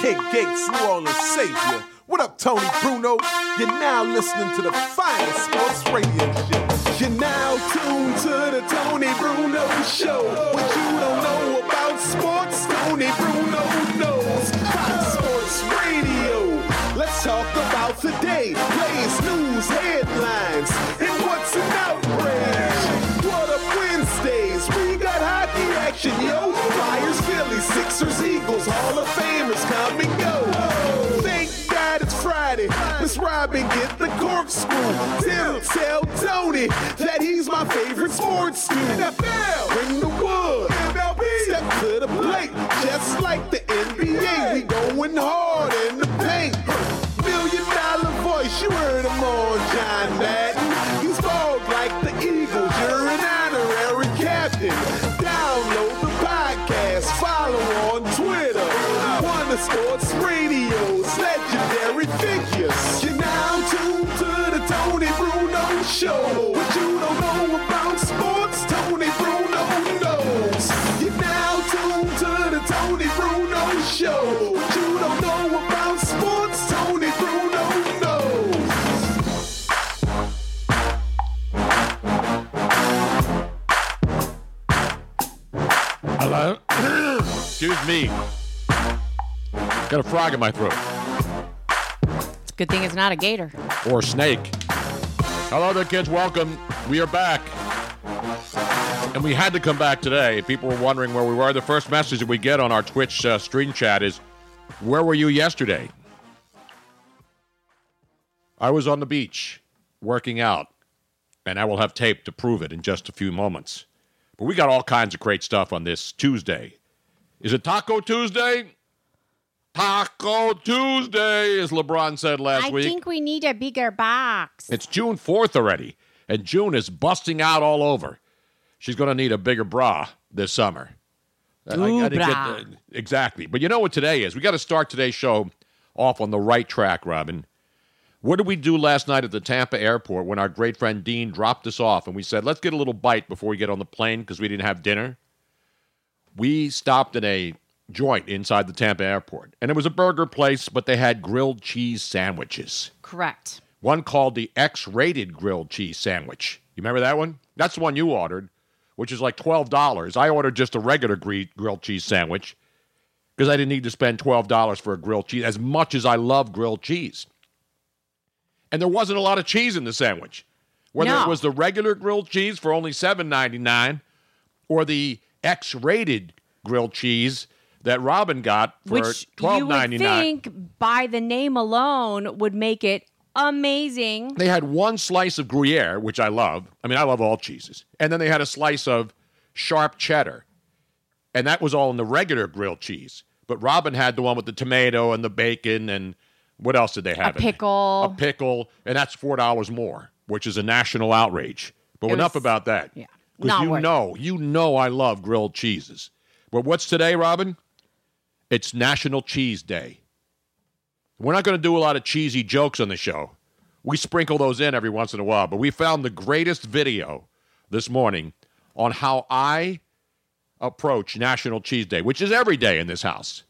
King Gates, New Orleans Savior. What up, Tony Bruno? You're now listening to the finest sports radio show. You're now tuned to the Tony Bruno Show. What you don't know Miss Robin get the corkscrew. Tim tell Tony that he's my favorite sports dude. NFL, bring the wood. MLB, step to the plate. Just like the NBA, we going hard in the paint. Million dollar voice, you heard him on John Madden. He's bald like the Eagles, you're an honorary captain. Download the podcast, follow on Twitter. Of Sports Show. What you don't know about sports, Tony Bruno knows. You're now tuned to the Tony Bruno Show. What you don't know about sports, Tony Bruno knows. Hello? Excuse me. Got a frog in my throat. It's a good thing it's not a gator. Or a snake. Hello there, kids. Welcome. We are back. And we had to come back today. People were wondering where we were. The first message that we get on our Twitch uh, stream chat is Where were you yesterday? I was on the beach working out, and I will have tape to prove it in just a few moments. But we got all kinds of great stuff on this Tuesday. Is it Taco Tuesday? Taco Tuesday, as LeBron said last I week. I think we need a bigger box. It's June 4th already, and June is busting out all over. She's going to need a bigger bra this summer. I- I- I Ooh, didn't get bra. exactly. But you know what today is? We got to start today's show off on the right track, Robin. What did we do last night at the Tampa airport when our great friend Dean dropped us off and we said, let's get a little bite before we get on the plane because we didn't have dinner? We stopped at a joint inside the Tampa airport, and it was a burger place, but they had grilled cheese sandwiches. Correct. One called the X rated grilled cheese sandwich. You remember that one? That's the one you ordered, which is like $12. I ordered just a regular grilled cheese sandwich because I didn't need to spend $12 for a grilled cheese, as much as I love grilled cheese. And there wasn't a lot of cheese in the sandwich. Whether No. it was the regular grilled cheese for only $7.99 or the X rated grilled cheese that Robin got for Which you would $12.99. think by the name alone would make it amazing. They had one slice of Gruyere, which I love. I mean, I love all cheeses. And then they had a slice of sharp cheddar. And that was all in the regular grilled cheese. But Robin had the one with the tomato and the bacon and what else did they have? there? pickle. A pickle. And that's $4 more, which is a national outrage. But It enough was- about that. yeah, Because you worth it. know, you know I love grilled cheeses. But what's today, Robin? It's National Cheese Day. We're not going to do a lot of cheesy jokes on the show. We sprinkle those in every once in a while, but we found the greatest video this morning on how I approach National Cheese Day, which is every day in this house.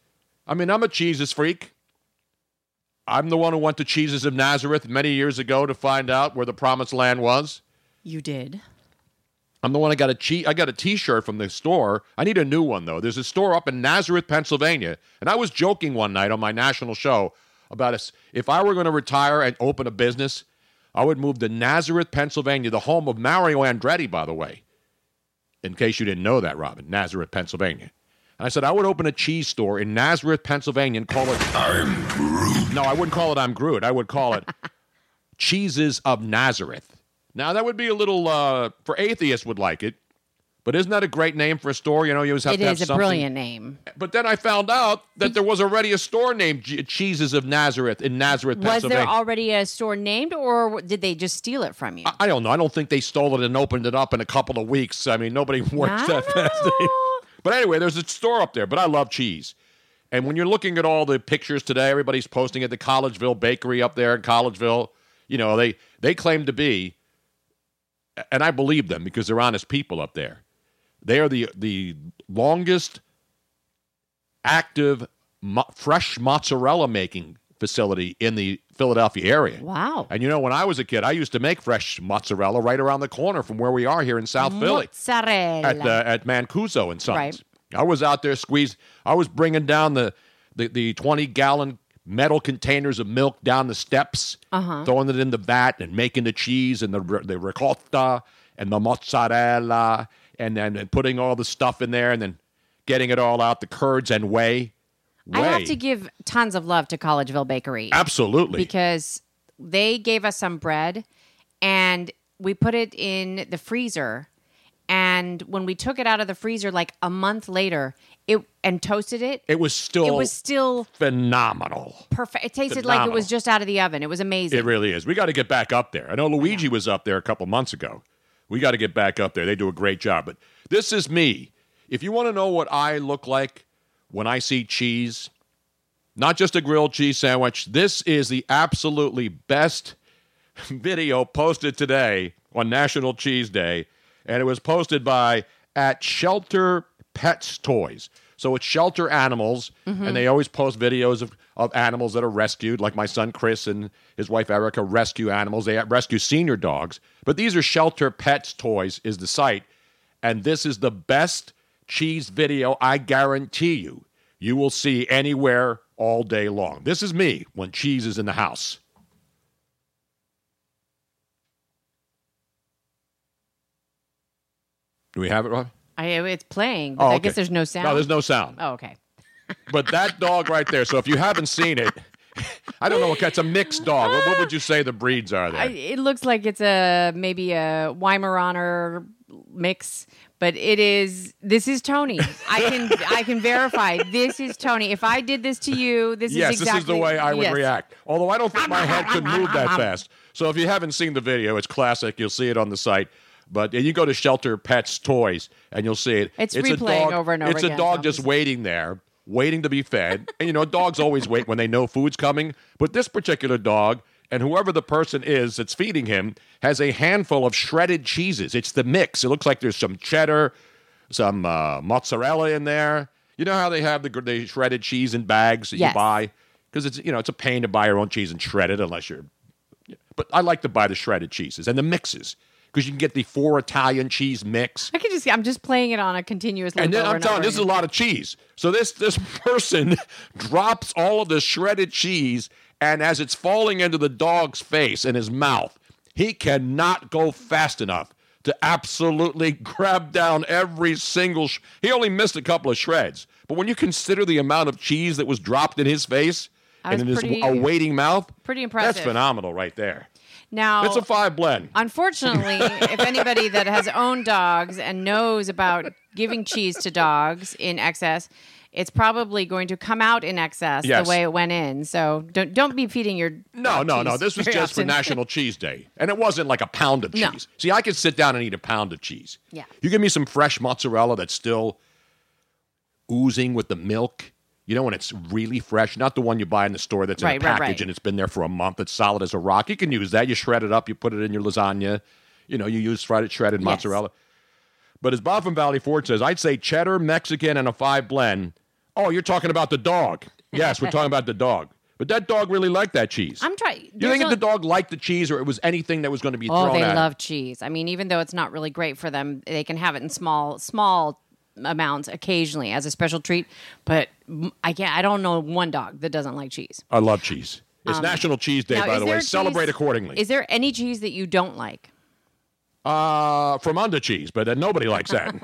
I mean, I'm a cheeses freak. I'm the one who went to Cheeses of Nazareth many years ago to find out where the promised land was. You did. I'm the one I got a che- I got a T-shirt from the store. I need a new one though. There's a store up in Nazareth, Pennsylvania, and I was joking one night on my national show about us. If I were going to retire and open a business, I would move to Nazareth, Pennsylvania, the home of Mario Andretti, by the way. In case you didn't know that, Robin, Nazareth, Pennsylvania. And I said I would open a cheese store in Nazareth, Pennsylvania, and call it. I'm Groot. No, I wouldn't call it I'm Groot. I would call it Cheeses of Nazareth. Now that would be a little uh, for atheists would like it, But isn't that a great name for a store? You know, you always have It to have is a brilliant name. But then I found out that there was already a store named G- Cheeses of Nazareth in Nazareth, Was Pennsylvania. there already a store named, or did they just steal it from you? I- I don't know. I don't think they stole it and opened it up in a couple of weeks. I mean, nobody works that fast. but anyway, there's a store up there. But I love cheese. And when you're looking at all the pictures today, everybody's posting at the Collegeville Bakery up there in Collegeville. You know, they they claim to be, and I believe them because they're honest people up there. They are the the longest active mo- fresh mozzarella making facility in the Philadelphia area. wow. And you know, when I was a kid, I used to make fresh mozzarella right around the corner from where we are here in South Philly Mozzarella. at the, at Mancuso and Sons. Right. I was out there squeeze. I was bringing down the the, the twenty gallon metal containers of milk down the steps, Uh-huh. throwing it in the vat and making the cheese and the the ricotta and the mozzarella, and then and putting all the stuff in there, and then getting it all out, the curds and whey. I have to give tons of love to Collegeville Bakery absolutely. because they gave us some bread and we put it in the freezer. And when we took it out of the freezer, like a month later, it and toasted it, it was still it was still phenomenal. perfect. It tasted like it was just out of the oven. It was amazing. It really is. We got to get back up there. I know Luigi was up there a couple months ago. We got to get back up there. They do a great job. But this is me. If you want to know what I look like when I see cheese, not just a grilled cheese sandwich, this is the absolutely best video posted today on National Cheese Day. And it was posted by at Shelter Pets Toys. So it's shelter animals, and they always post videos of, of animals that are rescued, like my son Chris and his wife Erica rescue animals. They rescue senior dogs. But these are Shelter Pets Toys, is the site. And this is the best cheese video I guarantee you you will see anywhere all day long. This is me when cheese is in the house. Do we have it, Rob? I, it's playing, but Oh, I okay. guess there's no sound. No, there's no sound. Oh, okay. But that dog right there. So if you haven't seen it, I don't know what kind. It's a mixed dog. What, what would you say the breeds are there? I, it looks like it's a maybe a Weimaraner mix, but it is. This is Tony. I can I can verify. This is Tony. If I did this to you, this yes, is exactly. Yes, this is the way I would yes. react. Although I don't think my head could move that fast. So if you haven't seen the video, it's classic. You'll see it on the site. But uh, you go to Shelter Pets Toys and you'll see it. It's a replaying dog, over and over It's again, a dog just waiting there, waiting to be fed. and you know, dogs always wait when they know food's coming. But this particular dog and whoever the person is that's feeding him has a handful of shredded cheeses. It's the mix. It looks like there's some cheddar, some uh, mozzarella in there. You know how they have the, the shredded cheese in bags that Yes. you buy because it's you know it's a pain to buy your own cheese and shred it unless you're. But I like to buy the shredded cheeses and the mixes because you can get the four Italian cheese mix. I can just. I'm just playing it on a continuous. And then I'm telling you, this is a lot of cheese. So this this person drops all of the shredded cheese, and as it's falling into the dog's face and his mouth, he cannot go fast enough to absolutely grab down every single. Sh- he only missed a couple of shreds, but when you consider the amount of cheese that was dropped in his face and in was his pretty- awaiting mouth, pretty impressive. That's phenomenal, right there. Now It's a five blend. Unfortunately, if anybody that has owned dogs and knows about giving cheese to dogs in excess, it's probably going to come out in excess Yes. the way it went in. So don't don't be feeding your No, no, no. This was just for. National Cheese Day. And it wasn't like a pound of No. cheese. See, I could sit down and eat a pound of cheese. Yeah. You give me some fresh mozzarella that's still oozing with the milk. You know, when it's really fresh, not the one you buy in the store that's in Right, a package right. and it's been there for a month. It's solid as a rock. You can use that. You shred it up. You put it in your lasagna. You know, you use shredded, shredded Yes. mozzarella. But as Bob from Valley Ford says, I'd say cheddar, Mexican, and a five blend. Oh, you're talking about the dog. Yes, we're talking about the dog. But that dog really liked that cheese. I'm trying. You think the dog liked the cheese or it was anything that was going to be Oh, thrown they love cheese. I mean, even though it's not really great for them, they can have it in small small amounts occasionally as a special treat. But I can't. I don't know one dog that doesn't like cheese. I love cheese. It's National Cheese Day, Um, Now, by the way. cheese- Celebrate accordingly. Is there any cheese that you don't like? uh, from under cheese, but uh, nobody likes that.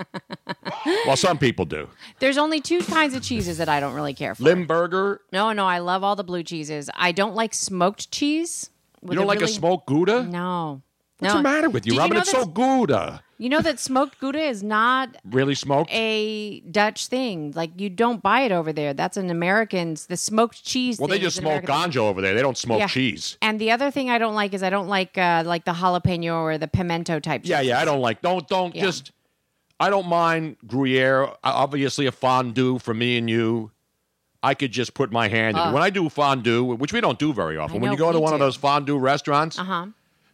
well, some people do. There's only two kinds of cheeses that I don't really care for. Limburger. No, no, I love all the blue cheeses. I don't like smoked cheese. You don't like a smoked Gouda? No. What's No. the matter with you, Do you know it's so Gouda. You know that smoked Gouda is not Really smoked? a Dutch thing. Like you don't buy it over there. That's an American's. The smoked cheese. well, they just smoke American thing. over there. They don't smoke Yeah. cheese. And the other thing I don't like is I don't like uh, like the jalapeno or the pimento type. Yeah, yeah. I don't like. Don't don't Yeah. just. I don't mind Gruyere. Obviously, a fondue for me and you. I could just put my hand in. Uh. When I do fondue, which we don't do very often, when you go to one of those fondue restaurants, Uh huh.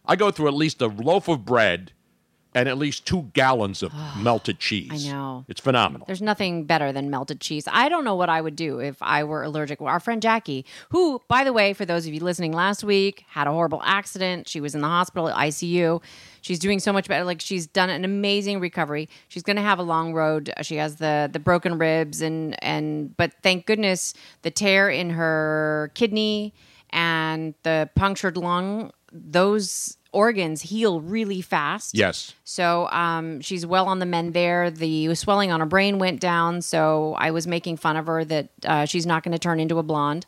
I go through at least a loaf of bread and at least two gallons of melted cheese. I know. It's phenomenal. There's nothing better than melted cheese. I don't know what I would do if I were allergic. Our friend Jackie, who, by the way, for those of you listening last week, had a horrible accident. She was in the hospital, ICU. She's doing so much better. Like she's done an amazing recovery. She's going to have a long road. She has the the broken ribs and and but thank goodness the tear in her kidney and the punctured lung. Those organs heal really fast. yes. So um, she's well on the mend there. The swelling on her brain went down. So I was making fun of her that uh, she's not going to turn into a blonde,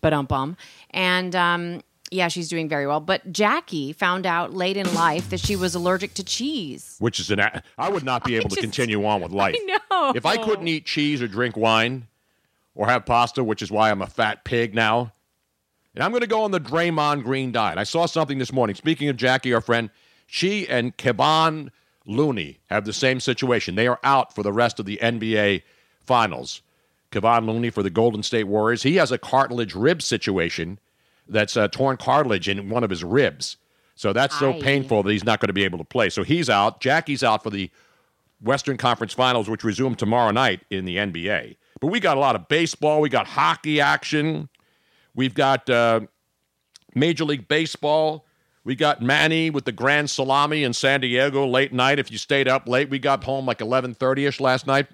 but um bum. And um, yeah, she's doing very well. But Jackie found out late in life that she was allergic to cheese. Which is an. a- I would not be able to continue on with life. know. If I couldn't eat cheese or drink wine or have pasta, which is why I'm a fat pig now, and I'm going to go on the Draymond Green diet. I saw something this morning. Speaking of Jackie, our friend, she and Kevon Looney have the same situation. They are out for the rest of the NBA Finals. Kevon Looney for the Golden State Warriors. He has a cartilage rib situation that's uh, torn cartilage in one of his ribs. So that's so Aye. painful that he's not going to be able to play. So he's out. Jackie's out for the Western Conference Finals, which resume tomorrow night in the NBA. But we got a lot of baseball. We got hockey action. We've got uh, Major League Baseball. We got Manny with the Grand Salami in San Diego late night. If you stayed up late, we got home like 11:30ish last night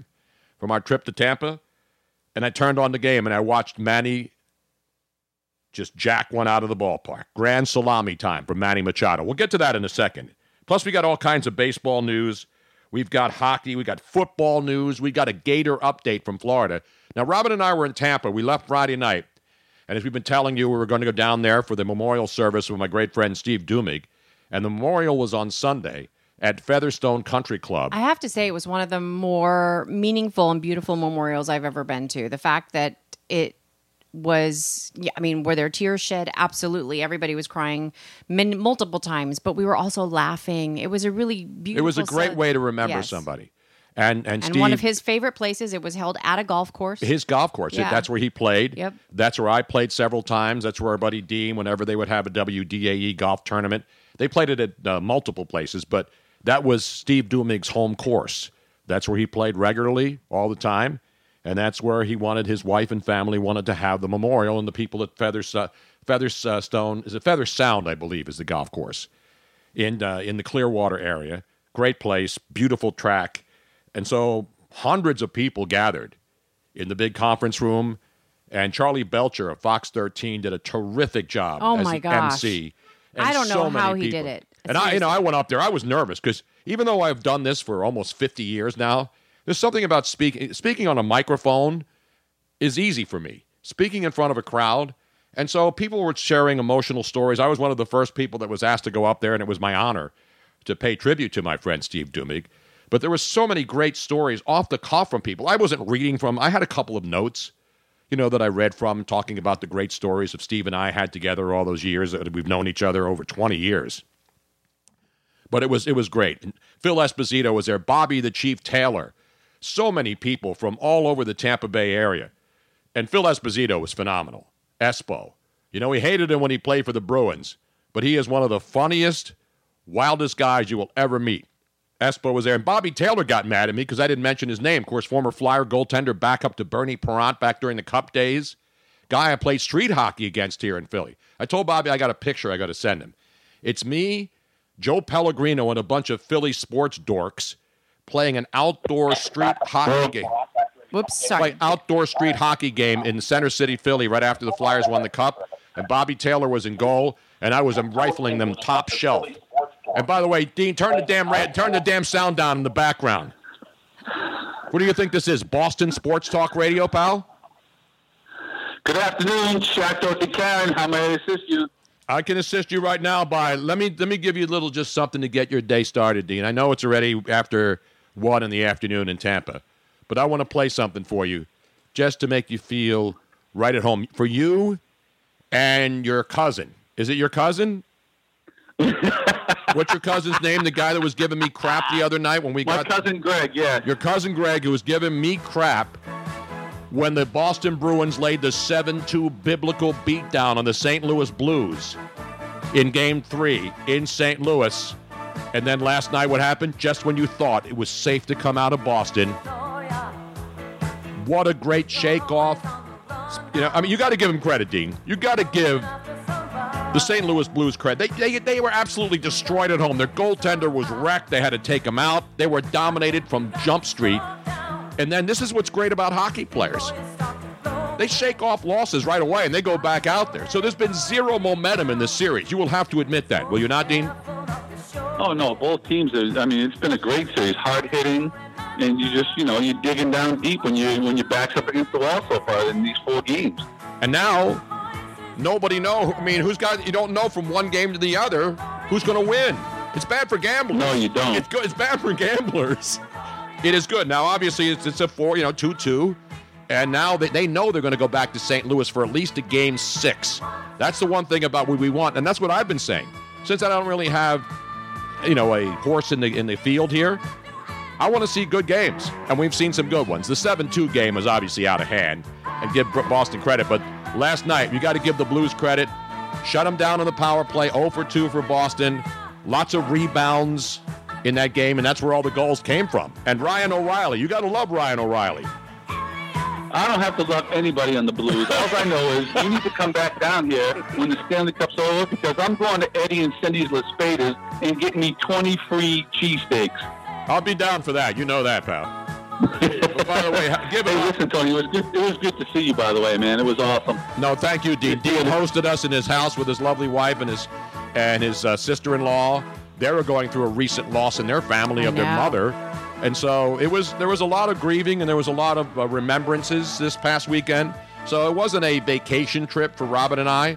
from our trip to Tampa, and I turned on the game and I watched Manny just jack one out of the ballpark. Grand Salami time from Manny Machado. We'll get to that in a second. Plus, we got all kinds of baseball news. We've got hockey. We got football news. We got a Gator update from Florida. Now, Robin and I were in Tampa. We left Friday night. And as we've been telling you, we were going to go down there for the memorial service with my great friend Steve Duemig. And the memorial was on Sunday at Featherstone Country Club. I have to say, it was one of the more meaningful and beautiful memorials I've ever been to. The fact that it was, yeah, I mean, were there tears shed? Absolutely. Everybody was crying min- multiple times, but we were also laughing. It was a really beautiful it was a great cele- way to remember Yes. somebody. And, and, And Steve, one of his favorite places. It was held at a golf course. his golf course. Yeah. That's where he played. Yep. That's where I played several times. That's where our buddy Dean, whenever they would have a WDAE golf tournament, they played it at uh, multiple places, but that was Steve Duemig's home course. That's where he played regularly all the time, and that's where he wanted his wife and family wanted to have the memorial, and the people at Feathers, uh, Featherstone is it Feather Sound, I believe, is the golf course in uh, in the Clearwater area. Great place, beautiful track, and so hundreds of people gathered in the big conference room. And Charlie Belcher of Fox 13 did a terrific job Oh, as my the gosh. MC. And I don't know so many how he people. did it. And I, you know, I went up there. I was nervous because even though I've done this for almost 50 years now, there's something about speaking speaking on a microphone is easy for me. Speaking in front of a crowd. And so people were sharing emotional stories. I was one of the first people that was asked to go up there, and it was my honor to pay tribute to my friend Steve Duemig. But there were so many great stories off the cuff from people. I wasn't reading from. I had a couple of notes, you know, that I read from talking about the great stories of Steve and I had together all those years that we've known each other over 20 years. But it was it was great. And Phil Esposito was there. Bobby the Chief Taylor. So many people from all over the Tampa Bay area. And Phil Esposito was phenomenal. Espo. You know, he hated him when he played for the Bruins, but he is one of the funniest, wildest guys you will ever meet. Espo was there. And Bobby Taylor got mad at me because I didn't mention his name. Of course, former Flyer goaltender backup to Bernie Parent back during the Cup days. Guy I played street hockey against here in Philly. I told Bobby I got a picture I got to send him. It's me, Joe Pellegrino, and a bunch of Philly sports dorks playing an outdoor street hockey game Whoops, sorry. play outdoor street hockey game in Center City, Philly, right after the Flyers won the Cup. And Bobby Taylor was in goal, and I was um, rifling them top shelf. And by the way, Dean, turn the damn ra- turn the damn sound down in the background. What do you think this is? Boston Sports Talk Radio, pal? Good afternoon, Shaq Dorothy Karen. How may I assist you? I can assist you right now by let me let me give you a little just something to get your day started, Dean. I know it's already after one in the afternoon in Tampa, but I want to play something for you just to make you feel right at home for you and your cousin. Is it your cousin? What's your cousin's name? The guy that was giving me crap the other night when we My got cousin Greg, yeah. your cousin Greg, who was giving me crap when the Boston Bruins laid the 7 2 biblical beatdown on the St. Louis Blues in game three in St. Louis. And then last night, what happened? Just when you thought it was safe to come out of Boston, what a great shakeoff! You know, I mean, you got to give him credit, Dean. You got to give the St. Louis Blues credit. They, they, they were absolutely destroyed at home. Their goaltender was wrecked. They had to take him out. They were dominated from Jump Street. And then this is what's great about hockey players. They shake off losses right away and they go back out there. So there's been zero momentum in this series. You will have to admit that, will you not, Dean? Oh no, both teams. Are, I mean, it's been a great series, hard hitting, and you just you know you're digging down deep when you when your back's up against the wall so far in these four games. And now nobody know. I mean, who's got? You don't know from one game to the other who's going to win. It's bad for gamblers. No, you don't. It's good. It's bad for gamblers. It is good. Now, obviously, it's, it's a four, you know, two-two, and now they, they know they're going to go back to St. Louis for at least a game six. That's the one thing about what we want, and that's what I've been saying. Since I don't really have, you know, a horse in the in the field here, I want to see good games, and we've seen some good ones. The 7-2 game is obviously out of hand, and give Boston credit, but last night you got to give the Blues credit. Shut them down on the power play, 0 for 2 for Boston. Lots of rebounds in that game, and that's where all the goals came from. And Ryan O'Reilly, you got to love Ryan O'Reilly. I don't have to love anybody on the Blues. All I know is you need to come back down here when the Stanley Cup's over because I'm going to Eddie and Cindy's Las Spadas and get me 20 free cheesesteaks. I'll be down for that. You know that, pal. But by the way, give Hey, it. listen, Tony, it was good. It was good to see you, by the way, man. It was awesome. No, thank you, Dean. Dean hosted us in his house with his lovely wife and his and his uh, sister-in-law. They were going through a recent loss in their family I of their mother, and so it was. There was a lot of grieving and there was a lot of uh, remembrances this past weekend. So it wasn't a vacation trip for Robin and I,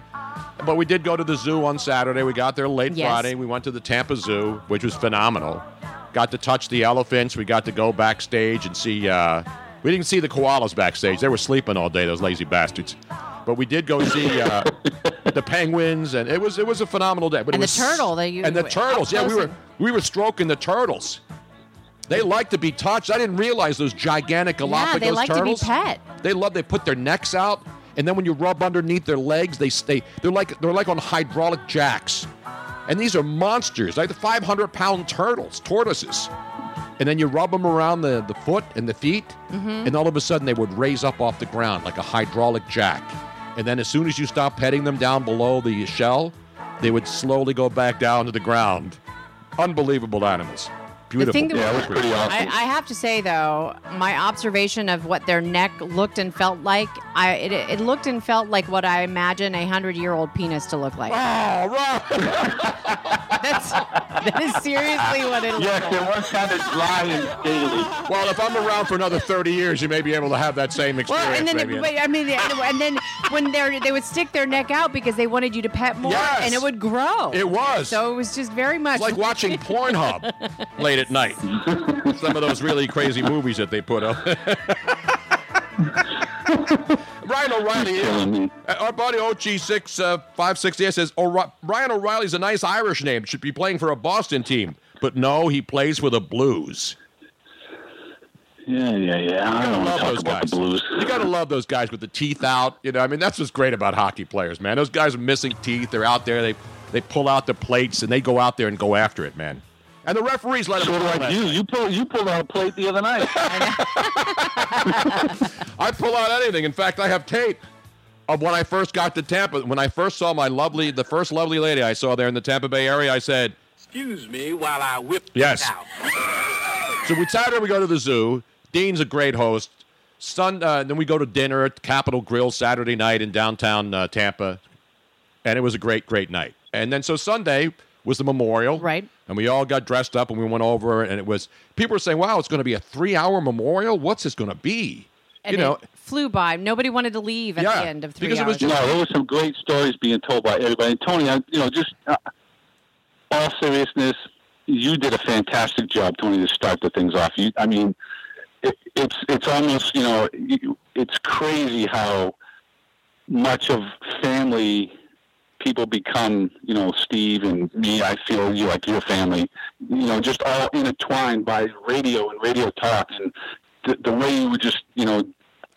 but we did go to the zoo on Saturday. We got there late Yes. Friday. We went to the Tampa Zoo, which was phenomenal. Got to touch the elephants. We got to go backstage and see. Uh, we didn't see the koalas backstage. They were sleeping all day. Those lazy bastards. But we did go see uh, the penguins, and it was it was a phenomenal day. But it And the was, turtle that you- and the turtles. Yeah, we were we were stroking the turtles. They like to be touched. I didn't realize those gigantic Galapagos Yeah, they like to be turtles. pet. They love. They put their necks out, and then when you rub underneath their legs, they stay. They're like they're like on hydraulic jacks, and these are monsters, like the 500 pound turtles, tortoises. And then you rub them around the, the foot and the feet, Mm-hmm. and all of a sudden they would raise up off the ground like a hydraulic jack. And then as soon as you stop petting them down below the shell, they would slowly go back down to the ground. Unbelievable animals. Beautiful. The thing that Yeah, it was pretty awesome. I, I have to say though, my observation of what their neck looked and felt like, I it, it looked and felt like what I imagine a hundred year old penis to look like. Oh, Rob! That's that is seriously what it looked Yes, like. it was kind of dry and scaly. Well, if I'm around for another 30 years, you may be able to have that same experience. Well, and then maybe. but, I mean, and, and then when they they would stick their neck out because they wanted you to pet more, Yes. and it would grow. It was. So it was just very much It's like watching Pornhub late at night. Some of those really crazy movies that they put up. Ryan O'Reilly, me. uh, our buddy OG6 uh, 560 says, oh, Ryan O'Reilly's a nice Irish name. Should be playing for a Boston team. But no, he plays for the Blues. Yeah, yeah, yeah. I don't love those about guys. You got to love those guys with the teeth out. You know, I mean, that's what's great about hockey players, man. Those guys are missing teeth. They're out there. They they pull out the plates and they go out there and go after it, man. And the referees let them. Sort of like you. You pulled you pulled out a plate the other night. I pull out anything. In fact, I have tape of when I first got to Tampa. When I first saw my lovely, the first lovely lady I saw there in the Tampa Bay area, I said, Excuse me while I whip Yes. this out. So we Saturday we go to the zoo. Dean's a great host. Sun, uh, then we go to dinner at Capital Grille Saturday night in downtown uh, Tampa, and it was a great, great night. And then so Sunday was the memorial, Right. And we all got dressed up and we went over, and it was people were saying, "Wow, it's going to be a three-hour memorial. What's this going to be?" And you know, it flew by. Nobody wanted to leave at Yeah, the end of three because it was hours. just- No, there was some great stories being told by everybody. And Tony, I, you know, just uh, all seriousness, you did a fantastic job, Tony, to start the things off. You, I mean, it, it's it's almost you know, it's crazy how much of family people become. You know, Steve and me. I feel you like your family. You know, just all intertwined by radio and radio talk and the, the way you were just you know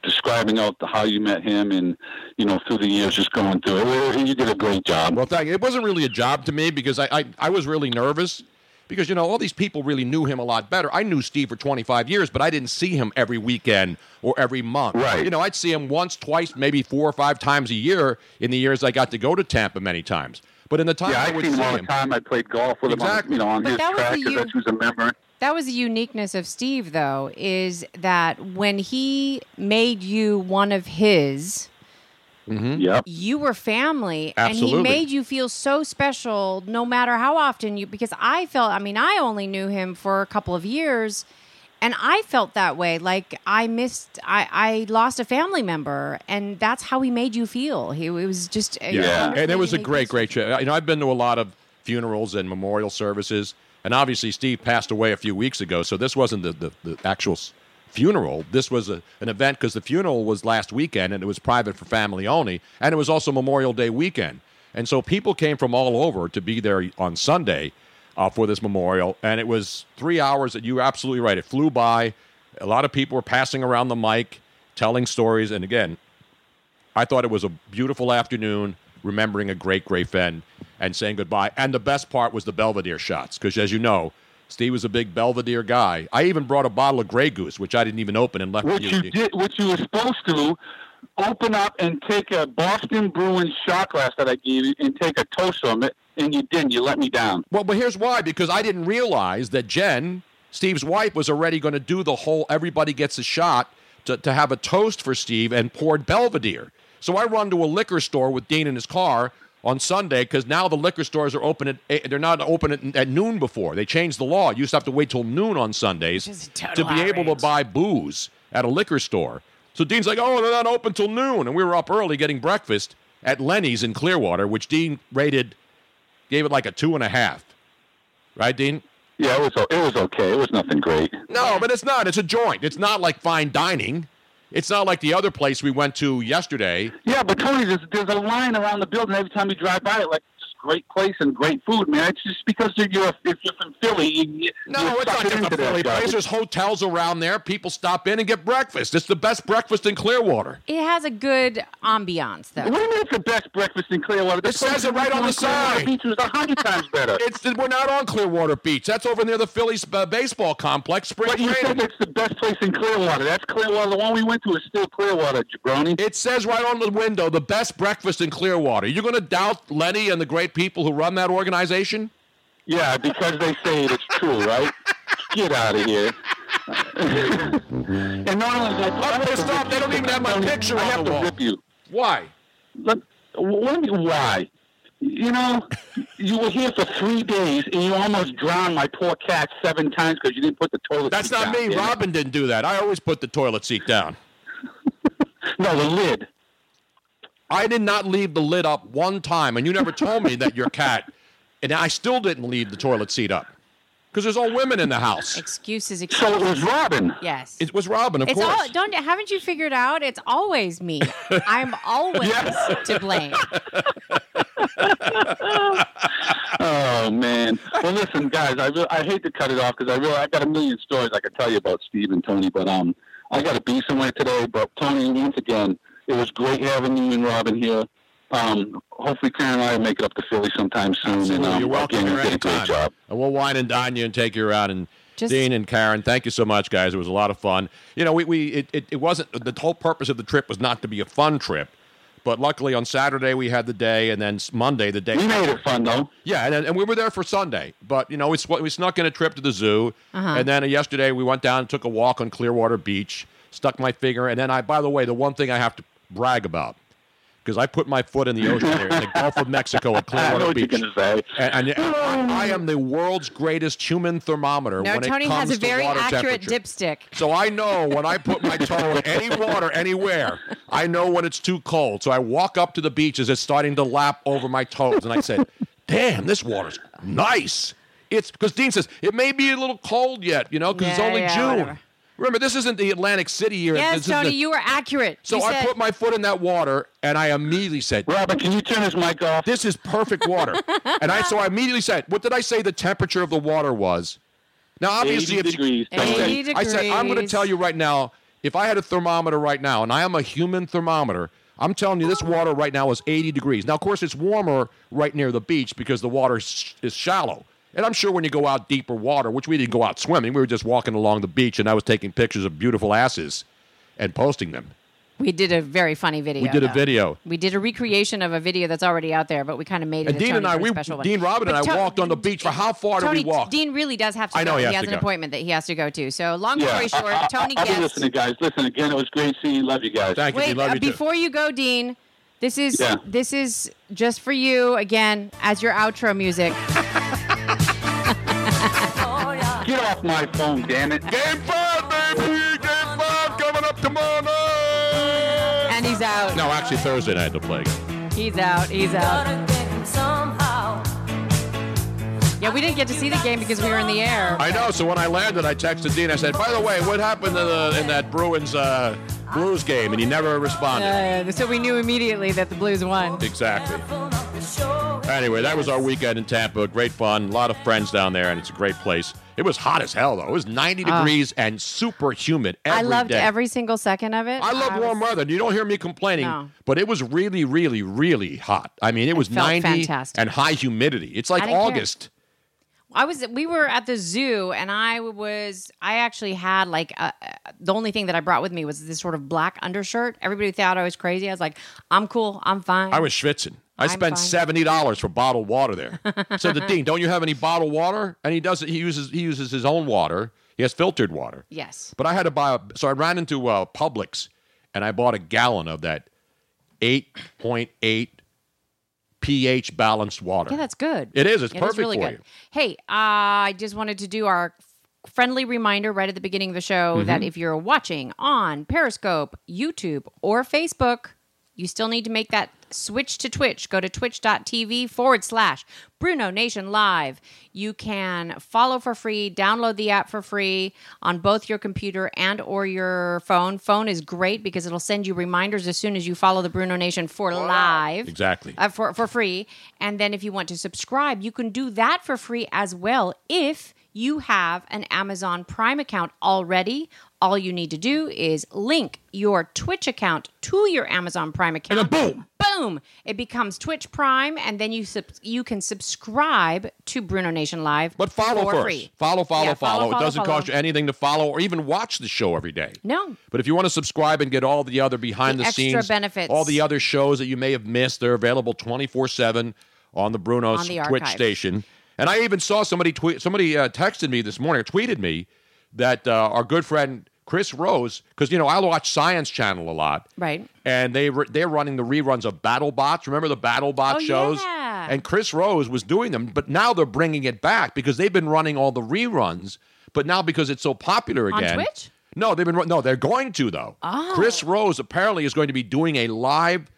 describing out the, how you met him and you know through the years just going through it. You did a great job. Well, thank you. It wasn't really a job to me because I, I, I was really nervous because, you know, all these people really knew him a lot better. I knew Steve for 25 years, but I didn't see him every weekend or every month. Right. You know, I'd see him once, twice, maybe four or five times a year in the years I got to go to Tampa many times. But in the time yeah, I I would seen see him all the him, time. I played golf with Exactly. him, on, you know, on But his that was track because you- that's who's a member. That was the uniqueness of Steve, though, is that when he made you one of his, Mm-hmm. Yep. you were family, and he made you feel so special, no matter how often you. Because I felt, I mean, I only knew him for a couple of years, and I felt that way. Like I missed, I, I lost a family member, and that's how he made you feel. He it was just, Yeah. and it was a great, great show. You know, I've been to a lot of funerals and memorial services, and obviously Steve passed away a few weeks ago, so this wasn't the, the, the actual s- funeral. This was a, an event because the funeral was last weekend, and it was private for family only, and it was also Memorial Day weekend. And so people came from all over to be there on Sunday uh, for this memorial, and it was three hours. that you were absolutely right; it flew by. A lot of people were passing around the mic, telling stories, and again, I thought it was a beautiful afternoon, remembering a great, great friend and saying goodbye. And the best part was the Belvedere shots, because as you know, Steve was a big Belvedere guy. I even brought a bottle of Grey Goose, which I didn't even open and left Which you. you did, which you were supposed to open up and take a Boston Bruins shot glass that I gave you and take a toast from it, and you didn't. You let me down. Well, but here's why because I didn't realize that Jen, Steve's wife, was already going to do the whole everybody gets a shot to, to have a toast for Steve and poured Belvedere. So I run to a liquor store with Dean in his car on Sunday because now the liquor stores are open at eight, they're not open at, at noon before they changed the law. You used to have to wait till noon on Sundays Which is a to total be able to buy booze at a liquor store. So Dean's like, "Oh, they're not open till noon," and we were up early getting breakfast at Lenny's in Clearwater, which Dean rated gave it like a two and a half. Right, Dean? Yeah, it was it was okay. It was nothing great. No, but it's not. It's a joint. It's not like fine dining. It's not like the other place we went to yesterday. Yeah, but Tony, there's there's a line around the building every time you drive by it, like great place and great food, man. It's just because you're, you're if you're from Philly, you, you- No, it's not suckered just a Philly place. There's hotels around there. People stop in and get breakfast. It's the best breakfast in Clearwater. It has a good ambiance, though. What do you mean it's the best breakfast in Clearwater? The It says it right on the Clearwater sign. Beach was a hundred times better. It's we're not on Clearwater Beach. That's over near the Phillies uh, baseball complex. Spring But you training. said it's the best place in Clearwater. That's Clearwater. The one we went to is still Clearwater, jabroni. It says right on the window, the best breakfast in Clearwater. You're going to doubt Lenny and the great people who run that organization? Yeah, because they say it, it's true, right? Get out of here. and not only that, I'm pissed off. They don't even have my picture I have to wall. rip you. Why? Let, what do you mean, why? You know, you were here for three days and you almost drowned my poor cat seven times because you didn't put the toilet That's seat not down, me. damn it. Robin didn't do that. I always put the toilet seat down. No, the lid. I did not leave the lid up one time, and you never told me that your cat, and I still didn't leave the toilet seat up because there's all women in the house. Excuses, So it was Robin. Yes. It was Robin, of It's course. all don't haven't you figured out? It's always me. I'm always to blame. Oh man. Well, listen, guys. I re- I hate to cut it off because I really I got a million stories I could tell you about Steve and Tony, but um, I got to be somewhere today. But Tony, once again, it was great having you and Robin here. Um, hopefully, Karen and I will make it up to Philly sometime soon. and um, You're welcome again, you did a great anytime. job. And we'll wine and dine you and take you out. And Just- Dean and Karen, thank you so much, guys. It was a lot of fun. You know, we, we it, it, it wasn't the whole purpose of the trip was not to be a fun trip, but luckily on Saturday we had the day, and then Monday the day. We made it fun though. Yeah, and, and we were there for Sunday, but you know, we, sw- we snuck in a trip to the zoo, and then uh, yesterday we went down and took a walk on Clearwater Beach. Stuck my finger, and then I. By the way, the one thing I have to brag about, because I put my foot in the ocean there in the Gulf of Mexico at I know Clearwater what you're Beach. say. And, and I, I am the world's greatest human thermometer No, when Tony it comes has a very to water accurate temperature. dipstick. So I know when I put my toe in any water anywhere, I know when it's too cold. So I walk up to the beach as it's starting to lap over my toes, and I said, "Damn, this water's nice." It's because Dean says it may be a little cold yet, you know, because it's only yeah, June. whatever. Remember, this isn't the Atlantic City here. Yes, This Tony, the- you were accurate. so You I said- put my foot in that water, and I immediately said, Robert, can you turn his mic off? "This is perfect water." and I so I immediately said, "What did I say? The temperature of the water was?" Now, obviously, 80 if you- degrees. I said, 80 I said, I'm going to tell you right now, if I had a thermometer right now, and I am a human thermometer, I'm telling you this water right now is 80 degrees. Now, of course, it's warmer right near the beach because the water is, is shallow. And I'm sure when you go out deeper water, which we didn't go out swimming, we were just walking along the beach, and I was taking pictures of beautiful asses and posting them. we did a very funny video. We did a video. We did a recreation of a video that's already out there, but we kind of made it. And a Dean Tony and I, we, special. Dean Robin and I To- walked on the beach. For how far Tony, did we walk? Dean really does have to I know go. he has has to an go. appointment that he has to go to. So, long Yeah, story short, I, I, Tony I'll be listening, guys. Listen again. It was great seeing you. Love you guys. Thank you, Wait, Dean. Love uh, you too. before you go, Dean, this is Yeah. this is just for you again as your outro music. Off my phone, damn it. Game five, baby! Game five coming up tomorrow night! And he's out. No, actually, Thursday night they'll play again. He's out. He's out. Yeah, we didn't get to see the game because we were in the air. I know. So when I landed, I texted Dean. I said, "By the way, what happened in, the, in that Bruins uh, Blues game?" And he never responded. Uh, so we knew immediately that the Blues won. Exactly. Anyway, that was our weekend in Tampa. Great fun. A lot of friends down there, and it's a great place. It was hot as hell, though. It was 90 degrees and super humid Ah. I loved day. every single second of it. I love was- warm weather. You don't hear me complaining, No. but it was really, really, really hot. I mean, it was 90 fantastic. and high humidity. It's like I didn't care. August. I was. We were at the zoo, and I was. I actually had like a, the only thing that I brought with me was this sort of black undershirt. Everybody thought I was crazy. I was like, I'm cool. I'm fine. I was schwitzing. I I'm spent seventy dollars for bottled water there. Said to Dean, "Don't you have any bottled water?" And he does. He uses he uses his own water. He has filtered water. Yes. But I had to buy. A, so I ran into uh, Publix, and I bought a gallon of that eight point eight pH balanced water. Yeah, that's good. It is. It's perfect really for good. you. Hey, uh, I just wanted to do our friendly reminder right at the beginning of the show Mm-hmm. that if you're watching on Periscope, YouTube, or Facebook, you still need to make that switch to Twitch. Go to twitch.tv forward slash Bruno Nation Live. You can follow for free, download the app for free on both your computer and or your phone. Phone is great because it'll send you reminders as soon as you follow the Bruno Nation for live Exactly. uh, for for free. And then if you want to subscribe, you can do that for free as well. If you have an Amazon Prime account already, all you need to do is link your Twitch account to your Amazon Prime account. And boom. Boom! It becomes Twitch Prime, and then you sub- you can subscribe to Bruno Nation Live. But follow for first. free. Follow, follow, Yeah, follow, follow, It doesn't follow. cost you anything to follow or even watch the show every day. No. But if you want to subscribe and get all the other behind The the, scenes, benefits. all the other shows that you may have missed, they're available 24 7 on the Bruno's On the Twitch station. And I even saw somebody tweet, somebody uh, texted me this morning or tweeted me that uh, our good friend Chris Rose, because, you know, I watch Science Channel a lot. Right. And they re- they're running the reruns of BattleBots. Remember the BattleBot Oh, shows? yeah. And Chris Rose was doing them, but now they're bringing it back because they've been running all the reruns. But now because it's so popular On again, Twitch? No, they've been no, they're going to though. Oh. Chris Rose apparently is going to be doing a live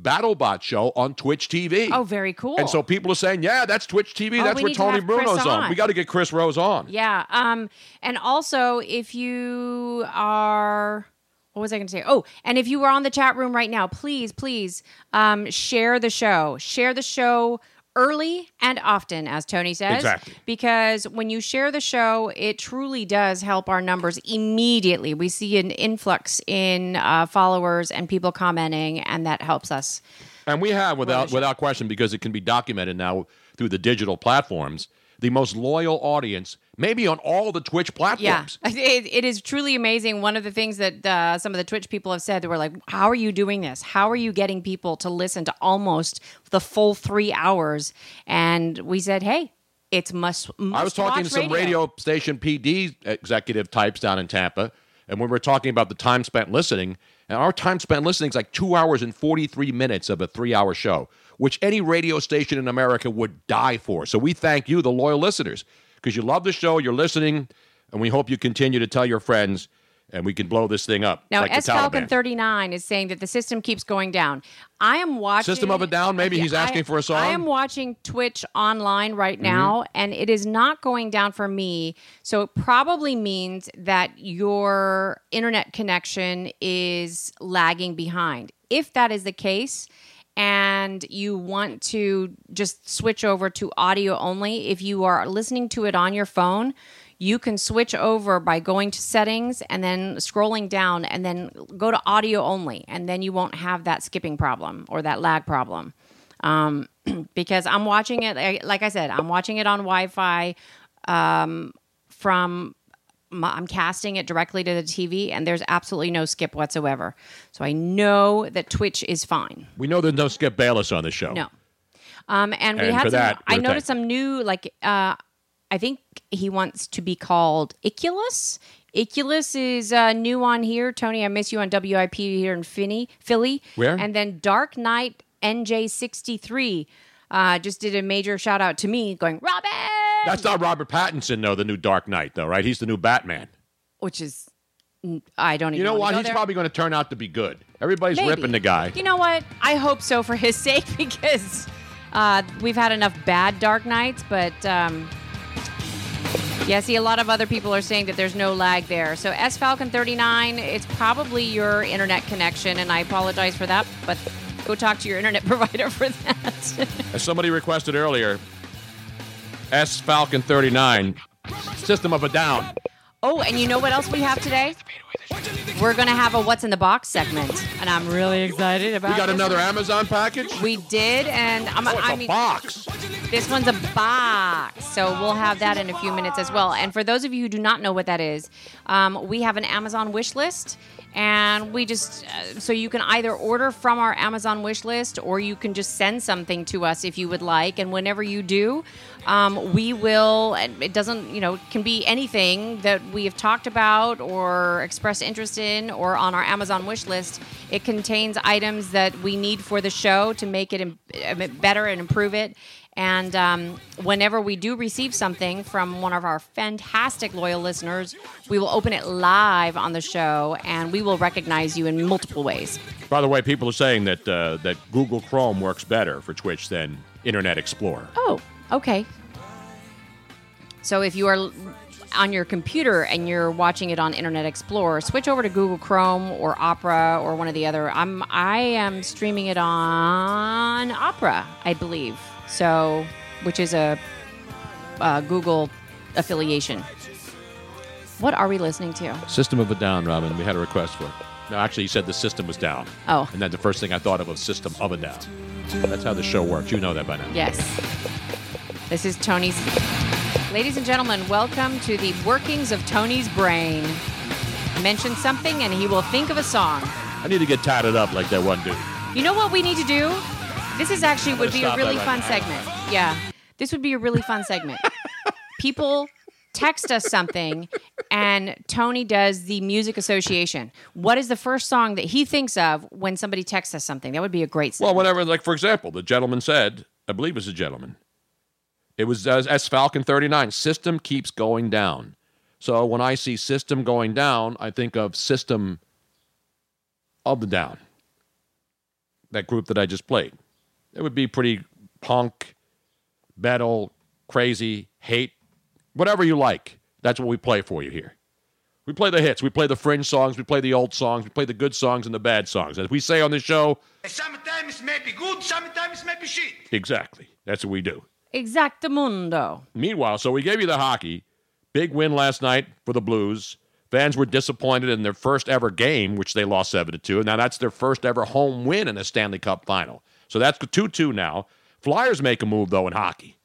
BattleBot show on Twitch TV. Oh, very cool. And so people are saying, "Yeah, that's Twitch TV. Oh, that's where need to Tony Bruno's on. on. We got to get Chris Rose on." Yeah. Um, and also, if you are, what was I going to say? Oh, and if you are on the chat room right now, please, please um, share the show. Share the show early and often, as Tony says. Exactly. Because when you share the show, it truly does help our numbers immediately. We see an influx in uh, followers and people commenting, and that helps us. And we have, without without question, because it can be documented now through the digital platforms, the most loyal audience, maybe on all the Twitch Yeah, platforms. it, it is truly amazing. One of the things that uh, some of the Twitch people have said, they were like, "How are you doing this? How are you getting people to listen to almost the full three hours?" And we said, "Hey, it's must." I was talking to some radio station PD executive types down in Tampa, and we were talking about the time spent listening, And our time spent listening is like two hours and 43 minutes of a three hour show, which any radio station in America would die for. So we thank you, the loyal listeners, because you love the show, you're listening, and we hope you continue to tell your friends and we can blow this thing up. Now, like S Falcon 39 is saying that the system keeps going down. I am watching. System of a Down, maybe he's asking I- for a song? Mm-hmm. I am watching Twitch online right now, and it is not going down for me. So it probably means that your internet connection is lagging behind. If that is the case, and you want to just switch over to audio only, if you are listening to it on your phone, you can switch over by going to settings and then scrolling down and then go to audio only and then you won't have that skipping problem or that lag problem. Um, because i'm watching it like- i said i'm watching it on wi-fi um, from my, i'm casting it directly to the tv and there's absolutely no skip whatsoever so i know that twitch is fine we know there's no Skip Bayless on the show. no. Um, and we And had for some, that, I we're noticed some new, like, uh, I think he wants to be called Iculus. Iculus is uh, new on here. Tony, I miss you on WIP here in Philly. Philly. Where? And then Dark Knight NJ63 uh, just did a major shout out to me going, Robin! That's not Robert Pattinson, though, the new Dark Knight, though, right? He's the new Batman. Which is, I don't even You know what? He's there. probably going to turn out to be good. Everybody's Maybe. ripping the guy. You know what? I hope so for his sake because uh, we've had enough bad Dark Knights, but um, yeah, see, a lot of other people are saying that there's no lag there. So S Falcon 39, it's probably your internet connection, and I apologize for that, but go talk to your internet provider for that. As somebody requested earlier, S Falcon 39, System of a Down. oh, and you know what else we have today? We're going to have a What's in the Box segment, and I'm really excited about We got this another. Amazon package? We did, and I'm, Oh, I a mean, box. This one's a box, so we'll have that in a few minutes as well. And for those of you who do not know what that is, um, we have an Amazon wish list, and we just uh, so you can either order from our Amazon wish list or you can just send something to us if you would like. And whenever you do, um, we will. It doesn't, you know, it can be anything that we have talked about or expressed interest in, or on our Amazon wish list. It contains items that we need for the show to make it im- uh, better and improve it. And um, whenever we do receive something from one of our fantastic loyal listeners, we will open it live on the show and we will recognize you in multiple ways. By the way, people are saying that uh, that Google Chrome works better for Twitch than Internet Explorer. Oh, okay. So if you are on your computer and you're watching it on Internet Explorer, switch over to Google Chrome or Opera or one of the other. I'm I am streaming it on Opera, I believe. So, which is a, uh Google affiliation. What are we listening to? System of a Down, Robin. We had a request for it. No, actually, he said the system was down. Oh. And then the first thing I thought of was System of a Down. That's how the show works. You know that by now. Yes. This is Tony's. Ladies and gentlemen, welcome to the workings of Tony's brain. Mention something and he will think of a song. I need to get tatted up like that one dude. You know what we need to do? This is actually would be a really fun segment. Yeah. This would be a really fun segment. People text us something and Tony does the music association. What is the first song that he thinks of when somebody texts us something? That would be a great Well, segment. whatever. Like for example, the gentleman said, I believe it was a gentleman. It was uh, S Falcon 39. System keeps going down. So when I see system going down, I think of system of the down. That group that I just played. It would be pretty punk, metal, crazy, hate, whatever you like. That's what we play for you here. We play the hits. We play the fringe songs. We play the old songs. We play the good songs and the bad songs. As we say on the show, Sometimes maybe good, sometimes maybe shit. exactly. That's what we do. Exactamundo. Meanwhile, so we gave you the hockey. Big win last night for the Blues. Fans were disappointed in their first ever game, which they lost 7 to 2. Now that's their first ever home win in a Stanley Cup final. So that's 2 2 now. Flyers make a move, though, in hockey.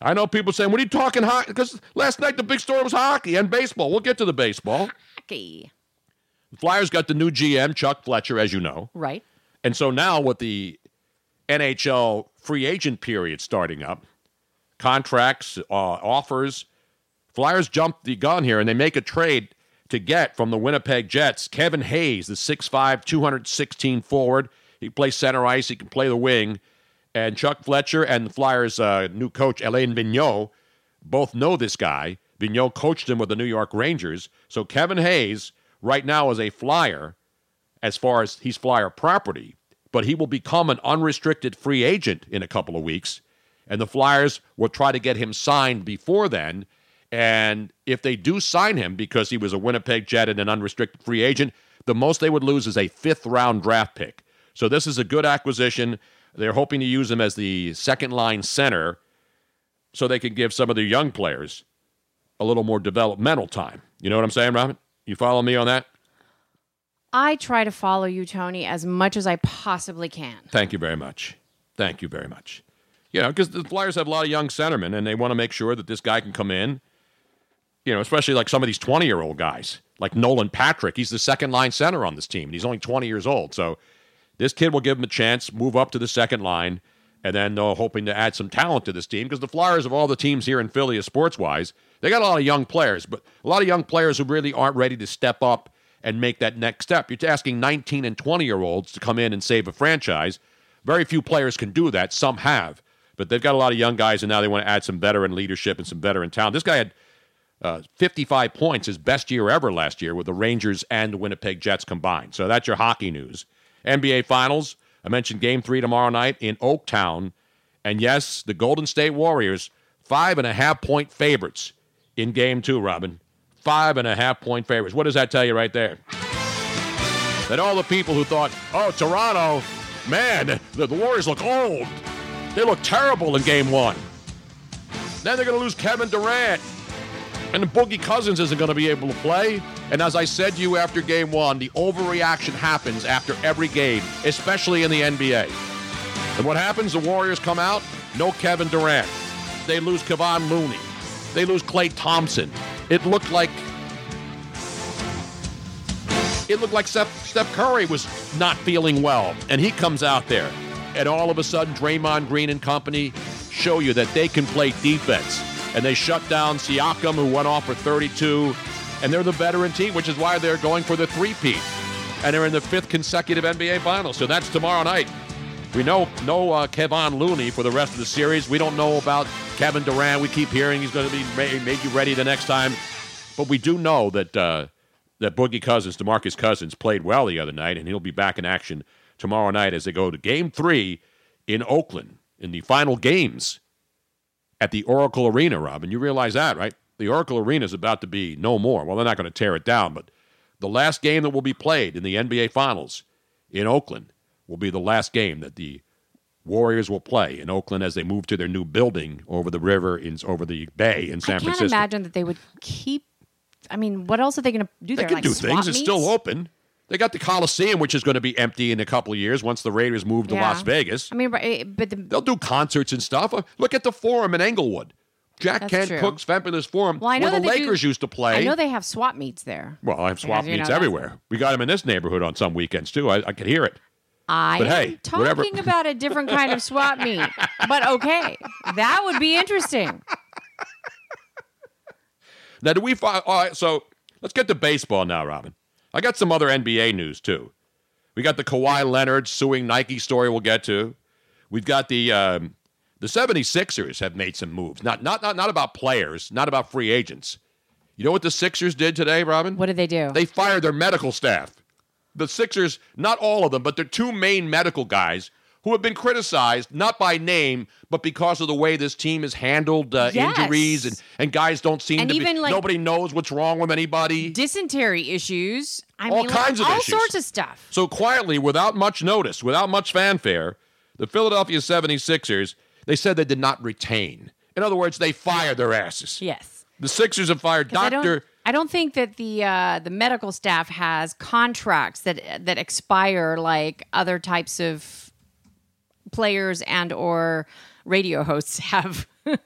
I know people saying, What are you talking hockey? Because last night the big story was hockey and baseball. We'll get to the baseball. Hockey. The Flyers got the new GM, Chuck Fletcher, as you know. Right. And so now with the NHL free agent period starting up, contracts, uh, offers, Flyers jump the gun here and they make a trade to get from the Winnipeg Jets. Kevin Hayes, the 6'5, 216 forward. He plays center ice, he can play the wing. And Chuck Fletcher and the Flyers' uh, new coach, Alain Vigneault, both know this guy. Vigneault coached him with the New York Rangers. So Kevin Hayes, right now, is a Flyer as far as he's Flyer property, but he will become an unrestricted free agent in a couple of weeks. And the Flyers will try to get him signed before then. And if they do sign him because he was a Winnipeg Jet and an unrestricted free agent, the most they would lose is a fifth round draft pick. So this is a good acquisition. They're hoping to use him as the second line center so they can give some of their young players a little more developmental time. You know what I'm saying, Robin? You follow me on that? I try to follow you, Tony, as much as I possibly can. Thank you very much. Thank you very much. You know, because the Flyers have a lot of young centermen, and they want to make sure that this guy can come in. You know, especially like some of these 20 year old guys, like Nolan Patrick. He's the second line center on this team, and he's only 20 years old. So this kid will give him a chance, move up to the second line, and then they're hoping to add some talent to this team because the Flyers, of all the teams here in Philly, sports wise, they got a lot of young players, but a lot of young players who really aren't ready to step up and make that next step. You're asking 19 and 20 year olds to come in and save a franchise. Very few players can do that. Some have, but they've got a lot of young guys, and now they want to add some veteran leadership and some veteran talent. This guy had uh, 55 points, his best year ever last year with the Rangers and the Winnipeg Jets combined. So that's your hockey news. NBA Finals. I mentioned Game Three tomorrow night in Oaktown, and yes, the Golden State Warriors five and a half point favorites in Game Two. Robin, five and a half point favorites. What does that tell you right there? That all the people who thought, oh, Toronto, man, the, the Warriors look old. They look terrible in game one. Then they're going to lose Kevin Durant. And Boogie Cousins isn't going to be able to play. And as I said to you after game one, the overreaction happens after every game, especially in the NBA. And what happens? The Warriors come out, no Kevin Durant. They lose Kevon Looney. They lose Klay Thompson. It looked like it looked like Steph, Steph Curry was not feeling well, and he comes out there, and all of a sudden, Draymond Green and company show you that they can play defense, and they shut down Siakam, who went off for 32, and they're the veteran team, which is why they're going for the three-peat, and they're in the fifth consecutive NBA Finals. So that's tomorrow night. We know no uh, Kevon Looney for the rest of the series. We don't know about Kevin Durant. We keep hearing he's going to be made you ready the next time, but we do know that. Uh, that Boogie Cousins, DeMarcus Cousins, played well the other night, and he'll be back in action tomorrow night as they go to Game Three in Oakland in the final games at the Oracle Arena. Robin, you realize that, right? The Oracle Arena is about to be no more. Well, they're not going to tear it down, but the last game that will be played in the NBA Finals in Oakland will be the last game that the Warriors will play in Oakland as they move to their new building over the river in over the bay in San Francisco. I can't Francisco. imagine that they would keep. I mean, what else are they going to do They there? can like do things. It's still open. They got the Coliseum, which is going to be empty in a couple of years once the Raiders move to Yeah. Las Vegas. I mean, right, but the, They'll do concerts and stuff. Uh, Look at the Forum in Inglewood. Jack Kent true. Cooke's Fabulous Forum, well, I know where the they do- Lakers used to play. I know they have swap meets there. well, I have swap As you know, meets everywhere. We got them in this neighborhood on some weekends too. I, I could hear it. I But am hey, talking whatever- about a different kind of swap meet. But okay, that would be interesting. Now, do we? Fi- all right, so let's get to baseball now, Robin. I got some other NBA news too. We got the Kawhi Leonard suing Nike story. We'll get to. We've got the um, the 76ers have made some moves. Not not not not about players, not about free agents. You know what the Sixers did today, Robin? What did they do? They fired their medical staff. The Sixers, not all of them, but their two main medical guys who have been criticized, not by name, but because of the way this team has handled uh, Yes. injuries and, and guys don't seem And to even, be, like- nobody knows what's wrong with anybody. Dysentery issues. I All mean, like, kinds of all issues. sorts of stuff. So quietly, without much notice, without much fanfare, the Philadelphia 76ers, they said they did not retain. In other words, they fired their asses. Yes. The Sixers have fired Dr. I don't think that the uh, the medical staff has contracts that that expire like other types of players and or radio hosts have.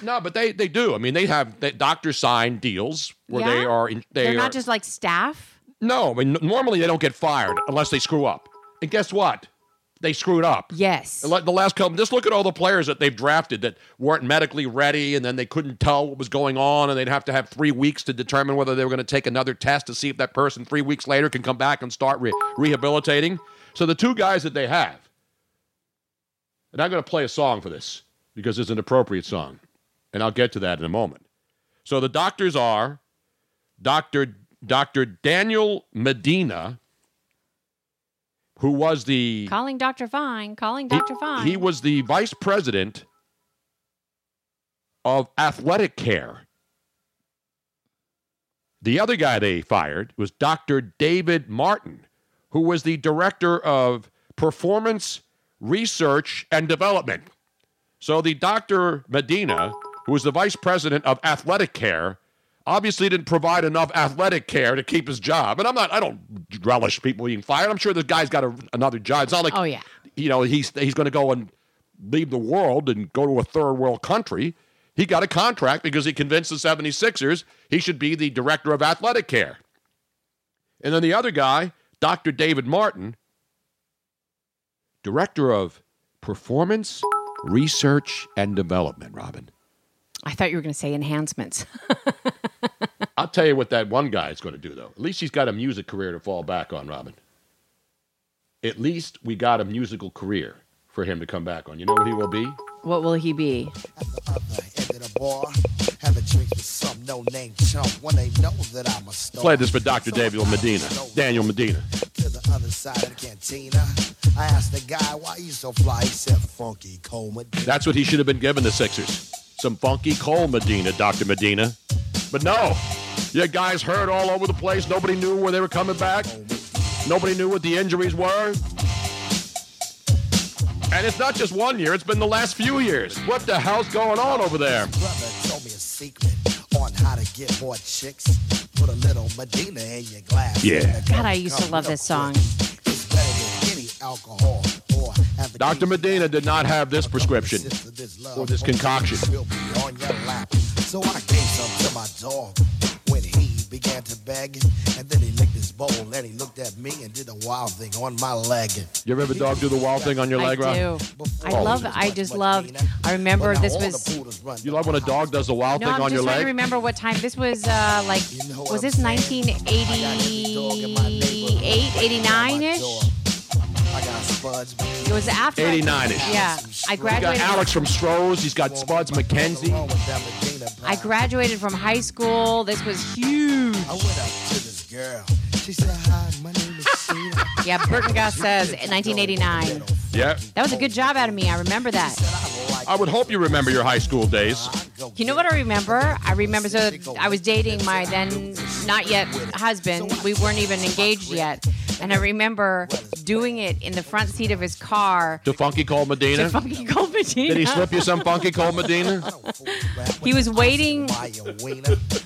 No, but they, they do. I mean, they have they, doctors sign deals where they are in, they They're are not just like staff. No, I mean, n- normally they don't get fired unless they screw up. And guess what? they screwed up. Yes. The the last couple, just look at all the players that they've drafted that weren't medically ready, and then they couldn't tell what was going on, and they'd have to have three weeks to determine whether they were going to take another test to see if that person three weeks later can come back and start re- rehabilitating. So the two guys that they have, and I'm going to play a song for this because it's an appropriate song, and I'll get to that in a moment. So the doctors are Dr. Dr. Daniel Medina, who was the Calling Dr. Fine. Calling he- Dr. Fine. He was the vice president of athletic care. The other guy they fired was Dr. David Martin, who was the director of performance research and development. So the Dr. Medina, who was the vice president of athletic care, obviously didn't provide enough athletic care to keep his job. And I'm not, I don't relish people being fired. I'm sure this guy's got a, another job. It's not like, Oh, yeah. you know, he's he's going to go and leave the world and go to a third world country. He got a contract because he convinced the 76ers he should be the director of athletic care. And then the other guy, Dr. David Martin, director of performance research and development, Robin. I thought you were going to say enhancements. I'll tell you what that one guy is going to do, though. At least he's got a music career to fall back on, Robin. At least we got a musical career for him to come back on. You know what he will be? what will he be? End of the bar, have a drink with some no-name chump when they know that I'm. Play this for Dr. Daniel Medina. Daniel Medina. To the other side of the cantina. I asked the guy why you so fly. He said, "Funky Cold Medina." That's what he should have been given the Sixers. Some funky Cold Medina, Dr. Medina. But no, you guys hurt all over the place. Nobody knew where they were coming back. Nobody knew what the injuries were. And it's not just one year, it's been the last few years. What the hell's going on over there? Brother told me a secret on how to get more chicks. Put a little Medina in your glass. Yeah. God, I used to love this song. quick. It's better than any alcohol or having Dr. Medina did not have this prescription or this concoction. Will be on your lap. So I gave some to my dog when he began to beg. And then he licked his bowl and he looked at me and did a wild thing on my leg. You ever have dog do the wild thing on your I leg, Rob? do. I Oh. love. I just loved. I remember this was. You love when a dog does the wild No, thing I'm on just your trying to leg? remember what time this was. Uh, like, was this 1988, 89 ish? I got spuds. It was after. 89 ish. Yeah, I He's got graduated. Alex from Stroh's. He's got Spuds MacKenzie. I graduated from high school. This was huge. I went up to this girl. She said, Hi, my name. Yeah, Burton Goss says in 1989. Yeah. That was a good job out of me. I remember that. I would hope you remember your high school days. You know what I remember? I remember so I was dating my then not yet husband. We weren't even engaged yet. And I remember doing it in the front seat of his car. To Funky Cold Medina? To Funky Cold Medina. Did he slip you some Funky Cold Medina? He was waiting.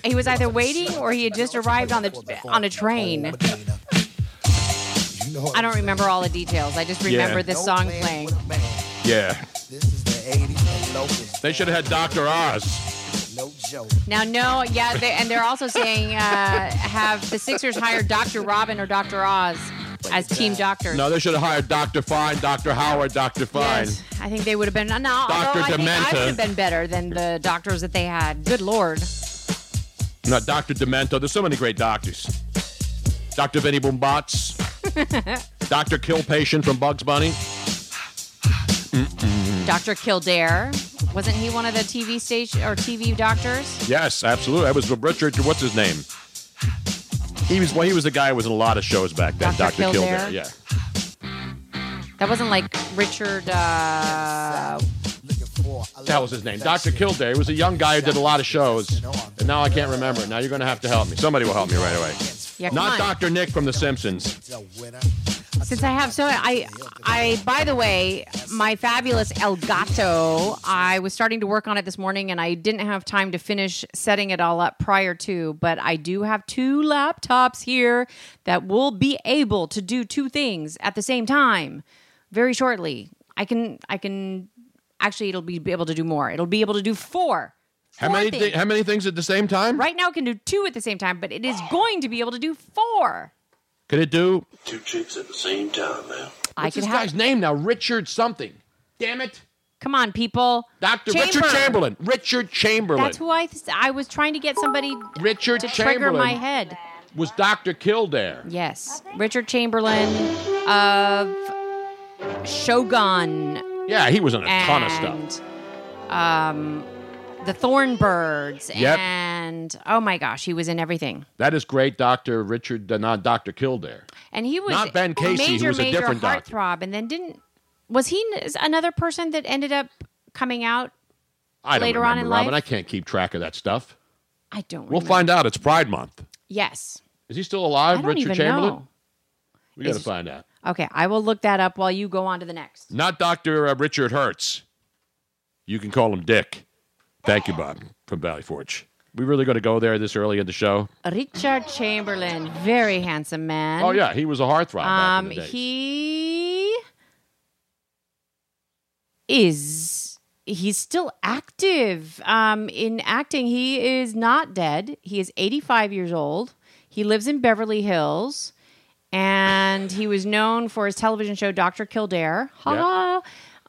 He was either waiting or he had just arrived on the on a train. I don't remember all the details. I just remember Yeah. this song playing. Yeah. This is the 80s. They should have had Dr. Oz. No joke. Now, no, yeah, they, and they're also saying uh, have the Sixers hired Dr. Robin or Dr. Oz as team doctors. No, they should have hired Dr. Fine, Dr. Howard, Dr. Fine. Yes, I think they would have been. No, although Dr. I think I Dementa. would have been better than the doctors that they had. Good lord. No, Dr. Demento. There's so many great doctors. Dr. Vinny Boombatz. Dr. Kill Patient from Bugs Bunny. Dr. Kildare. Wasn't he one of the TV station or TV doctors? Yes, absolutely. That was Richard. What's his name? He was well. He was the guy who was in a lot of shows back then. Dr. Dr. Kildare? Kildare. Yeah. That wasn't like Richard. Uh, That was his name. Dr. Kildare was a young guy who did a lot of shows, and now I can't remember. it. Now you're going to have to help me. Somebody will help me right away. Yeah, come Not on. Dr. Nick from The Simpsons. Since I have so I I by the way, my fabulous Elgato, I was starting to work on it this morning and I didn't have time to finish setting it all up prior to, but I do have two laptops here that will be able to do two things at the same time very shortly. I can I can actually it'll be able to do more. It'll be able to do four. How many? things. Thi- how many things at the same time? Right now it can do two at the same time, but it is going to be able to do four. Could it do? Two chicks at the same time, man. I What's could this have. guy's name now? Richard something. Damn it. Come on, people. Dr. Richard Chamberlain. Richard Chamberlain That's who I. Th- I was trying to get somebody Richard to trigger Chamberlain. my head. was Dr. Kildare. Yes, Richard Chamberlain of Shogun Yeah, he was in a ton of and stuff. um, the Thorn Birds, Yep. and oh my gosh, he was in everything. That is great, Dr. Richard, uh, not Dr. Kildare. And he was Not Ben Casey, who major, was a major different doctor. heartthrob, and then didn't was he another person that ended up coming out? I Later remember, on in Robin. life? I can't keep track of that stuff. I don't. We'll remember. find out. It's Pride Month. Yes, Is he still alive, Richard Chamberlain? know. We got to find out. Okay, I will look that up while you go on to the next. Not Dr. Uh, Richard Hertz. You can call him Dick. Thank you, Bob, from Valley Forge. We really going to go there this early in the show? Richard Chamberlain, very handsome man. Oh, yeah. He was a heartthrob Um, back in the day. he is he's still active um, in acting. He is not dead. He is 85 years old. He lives in Beverly Hills, and he was known for his television show Doctor Kildare. Ha ha.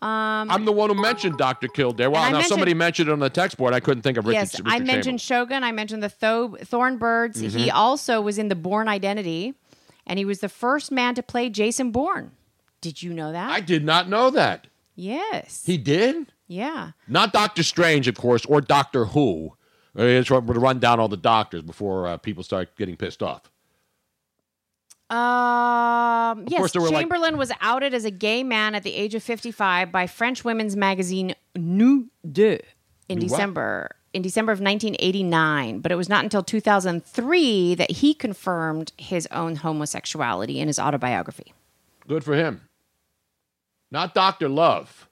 Um, I'm the one who mentioned Dr. Kildare. Well, now somebody mentioned it on the text board. I couldn't think of Richard, yes, Richard I mentioned Chamberlain. Shogun. I mentioned the Tho- Thorn Birds. He Mhm. also was in the Bourne Identity, and he was the first man to play Jason Bourne. Did you know that? I did not know that. yes. He did? yeah. Not Doctor Strange, of course, or Doctor Who. Uh, It's going to run down all the doctors before uh, people start getting pissed off. Um, yes, were, like- Chamberlain was outed as a gay man at the age of 55 by French women's magazine Nous Deux in Nu what? December in December of 1989, but it was not until 2003 that he confirmed his own homosexuality in his autobiography. Good for him. Not Doctor Love.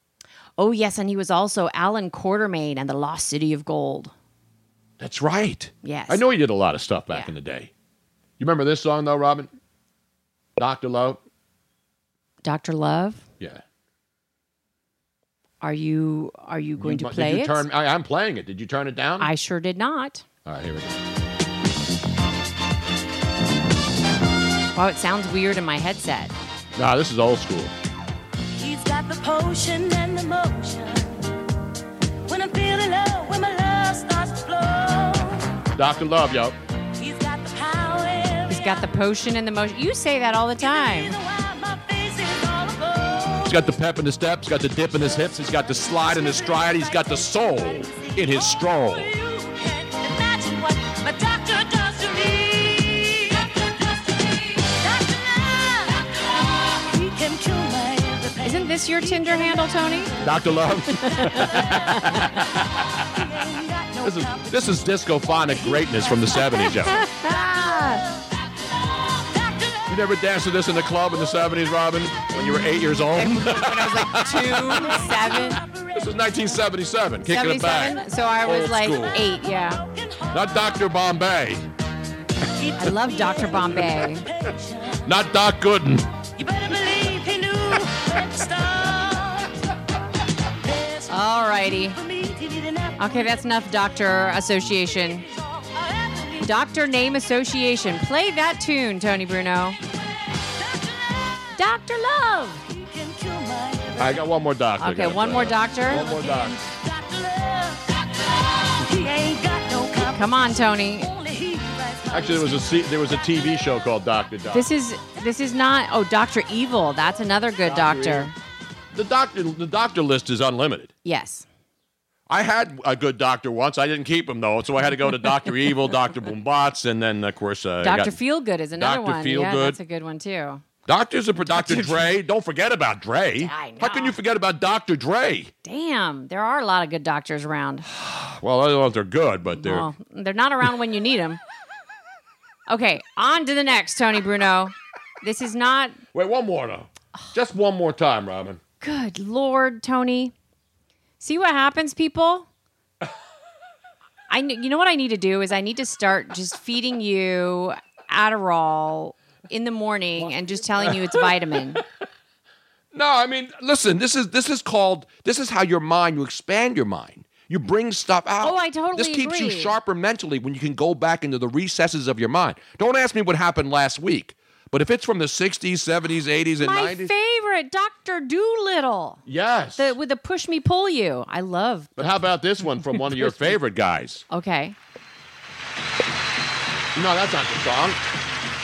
Oh yes, and he was also Allan Quatermain and the Lost City of Gold. That's right. Yes. I know he did a lot of stuff back in the day. You remember this song though, Robin? Doctor Love. Dr. Love, Yeah. are you are you going You to play did you it? Turn, I, I'm playing it. Did you turn it down? I sure did not. All right, here we go. Wow, it sounds weird in my headset. Nah, this is old school. He's got the potion and the motion. When I'm feeling low, when my love starts to flow. Doctor Love, yo. Got the potion and the motion. You say that all the time. He's got the pep in his steps, got the dip in his hips, he's got the slide in his stride, he's got the soul in his stroll. Imagine what my doctor does to me. Doctor Love, he can cure my every pain. Isn't this your Tinder handle, Tony? Dr. Love. this is this is discophonic greatness from the 70s, yo. You never danced to this in the club in the 70s, Robin, when you were eight years old? when I was like two, seven, This is 1977, kicking it back. So I was Old like school. eight, yeah. Not Dr. Bombay, I love Dr. Bombay. not Doc Gooden. You better believe he knew where to start. All righty. Okay, that's enough Doctor Association. Doctor Name Association. Play that tune, Tony Bruno. Doctor Love. I got one more doctor. Okay, one play. more doctor. One more doctor. He ain't got no company. Come on, Tony. Actually, there was a there was a TV show called Doctor Doc. This is this is not. Oh, Doctor Evil. That's another good doctor. the doctor the doctor list is unlimited. Yes. I had a good doctor once. I didn't keep him though, so I had to go to Doctor Evil, Doctor Boombatz, and then of course uh, Doctor Feelgood is another Dr. one. Yeah, Feelgood. that's a good one too. Doctors are for Dr. Dre. Don't forget about Dre. I know. How can you forget about Dr. Dre? Damn, there are a lot of good doctors around. Well, I don't know if they're good, but they're Well, they're not around when you need them. Okay, on to the next, Tony Bruno. This is not wait one more though. Just one more time, Robin. good, Lord, Tony. See what happens, people. I, you know what I need to do is I need to start just feeding you Adderall in the morning and just telling you it's vitamin. No, I mean, listen. This is this is called this is how your mind you expand your mind. You bring stuff out. Oh, I totally This keeps you sharper mentally when you can go back into the recesses of your mind. Don't ask me what happened last week, But if it's from the 60s, 70s, 80s, and My 90s. favorite, Doctor Dolittle. yes. The with the push me pull you. I love. but how about this one from one of your favorite guys? Okay. No, that's not the song.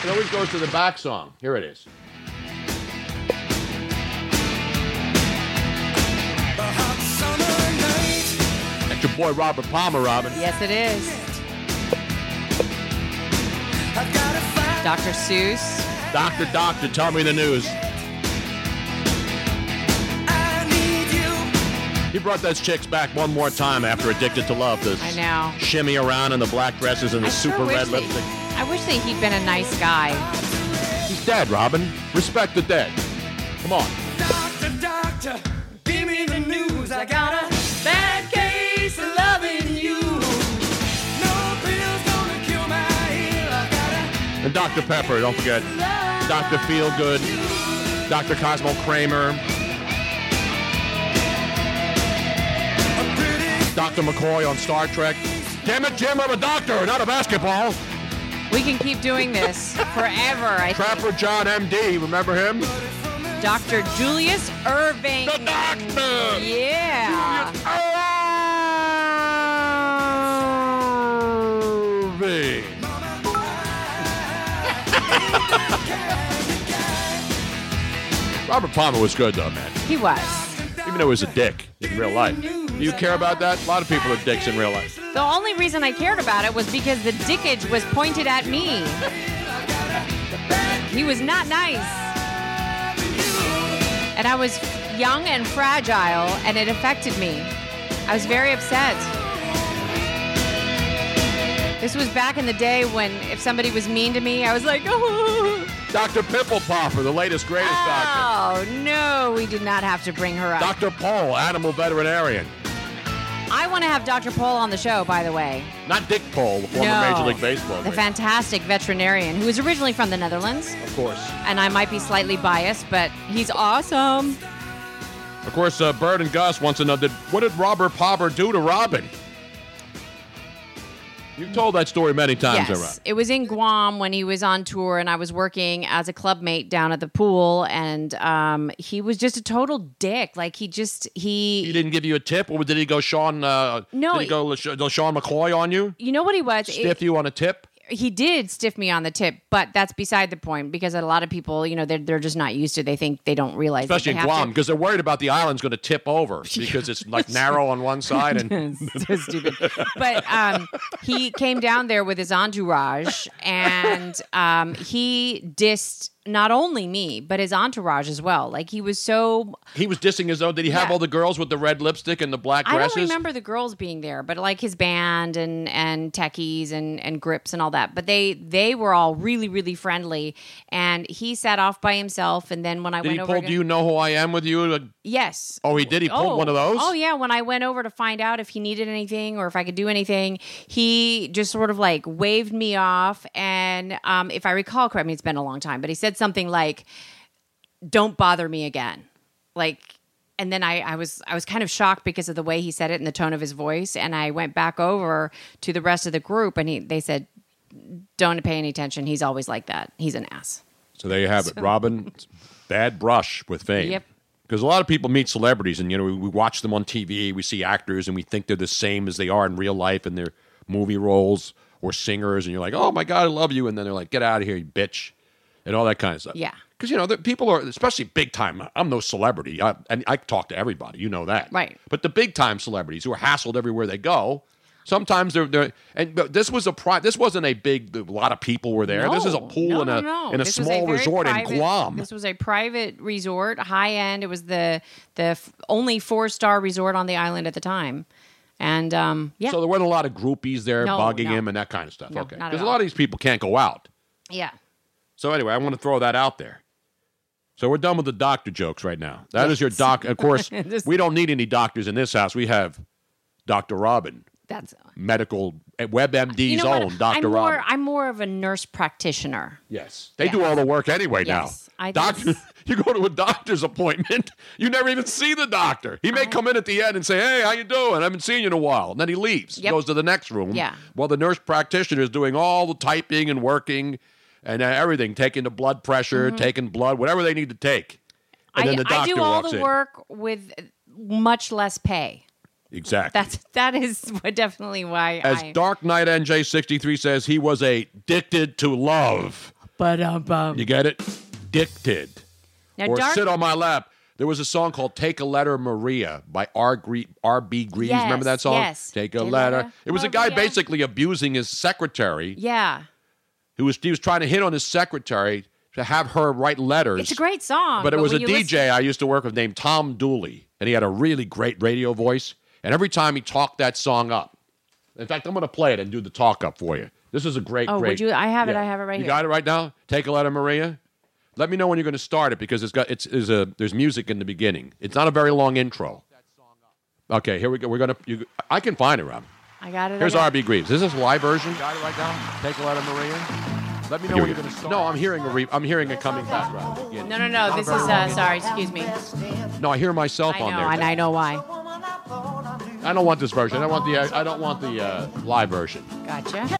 It always goes to the back song. Here it is. That's your boy Robert Palmer, Robin. Yes, it is. Dr. Seuss. Doctor, doctor, tell me the news. He brought those chicks back one more time after Addicted to Love. This I know. Shimmy around in the black dresses and the I super wish red that- lipstick. I wish that he'd been a nice guy. He's dead, Robin. Respect the dead. Come on. Doctor, doctor, give me the news. I got And Dr. Pepper, don't forget. Dr. Feelgood, Dr. Cosmo Kramer, Dr. McCoy on Star Trek. Damn it, Jim, I'm a doctor, not a basketball. We can keep doing this forever. I think. Trapper John M.D., remember him? Dr. Julius Erving. The doctor. Yeah. Erving. Robert Palmer was good, though, man. He was. Even though he was a dick in real life. Do you care about that? A lot of people are dicks in real life. The only reason I cared about it was because the dickage was pointed at me. He was not nice. And I was young and fragile, and it affected me. I was very upset. This was back in the day when if somebody was mean to me, I was like, oh. Dr. Pimple Popper, the latest, greatest doctor. Oh, no, we did not have to bring her up. Dr. Paul, animal veterinarian. I want to have Dr. Paul on the show, by the way. Not Dick Paul, the former No. Major League Baseball. The fantastic veterinarian who is originally from the Netherlands. Of course. And I might be slightly biased, but he's awesome. Of course, uh, Bird and Gus wants to know did, what did Robert Popper do to Robin? You've told that story many times, yes, it was in Guam when he was on tour, and I was working as a clubmate down at the pool, and um, he was just a total dick. Like he just he, He didn't give you a tip, or did he go Sean? Uh, No, did he go Sean McCoy on you? you know what he was? It- you on a tip? He did stiff me on the tip, but that's beside the point because a lot of people, you know, they're, they're just not used to. it. They think they don't realize, Especially in Guam, because they're worried about the island's going to tip over because it's like narrow on one side and so stupid. But um, he came down there with his entourage, and um, he dissed not only me but his entourage as well. Like he was so. he was dissing his own. Did he have Yeah. all the girls with the red lipstick and the black I don't remember the girls being there, but like his band and and techies and and grips and all that. But they they were all really really friendly, and he sat off by himself. And then when I Did went he over, pull? to- Do you know who I am with you? Like, Yes. Oh, he did. He pulled one of those. Oh yeah, when I went over to find out if he needed anything or if I could do anything, he just sort of like waved me off. And um, if I recall correctly, it's been a long time, but he said something like, "Don't bother me again," like. And then I, I was I was kind of shocked because of the way he said it and the tone of his voice. And I went back over to the rest of the group, and he they said, "Don't pay any attention. He's always like that. He's an ass." So there you have it, Robin. Bad brush with fame. Yep. Because a lot of people meet celebrities, and you know we, we watch them on TV, we see actors, and we think they're the same as they are in real life in their movie roles or singers, and you're like, oh my god, I love you, and then they're like, get out of here, you bitch, and all that kind of stuff. Yeah. Because you know the people are, especially big time. I'm no celebrity, I, and I talk to everybody. You know that, Right. But the big time celebrities who are hassled everywhere they go. Sometimes they're they're and but this was a pri- this wasn't a big a lot of people were there. this is a pool no, in a no. in a This small very resort private- in Guam. This was a private resort, high end. It was the the f- only four star resort on the island at the time, and um, yeah, So there weren't a lot of groupies there No, bugging no. him and that kind of stuff. No, okay, because a lot of these people can't go out. yeah. So anyway, I want to throw that out there. So we're done with the doctor jokes right now. That is your doc. Of course, This- we don't need any doctors in this house. We have Dr. Robin, That's medical eh, WebMD's you know own Dr. I'm Robin. I'm more of a nurse practitioner. Yes, they do all the work anyway Yes, now. I doctor, you go to a doctor's appointment, you never even see the doctor. He may uh-huh. come in at the end and say, "Hey, how you doing? I haven't seen you in a while," and then he leaves. Yep. Goes to the next room. Yeah. While the nurse practitioner is doing all the typing and working, and uh, everything, taking the blood pressure, taking blood, whatever they need to take. And Mm-hmm. I, then the I do all walks the in. work with much less pay. Exactly. That's that is definitely why As I. Dark Knight NJ63 says, he was addicted to love. But um, You get it? Addicted. now, or Dark, sit on my lap. There was a song called "Take a Letter, Maria" by R. Gre- R.B. Greaves. Yes, Remember that song? yes. Take a Take letter. letter, It was a guy basically abusing his secretary. yeah, Who was he was trying to hit on his secretary to have her write letters. it's a great song. but it was a DJ listen- I used to work with named Tom Dooley, and he had a really great radio voice. And every time he talked that song up, in fact, I'm going to play it and do the talk up for you. This is a great, Oh, would you- I have it, I have it right you here. got it right now. Take a letter, Maria. Let me know when you're going to start it because it's got it's there's a there's music in the beginning. It's not a very long intro. Okay, here we go. We're gonna. You, I can find it, Rob. I got it. I Here's got it. RB Greaves. Is this a live version? Got it right now. Take a letter, Maria. Let me know when you're going to start. No, I'm hearing a re- I'm hearing a coming back, Rob. No, no, no. This is uh, sorry. Excuse me. No, I hear myself I on know, there. and I know why. I don't want this version. I want the I don't want the uh, live version. Gotcha.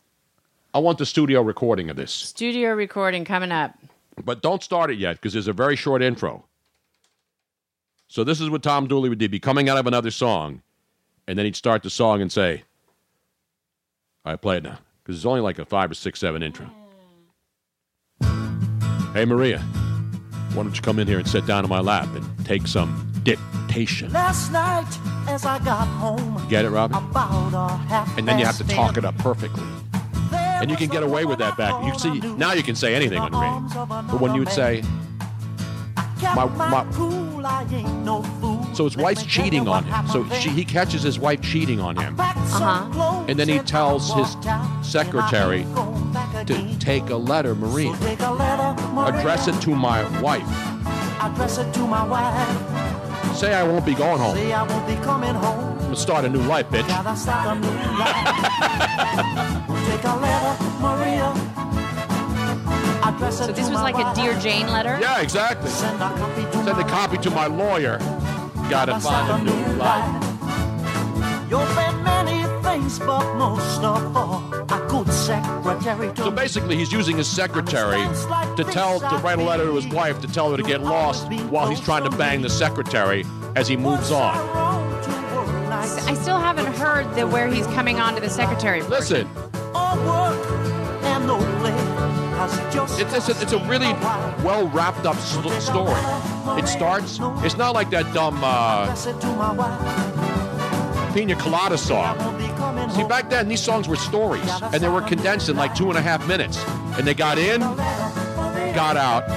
I want the studio recording of this. Studio recording coming up. But don't start it yet because there's a very short intro. So this is what Tom Dooley would do: be coming out of another song, and then he'd start the song and say, "All right, play it now," because it's only like a five or six, seven intro. Hey Maria, why don't you come in here and sit down in my lap and take some dictation? Last night, as I got home, Get it, Robin? about a half And then you have to talk it up perfectly. And you can get away with that back. You see, now you can say anything on the radio. But when you would say, my- my, my- cool, I ain't no fool. so his wife's cheating on him. So she, he catches his wife cheating on him. Uh-huh. And then he tells his secretary to take a letter, Maria. Take a letter, Maria, Address it to my wife. address it to my wife. Say I won't be going home. Say I won't be coming home. I'm gonna start a new life, bitch. Gotta start a new life. Take a letter, Maria. So this was like a. Dear Jane letter. Yeah, exactly. Send a copy to Send a copy to my lawyer. Gotta find a new life. You've been many things, but most of all, a good secretary to So basically, he's using his secretary to tell to write a letter to his wife to tell her to get lost while he's trying to bang the secretary as he moves on. I still haven't heard the where he's coming on to the secretary. Listen, it's it's a, it's a really well wrapped up story. It starts. It's not like that dumb uh, Pina Colada song. See, back then these songs were stories, and they were condensed in like two and a half minutes, and they got in, got out.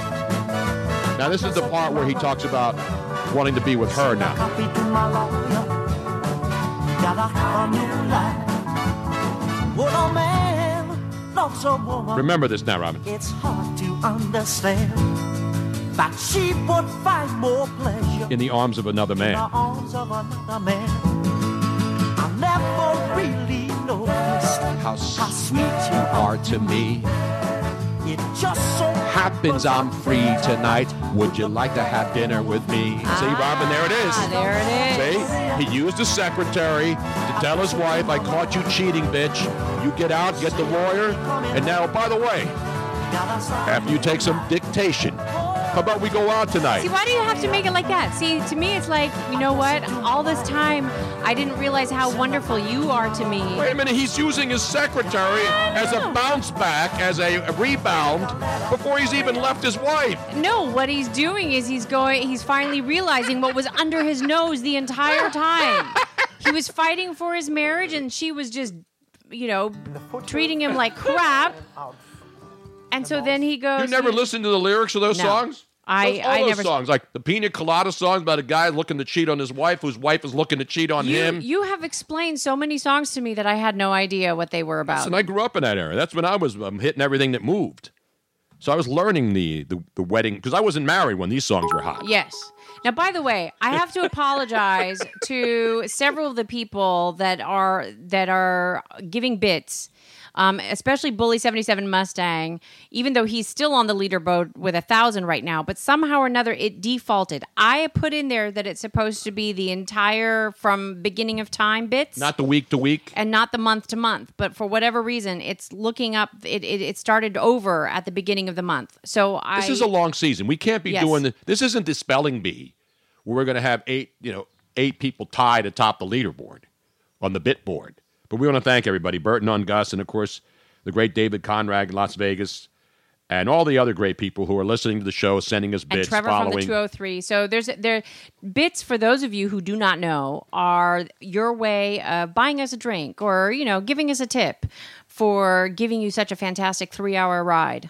Now this is the part where he talks about wanting to be with her now. Loves a woman, Remember this now, Robin. it's hard to understand that she would find more pleasure In the arms of another man. of another man. I never really noticed How sweet you are to me. it just so Happens I'm free tonight. Would you like to have dinner with me? See, Robin, there it is. Ah, there it is. See, he used the secretary to tell his wife, I caught you cheating, bitch. You get out, get the lawyer. And now, by the way, after you take some dictation, how about we go out tonight? See, why do you have to make it like that? See, to me, it's like, you know what? All this time, I didn't realize how wonderful you are to me. Wait a minute, he's using his secretary as a bounce back, as a rebound, before he's even left his wife. No, what he's doing is he's going, he's finally realizing what was under his nose the entire time. he was fighting for his marriage, and she was just, you know, treating him like crap. And so then he goes. You never listened to the lyrics of those No. songs? I- those, all I those never- songs, like the Pina Colada songs about a guy looking to cheat on his wife, whose wife is looking to cheat on You, him. you have explained so many songs to me that I had no idea what they were about. And I grew up in that era. That's when I was um, hitting everything that moved. So I was learning the the, the wedding because I wasn't married when these songs were hot. Yes. Now, by the way, I have to apologize to several of the people that are that are giving bits um, especially Bully 77 Mustang, even though he's still on the leaderboard with a thousand right now, but somehow or another it defaulted. I put in there that it's supposed to be the entire from beginning of time bits. Not the week to week. and not the month to month, but for whatever reason, it's looking up. It, it, it started over at the beginning of the month. So I This is a long season. We can't be Yes. doing the, this. Isn't the spelling bee where we're going to have eight, you know, eight people tied atop the leaderboard on the bit board. But we want to thank everybody, Burton on Gus, and of course the great David Conrad in Las Vegas, and all the other great people who are listening to the show, sending us bits, and Trevor following. from the 203. So there's there bits for those of you who do not know are your way of buying us a drink or you know giving us a tip for giving you such a fantastic three hour ride.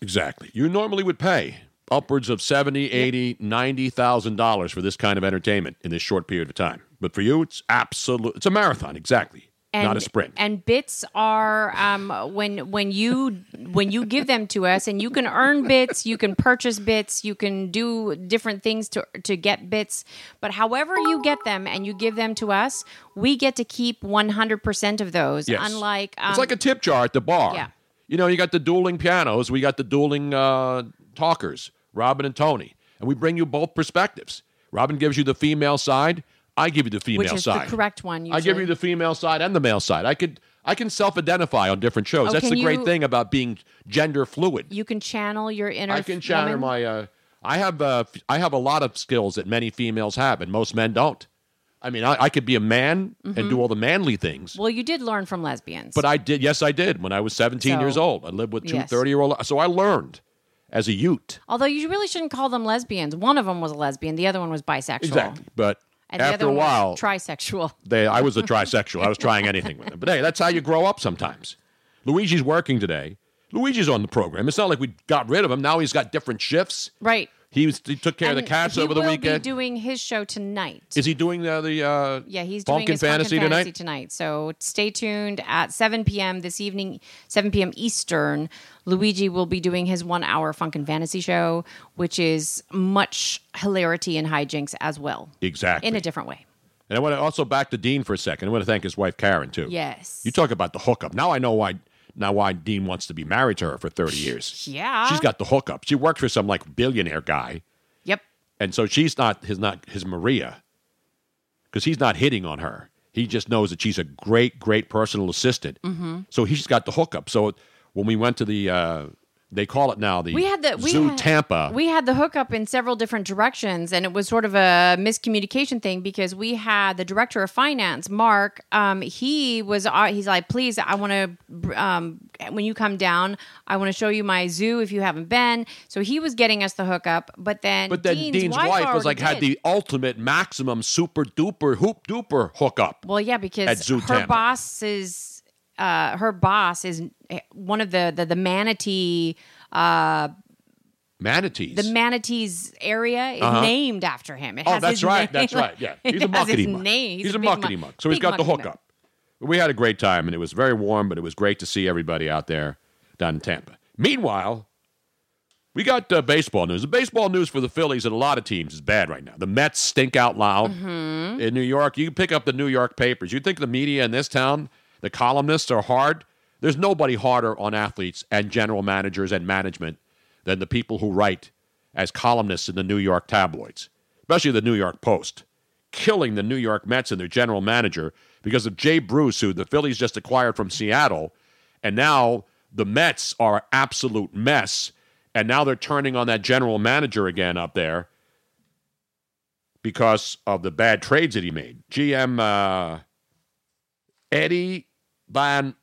Exactly. You normally would pay upwards of seventy, eighty, ninety thousand dollars for this kind of entertainment in this short period of time. But for you, it's absolute. It's a marathon, exactly, And, not a sprint. And bits are um, when when you when you give them to us, and you can earn bits, you can purchase bits, you can do different things to to get bits. But however you get them and you give them to us, we get to keep one hundred percent of those. Yes. Unlike um, it's like a tip jar at the bar. yeah. You know, you got the dueling pianos, we got the dueling uh, talkers, Robin and Tony, and we bring you both perspectives. Robin gives you the female side. I give you the female which is side. the correct one. I give you the female side and the male side. I could I can self-identify on different shows. Oh, That's the great you- thing about being gender fluid. You can channel your inner. I can channel woman. my. Uh, I have. Uh, I have a lot of skills that many females have, and most men don't. I mean, I, I could be a man and Mhm. do all the manly things, Well, you did learn from lesbians. but I did. Yes, I did. When I was 17 So- years old, I lived with two Yes. 30 year old. So I learned as a Ute. Although you really shouldn't call them lesbians. One of them was a lesbian. The other one was bisexual. Exactly. But And the after other a while, trisexual. they, I was a trisexual. I was trying anything with them. But hey, that's how you grow up sometimes. Luigi's working today. Luigi's on the program. It's not like we got rid of him. Now he's got different shifts. Right. He, was, he took care of the cats over the will weekend. Be doing his show tonight. Is he doing the, the uh, Yeah, he's doing Funkin' his Fantasy Funkin' tonight? Tonight. So stay tuned at 7 p.m. this evening, 7 p.m. Eastern. Luigi will be doing his one-hour Funkin' Fantasy show, which is much hilarity and hijinks as well, Exactly. in a different way. And I want to also back to Dean for a second. I want to thank his wife Karen too. Yes. You talk about the hookup. Now I know why. Now why Dean wants to be married to her for thirty years. Yeah. She's got the hookup. She works for some like billionaire guy, Yep. and so she's not his not his Maria, because he's not hitting on her. He just knows that she's a great, great personal assistant. Mhm. So he's got the hookup. So when we went to the, uh, they call it now the we had the we Zoo had, Tampa. We had the hookup in several different directions, and it was sort of a miscommunication thing because we had the director of finance, Mark. Um, he was uh, he's like, please, I want to um, when you come down, I want to show you my zoo if you haven't been. So he was getting us the hookup, but then But then Dean's, Dean's, wife, was already like had the ultimate maximum super duper hoop duper hookup. Well, yeah, because her Tampa. boss is uh, her boss is one of the the, the manatee. Uh, Manatees. the manatees area is Uh-huh. named after him. It oh, has that's right. name. That's right. Yeah, he's a muckety muck. name. He's, a a big muckety muck-. So he's got the hookup. We had a great time, and it was very warm, but it was great to see everybody out there down in Tampa. Meanwhile, we got uh, baseball news. The baseball news for the Phillies and a lot of teams is bad right now. The Mets stink out loud Mm-hmm. in New York. You pick up the New York papers. You think the media in this town, the columnists, are hard? There's nobody harder on athletes and general managers and management than the people who write as columnists in the New York tabloids, especially the New York Post, killing the New York Mets and their general manager because of Jay Bruce, who the Phillies just acquired from Seattle, and now the Mets are an absolute mess, and now they're turning on that general manager again up there because of the bad trades that he made. GM uh, Eddie Van,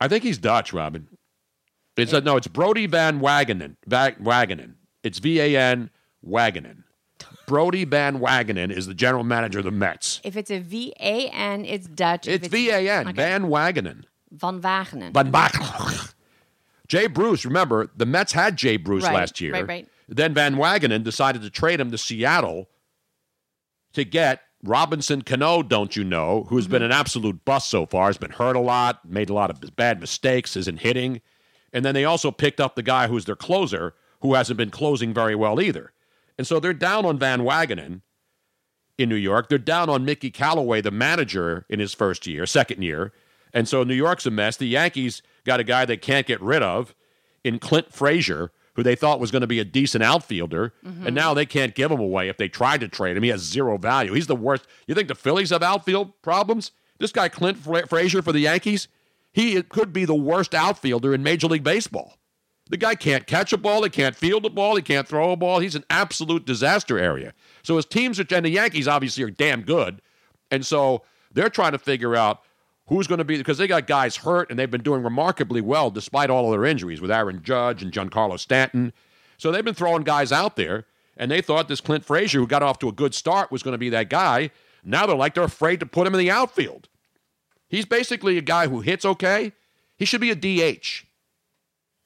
I think he's Dutch, Robin. It's a, no, it's Brodie Van Wagenen. Va- Wagenen. It's V A N Wagenen. Brodie Van Wagenen is the general manager of the Mets. If it's a V A N, it's Dutch. If It's V A N, Van Wagenen. Van Wagenen. Van Wagenen. Jay Bruce, remember, the Mets had Jay Bruce Right, last year. right, right. Then Van Wagenen decided to trade him to Seattle to get Robinson Cano, don't you know, who's been Mm-hmm. an absolute bust so far, has been hurt a lot, made a lot of bad mistakes, isn't hitting. And then they also picked up the guy who's their closer, who hasn't been closing very well either. And so they're down on Van Wagenen in New York. They're down on Mickey Callaway, the manager in his first year, second year. And so New York's a mess. The Yankees got a guy they can't get rid of in Clint Frazier, who they thought was going to be a decent outfielder, and now they can't give him away if they tried to trade him. He has zero value. He's the worst. You think the Phillies have outfield problems? This guy Clint Fra- Frazier for the Yankees, he could be the worst outfielder in Major League Baseball. The guy can't catch a ball, he can't field a ball, he can't throw a ball. He's an absolute disaster area. So his teams are, and the Yankees obviously are damn good, and so they're trying to figure out who's going to be because they got guys hurt and they've been doing remarkably well despite all of their injuries with Aaron Judge and Giancarlo Stanton. So they've been throwing guys out there, and they thought this Clint Frazier, who got off to a good start, was going to be that guy. Now they're like they're afraid to put him in the outfield. He's basically a guy who hits okay. He should be a DH.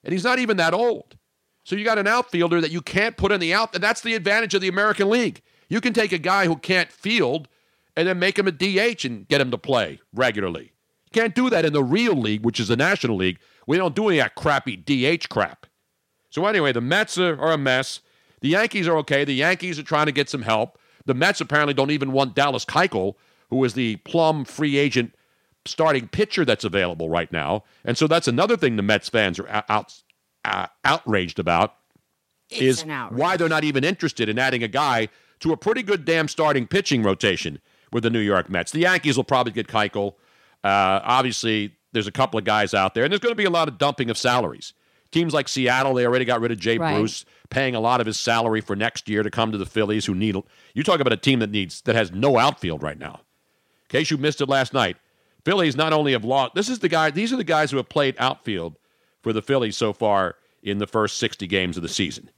And he's not even that old. So you got an outfielder that you can't put in the out, that's the advantage of the American League. You can take a guy who can't field and then make him a DH and get him to play regularly. You can't do that in the real league, which is the National League. We don't do any of that crappy DH crap. So anyway, the Mets are, are a mess. The Yankees are okay. The Yankees are trying to get some help. The Mets apparently don't even want Dallas Keuchel, who is the plum free agent starting pitcher that's available right now. And so that's another thing the Mets fans are out, out, uh, outraged about is why they're not even interested in adding a guy to a pretty good damn starting pitching rotation with the New York Mets. The Yankees will probably get Keuchel. Uh, obviously, there's a couple of guys out there, and there's going to be a lot of dumping of salaries. Teams like Seattle, they already got rid of Jay Right. Bruce, paying a lot of his salary for next year to come to the Phillies, who need. You talk about a team that needs that has no outfield right now. In case you missed it last night, Phillies not only have lost. This is the guy. These are the guys who have played outfield for the Phillies so far in the first 60 games of the season,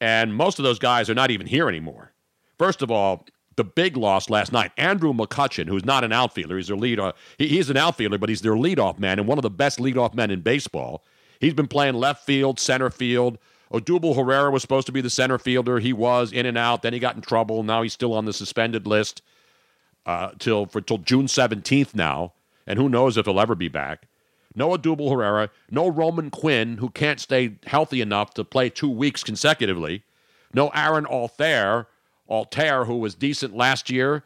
and most of those guys are not even here anymore. First of all, the big loss last night, Andrew McCutchen, who's not an outfielder, he's their lead. Uh, he, he's an outfielder, but he's their leadoff man and one of the best leadoff men in baseball. He's been playing left field, center field. Odubel Herrera was supposed to be the center fielder. He was in and out. Then he got in trouble. Now he's still on the suspended list uh, till for till June seventeenth now, and who knows if he'll ever be back. No Odubel Herrera, no Roman Quinn, who can't stay healthy enough to play two weeks consecutively. No Aaron Altherr, Altherr, who was decent last year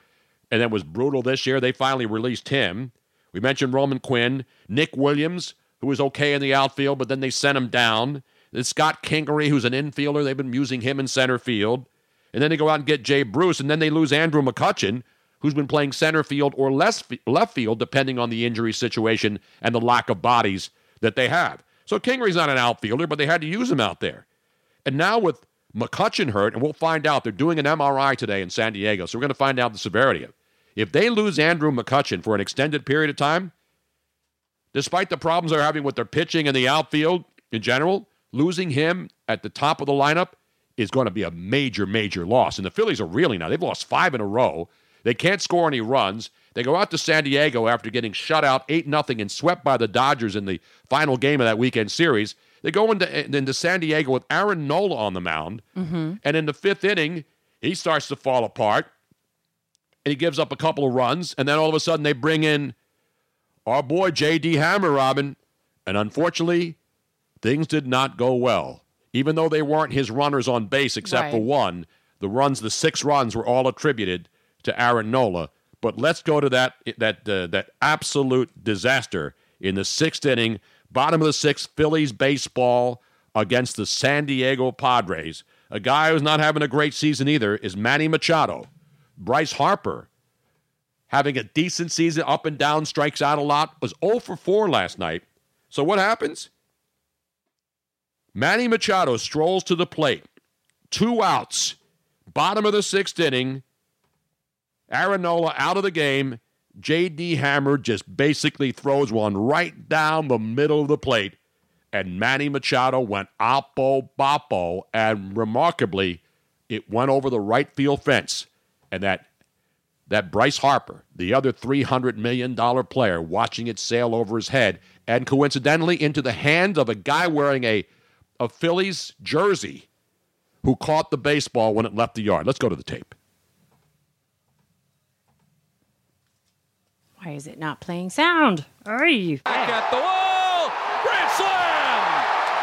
and then was brutal this year. They finally released him. We mentioned Roman Quinn, Nick Williams, who was okay in the outfield, but then they sent him down. Then Scott Kingery, who's an infielder, they've been using him in center field. And then they go out and get Jay Bruce, and then they lose Andrew McCutchen, who's been playing center field or less left field, depending on the injury situation and the lack of bodies that they have. So Kingery's not an outfielder, but they had to use him out there. And now with McCutchen hurt, and we'll find out, they're doing an MRI today in San Diego, so we're going to find out the severity of it. If they lose Andrew McCutchen for an extended period of time, despite the problems they're having with their pitching and the outfield in general, losing him at the top of the lineup is going to be a major, major loss. And the Phillies are reeling now. They've lost five in a row. They can't score any runs. They go out to San Diego after getting shut out 8 0 and swept by the Dodgers in the final game of that weekend series. They go into, into San Diego with Aaron Nola on the mound. Mm-hmm. And in the fifth inning, he starts to fall apart and he gives up a couple of runs. And then all of a sudden, they bring in our boy J.D. Hammer, Robin. And unfortunately, things did not go well. Even though they weren't his runners on base except for one, the runs, the six runs, were all attributed to Aaron Nola. But let's go to that that uh, that absolute disaster in the sixth inning, bottom of the sixth, Phillies baseball against the San Diego Padres. A guy who's not having a great season either is Manny Machado. Bryce Harper having a decent season, up and down, strikes out a lot, was 0 for 4 last night. So what happens? Manny Machado strolls to the plate, two outs, bottom of the sixth inning. Aaron Nola out of the game. J.D. Hammer just basically throws one right down the middle of the plate. And Manny Machado went oppo boppo. And remarkably, it went over the right field fence. And that that Bryce Harper, the other $300 million player, watching it sail over his head, and coincidentally into the hands of a guy wearing a, a Phillies jersey who caught the baseball when it left the yard. Let's go to the tape. Why is it not playing sound? Ay. Back at the wall. Grand slam.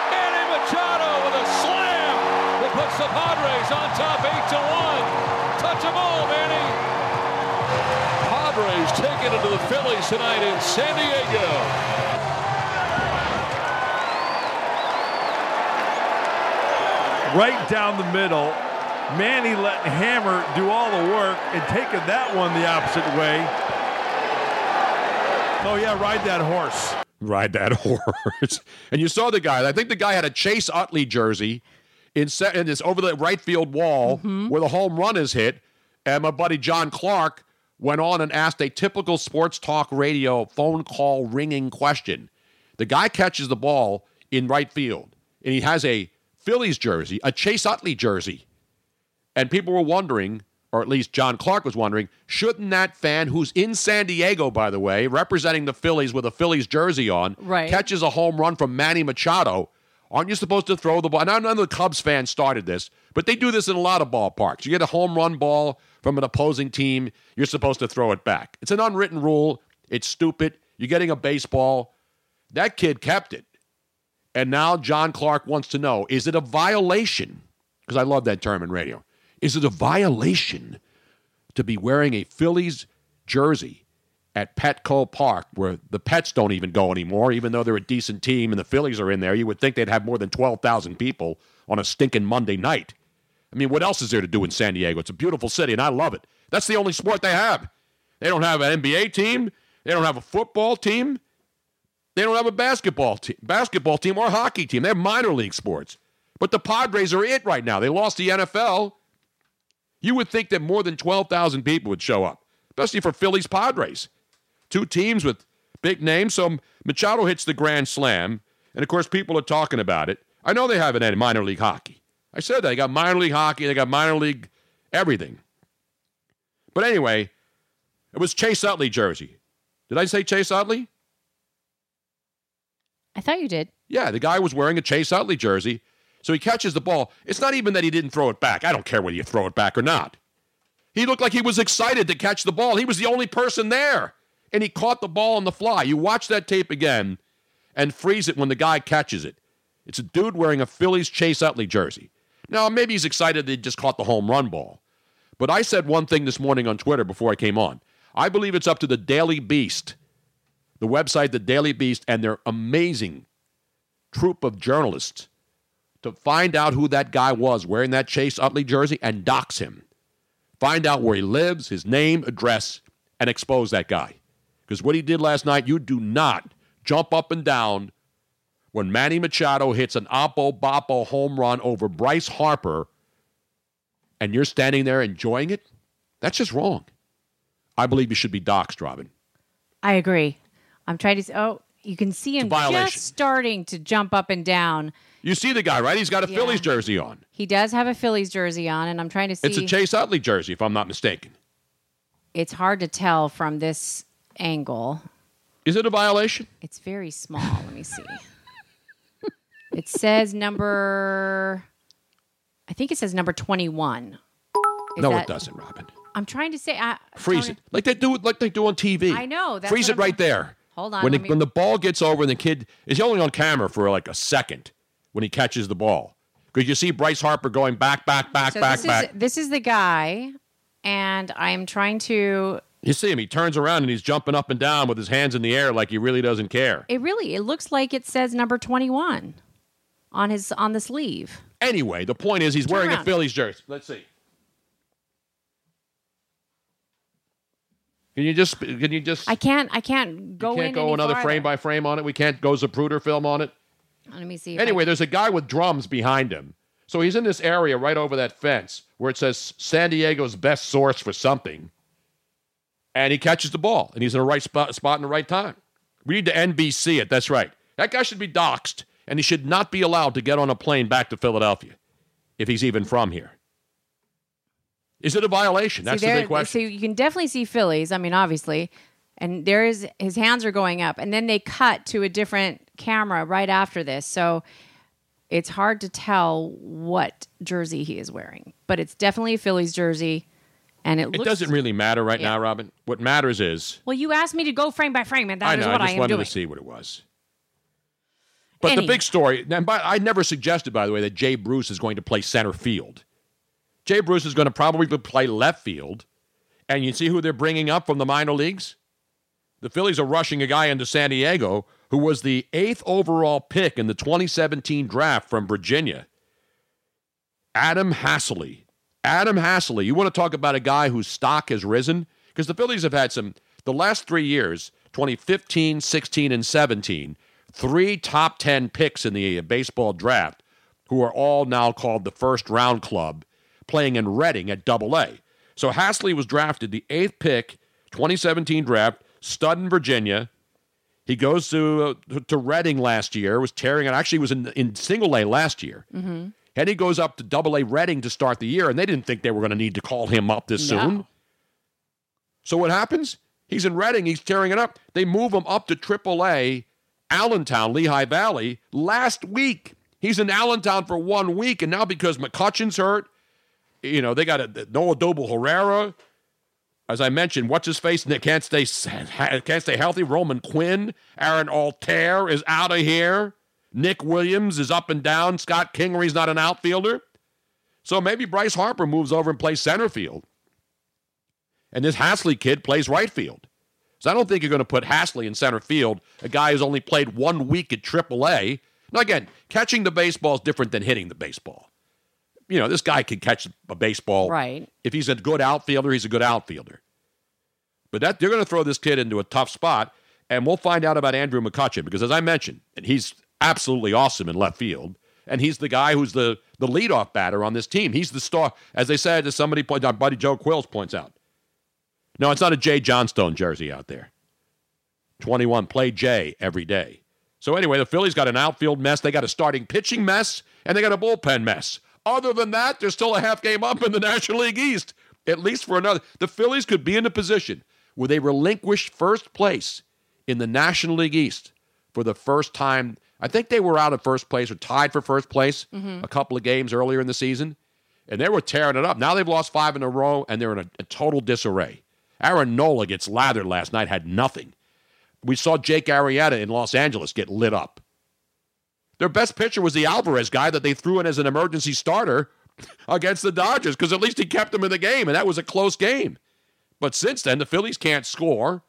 Manny Machado with a slam that puts the Padres on top eight to one. Touch 'em all, Manny. Padres taking it to the Phillies tonight in San Diego. right down the middle. Manny letting Hammer do all the work and taking that one the opposite way. Oh yeah, ride that horse. Ride that horse. and you saw the guy. I think the guy had a Chase Utley jersey in, set, in this over the right field wall mm-hmm. where the home run is hit. And my buddy John Clark went on and asked a typical sports talk radio phone call ringing question. The guy catches the ball in right field, and he has a Phillies jersey, a Chase Utley jersey. And people were wondering, or at least John Clark was wondering, shouldn't that fan, who's in San Diego, by the way, representing the Phillies with a Phillies jersey on, Right. catches a home run from Manny Machado, aren't you supposed to throw the ball? Now, none of the Cubs fans started this, but they do this in a lot of ballparks. You get a home run ball from an opposing team, you're supposed to throw it back. It's an unwritten rule. It's stupid. You're getting a baseball. That kid kept it. And now John Clark wants to know is it a violation? Because I love that term in radio. Is it a violation to be wearing a Phillies jersey at Petco Park where the Pets don't even go anymore, even though they're a decent team and the Phillies are in there? You would think they'd have more than 12,000 people on a stinking Monday night. I mean, what else is there to do in San Diego? It's a beautiful city and I love it. That's the only sport they have. They don't have an NBA team, they don't have a football team. They don't have a basketball team, basketball team or hockey team. They have minor league sports. But the Padres are it right now. They lost the NFL. You would think that more than 12,000 people would show up, especially for Phillies Padres. Two teams with big names. So Machado hits the grand slam. And of course, people are talking about it. I know they have it in minor league hockey. I said that. They got minor league hockey, they got minor league everything. But anyway, it was Chase Utley jersey. Did I say Chase Utley? I thought you did. Yeah, the guy was wearing a Chase Utley jersey. So he catches the ball. It's not even that he didn't throw it back. I don't care whether you throw it back or not. He looked like he was excited to catch the ball. He was the only person there. And he caught the ball on the fly. You watch that tape again and freeze it when the guy catches it. It's a dude wearing a Phillies Chase Utley jersey. Now, maybe he's excited that he just caught the home run ball. But I said one thing this morning on Twitter before I came on. I believe it's up to the Daily Beast, the website, the Daily Beast, and their amazing troop of journalists to find out who that guy was wearing that Chase Utley jersey and dox him. Find out where he lives, his name, address, and expose that guy. Because what he did last night, you do not jump up and down when Manny Machado hits an Oppo Boppo home run over Bryce Harper and you're standing there enjoying it. That's just wrong. I believe you should be doxed, Robin. I agree. I'm trying to. Oh, you can see him just starting to jump up and down. You see the guy, right? He's got a Yeah. Phillies jersey on. He does have a Phillies jersey on, and I'm trying to see. It's a Chase Utley jersey, if I'm not mistaken. It's hard to tell from this angle. Is it a violation? It's very small. Let me see. it says number. I think it says number 21. Is no, that- it doesn't, Robin. I'm trying to say. I, Freeze Tony- it like they do like they do on TV. I know, that's Freeze it right I'm- there. Hold on, When, the, me- when the ball gets over and the kid is only on camera for like a second when he catches the ball because you see Bryce Harper going back, back, back, So back, this back. is this is the guy, and I'm trying to. You see him. He turns around and he's jumping up and down with his hands in the air like he really doesn't care. It really it looks like it says number 21 on his on the sleeve. Anyway, the point is he's Turn wearing a. Phillies jersey. Let's see. Can you just can you just I can't I can't go you can't go another farther. frame by frame on it? We can't go Zapruder film on it? Let me see. if I- Anyway, there's a guy with drums behind him. So he's in this area right over that fence where it says San Diego's best source for something. And he catches the ball and he's in the right spot, spot in the right time. We need to NBC it. That's right. That guy should be doxxed and he should not be allowed to get on a plane back to Philadelphia if he's even from here. Is it a violation? That's see, the big question. So you can definitely see Phillies. I mean, obviously, and there is his hands are going up, and then they cut to a different camera right after this. So it's hard to tell what jersey he is wearing, but it's definitely a Phillies jersey, and it it doesn't really matter right Yeah. now, Robin. What matters is Well, you asked me to go frame by frame, and that I is know. what I I, just am wanted doing. to see what it was. But the big story, and by, I never suggested, by the way, that Jay Bruce is going to play center field. Jay Bruce is going to probably play left field, And you see who they're bringing up from the minor leagues? The Phillies are rushing a guy into San Diego who was the eighth overall pick in the 2017 draft from Virginia. Adam Haseley. Adam Haseley. You want to talk about a guy whose stock has risen? Because the Phillies have had some, the last three years, 2015, 16, and 17, three top 10 picks in the baseball draft who are all now called the first round club playing in Reading at double A. So Haseley was drafted the eighth pick, 2017 draft, stud in Virginia. He goes to uh, to Reading last year, was tearing it. Actually, was in in single A last year. Mm-hmm. And he goes up to double A Reading to start the year, and they didn't think they were going to need to call him up this No. soon. So what happens? He's in Reading, he's tearing it up. They move him up to triple A Allentown, Lehigh Valley, last week. He's in Allentown for one week, and now because McCutchen's hurt, you know, they got a no Odubel Herrera. As I mentioned, what's his face? Nick can't stay can't stay healthy. Roman Quinn, Aaron Altherr is out of here. Nick Williams is up and down. Scott Kingery's not an outfielder. So maybe Bryce Harper moves over and plays center field. And this Haseley kid plays right field. So I don't think you're going to put Haseley in center field, a guy who's only played one week at AAA. Now, again, catching the baseball is different than hitting the baseball. You know, this guy can catch a baseball. Right. If he's a good outfielder, he's a good outfielder. But that they're going to throw this kid into a tough spot, and we'll find out about Andrew McCutchen because, as I mentioned, and he's absolutely awesome in left field, and he's the guy who's the the leadoff batter on this team. He's the star, as they said, as somebody points our uh, buddy Joe Quills points out. No, it's not a Jay Johnstone jersey out there. 21, play Jay every day. So anyway, the Phillies got an outfield mess. They got a starting pitching mess, and they got a bullpen mess. Other than that, they're still a half game up in the National League East, at least for another. The Phillies could be in a position where they relinquish first place in the National League East for the first time. I think they were out of first place or tied for first place Mhm. a couple of games earlier in the season, and they were tearing it up. Now they've lost five in a row, and they're in a, a total disarray. Aaron Nola gets lathered last night, had nothing. We saw Jake Arrieta in Los Angeles get lit up. Their best pitcher was the Alvarez guy that they threw in as an emergency starter against the Dodgers because at least he kept them in the game, and that was a close game. But since then, the Phillies can't score,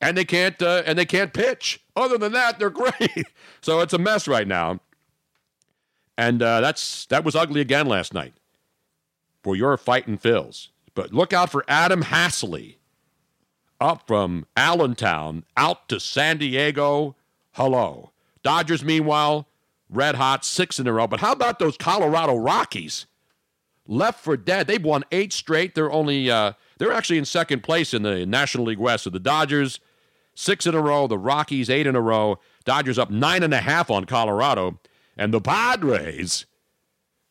and they can't uh, and they can't pitch. Other than that, they're great. so it's a mess right now. And uh, that's that was ugly again last night for your fighting Phils. But look out for Adam Haseley up from Allentown out to San Diego. Hello. Dodgers, meanwhile, red hot, six in a row. But how about those Colorado Rockies? Left for dead. They've won eight straight. They're only uh, they're actually in second place in the National League West. So the Dodgers, six in a row. The Rockies, eight in a row. Dodgers up nine and a half on Colorado. And the Padres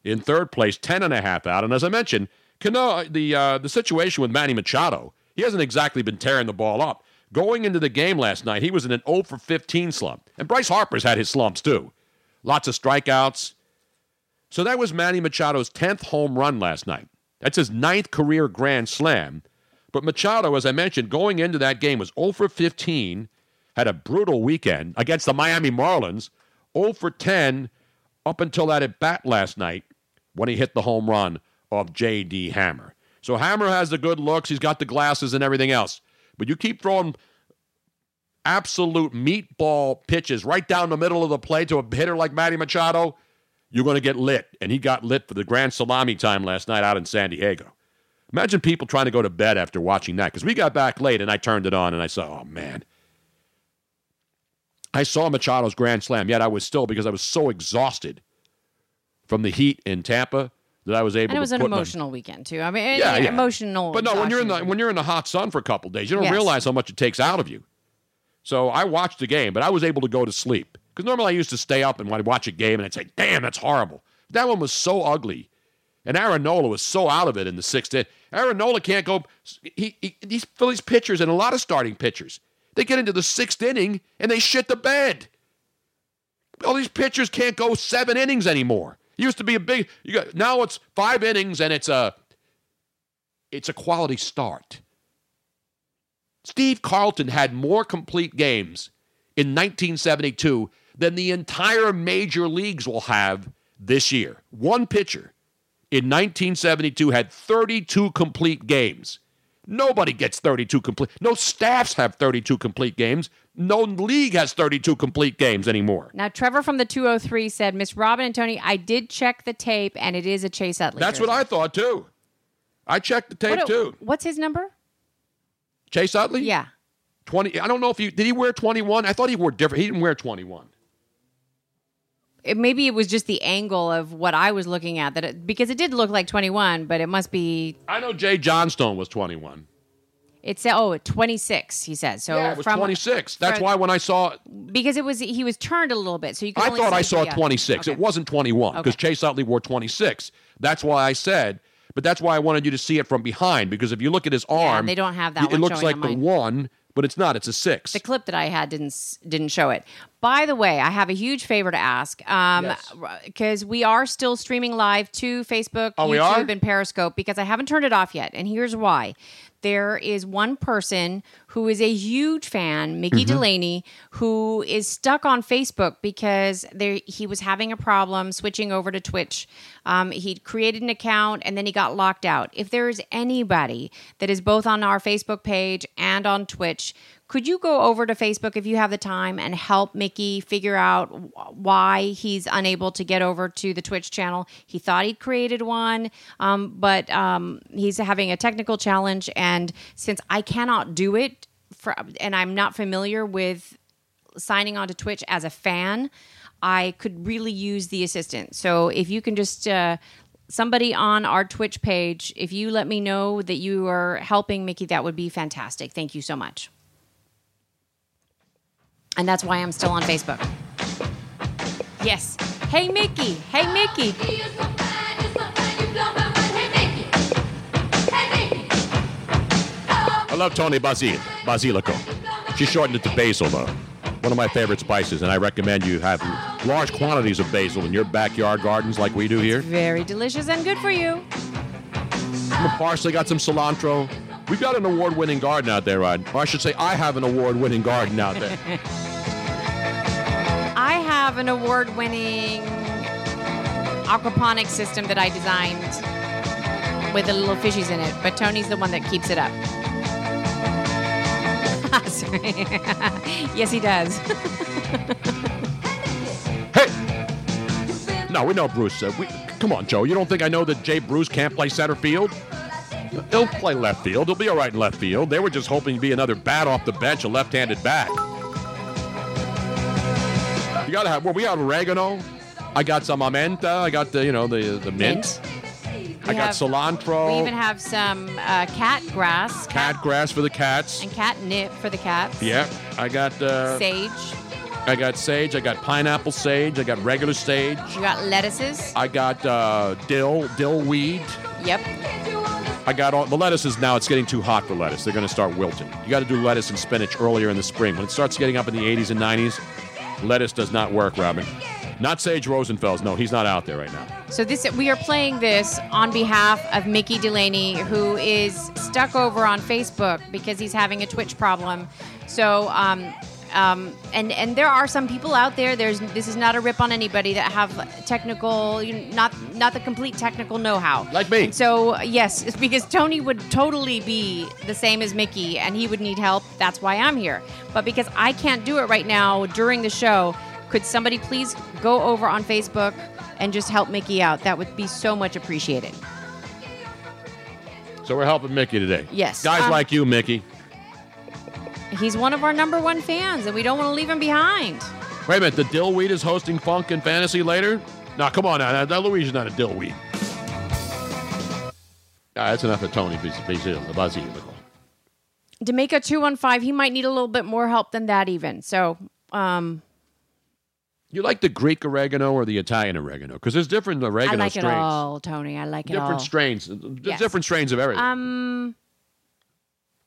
in third place, ten and a half out. And as I mentioned, Cano, the uh, the situation with Manny Machado, he hasn't exactly been tearing the ball up. Going into the game last night, he was in an 0 for 15 slump. And Bryce Harper's had his slumps too. Lots of strikeouts. So that was Manny Machado's 10th home run last night. That's his ninth career grand slam. But Machado, as I mentioned, going into that game was 0 for 15, had a brutal weekend against the Miami Marlins, 0 for 10 up until that at bat last night when he hit the home run of J.D. Hammer. So Hammer has the good looks, he's got the glasses and everything else. But you keep throwing absolute meatball pitches right down the middle of the plate to a hitter like Manny Machado, you're going to get lit. And he got lit for the grand salami time last night out in San Diego. Imagine people trying to go to bed after watching that because we got back late and I turned it on and I saw, oh man. I saw Machado's grand slam, yet I was still because I was so exhausted from the heat in Tampa that I was able And it was an my- emotional weekend too. I mean, Yeah, yeah. emotional. But no, when you're in the when you're in the hot sun for a couple days, you don't Yes. realize how much it takes out of you. So I watched the game, but I was able to go to sleep because normally I used to stay up and watch a game and I'd say, "Damn, that's horrible." That one was so ugly, and Aaron Nola was so out of it in the sixth inning. Aaron Nola can't go. He, he these Phillies pitchers and a lot of starting pitchers, they get into the sixth inning and they shit the bed. All these pitchers can't go seven innings anymore. Used to be a big. You got now it's five innings and it's a it's a quality start. Steve Carlton had more complete games in 1972 than the entire major leagues will have this year. One pitcher in 1972 had 32 complete games. Nobody gets 32 complete. No staffs have 32 complete games. No league has 32 complete games anymore. Now, Trevor from the 203 said, Miss Robin and Tony, I did check the tape, and it is a Chase Utley. That's what I thought too. I checked the tape What- too. What's his number? Chase Utley? Yeah. 20. I don't know if he did he wear 21? I thought he wore different. He didn't wear 21. It, maybe it was just the angle of what I was looking at that it, because it did look like 21, but it must be. I know Jay Johnstone was 21. It said oh 26. He said so. yeah, it was from 26. That's from- why when I saw because it was he was turned a little bit, so you. Could I thought I saw yeah. 26. It wasn't 21 because Chase Utley wore 26. That's why I said, but that's why I wanted you to see it from behind because if you look at his arm, they don't have that It looks like the mine. one, but it's not. It's a six. The clip that I had didn't didn't show it. By the way, I have a huge favor to ask um, because we are still streaming live to Facebook, Oh, YouTube, and Periscope because I haven't turned it off yet, and here's why. There is one person who is a huge fan, Mickey Mm-hmm. Delaney, who is stuck on Facebook because there he was having a problem switching over to Twitch. Um, he created an account and then he got locked out. If there is anybody that is both on our Facebook page and on Twitch, could you go over to Facebook if you have the time and help Mickey figure out why he's unable to get over to the Twitch channel? He thought he'd created one, um, but um, he's having a technical challenge. And since I cannot do it, for, and I'm not familiar with signing on to Twitch as a fan, I could really use the assistant. So if you can just. Uh, Somebody on our Twitch page, if you let me know that you are helping Mickey, that would be fantastic. Thank you so much. And that's why I'm still on Facebook. Yes. Hey, Mickey. Hey, Mickey. I love Toni Basil, Basilico. She shortened it to basil, though. One of my favorite spices, and I recommend you have large quantities of basil in your backyard gardens like we do here. Very delicious and good for you. Some parsley, got some cilantro. We've got an award-winning garden out there, Rod. Or I should say, I have an award-winning garden out there. I have an award winning aquaponics system that I designed with the little fishies in it, but Tony's the one that keeps it up. Yes, he does. Hey! No, we know Bruce. Uh, we, come on, Joe. You don't think I know that Jay Bruce can't play center field? He'll play left field. He'll be all right in left field. They were just hoping to be another bat off the bench, a left-handed bat. You gotta have. Well, we have oregano. I got some amenta. I got the you know the the mint. I We got have- cilantro. We even have some uh, cat grass cat grass for the cats. and catnip for the cats. Yeah, I got uh, Sage. I got sage. I got pineapple sage. I got regular sage. You got lettuces. I got uh, dill dill weed. Yep. I got all the lettuces now. It's getting too hot for lettuce. They're going to start wilting. You got to do lettuce and spinach earlier in the spring. When it starts getting up in the 80s and 90s, lettuce does not work, Robin. Not Sage Rosenfels. No, he's not out there right now. So this we are playing this on behalf of Mickey Delaney, who is stuck over on Facebook because he's having a Twitch problem. So um, um, and and there are some people out there. There's this is not a rip on anybody that have technical, you know, not not the complete technical know-how. Like me. And so yes, it's because Tony would totally be the same as Mickey, and he would need help. That's why I'm here. But because I can't do it right now during the show, could somebody please go over on Facebook and just help Mickey out? That would be so much appreciated. So we're helping Mickey today. Yes. Guys Um, like you, Mickey. He's one of our number one fans, and we don't want to leave him behind. Wait a minute. The dillweed is hosting Funk and Fantasy later? No, come on now. Now, now Louise is not a dillweed. Ah, that's enough of Toni Basil. Basil. Jamaica two one five. He might need a little bit more help than that, even. So, um, You like the Greek oregano or the Italian oregano? Because there's different oregano strains. I like strains. it all, Tony. I like it all. different strains. Yes. different strains of everything. Um.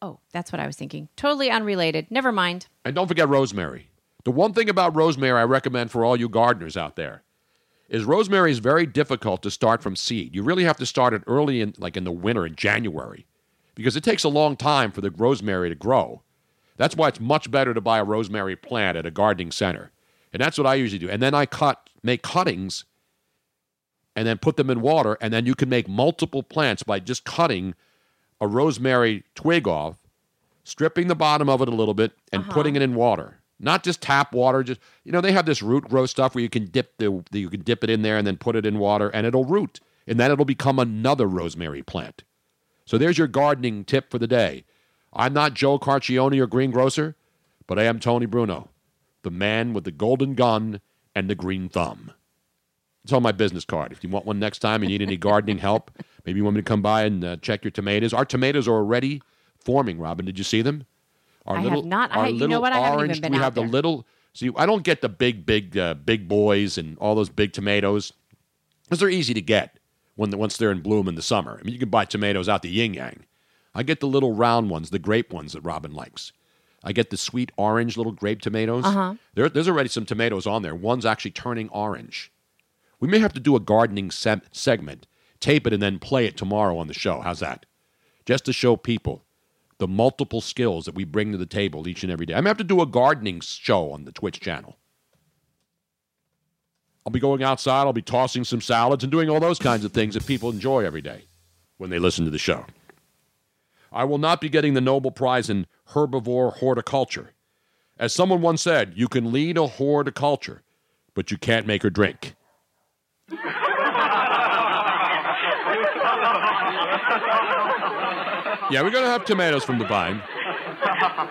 Oh, that's what I was thinking. Totally unrelated. Never mind. And don't forget rosemary. The one thing about rosemary I recommend for all you gardeners out there is rosemary is very difficult to start from seed. You really have to start it early in like in the winter in January because it takes a long time for the rosemary to grow. That's why it's much better to buy a rosemary plant at a gardening center. And that's what I usually do. And then I cut make cuttings and then put them in water and then you can make multiple plants by just cutting a rosemary twig off, stripping the bottom of it a little bit, and Uh-huh. putting it in water. Not just tap water. Just you know, they have this root grow stuff where you can dip the you can dip it in there and then put it in water, and it'll root, and then it'll become another rosemary plant. So there's your gardening tip for the day. I'm not Joe Carcione or Greengrocer, but I am Tony Bruno, the man with the golden gun and the green thumb. It's on my business card. If you want one next time and need any gardening help, maybe you want me to come by and uh, check your tomatoes. Our tomatoes are already forming, Robin. Did you see them? Our I have not. I our ha- you know little what? I haven't even been we out have there. the little. See, I don't get the big, big, uh, big boys and all those big tomatoes because they're easy to get when once they're in bloom in the summer. I mean, you can buy tomatoes out the yin yang. I get the little round ones, the grape ones that Robin likes. I get the sweet orange little grape tomatoes. Uh-huh. There, there's already some tomatoes on there. One's actually turning orange. We may have to do a gardening se- segment, tape it, and then play it tomorrow on the show. How's that? Just to show people the multiple skills that we bring to the table each and every day. I'm going to have to do a gardening show on the Twitch channel. I'll be going outside, I'll be tossing some salads and doing all those kinds of things that people enjoy every day when they listen to the show. I will not be getting the Nobel Prize in herbivore horticulture. As someone once said, you can lead a horticulture, but you can't make her drink. Yeah, we're going to have tomatoes from the vine.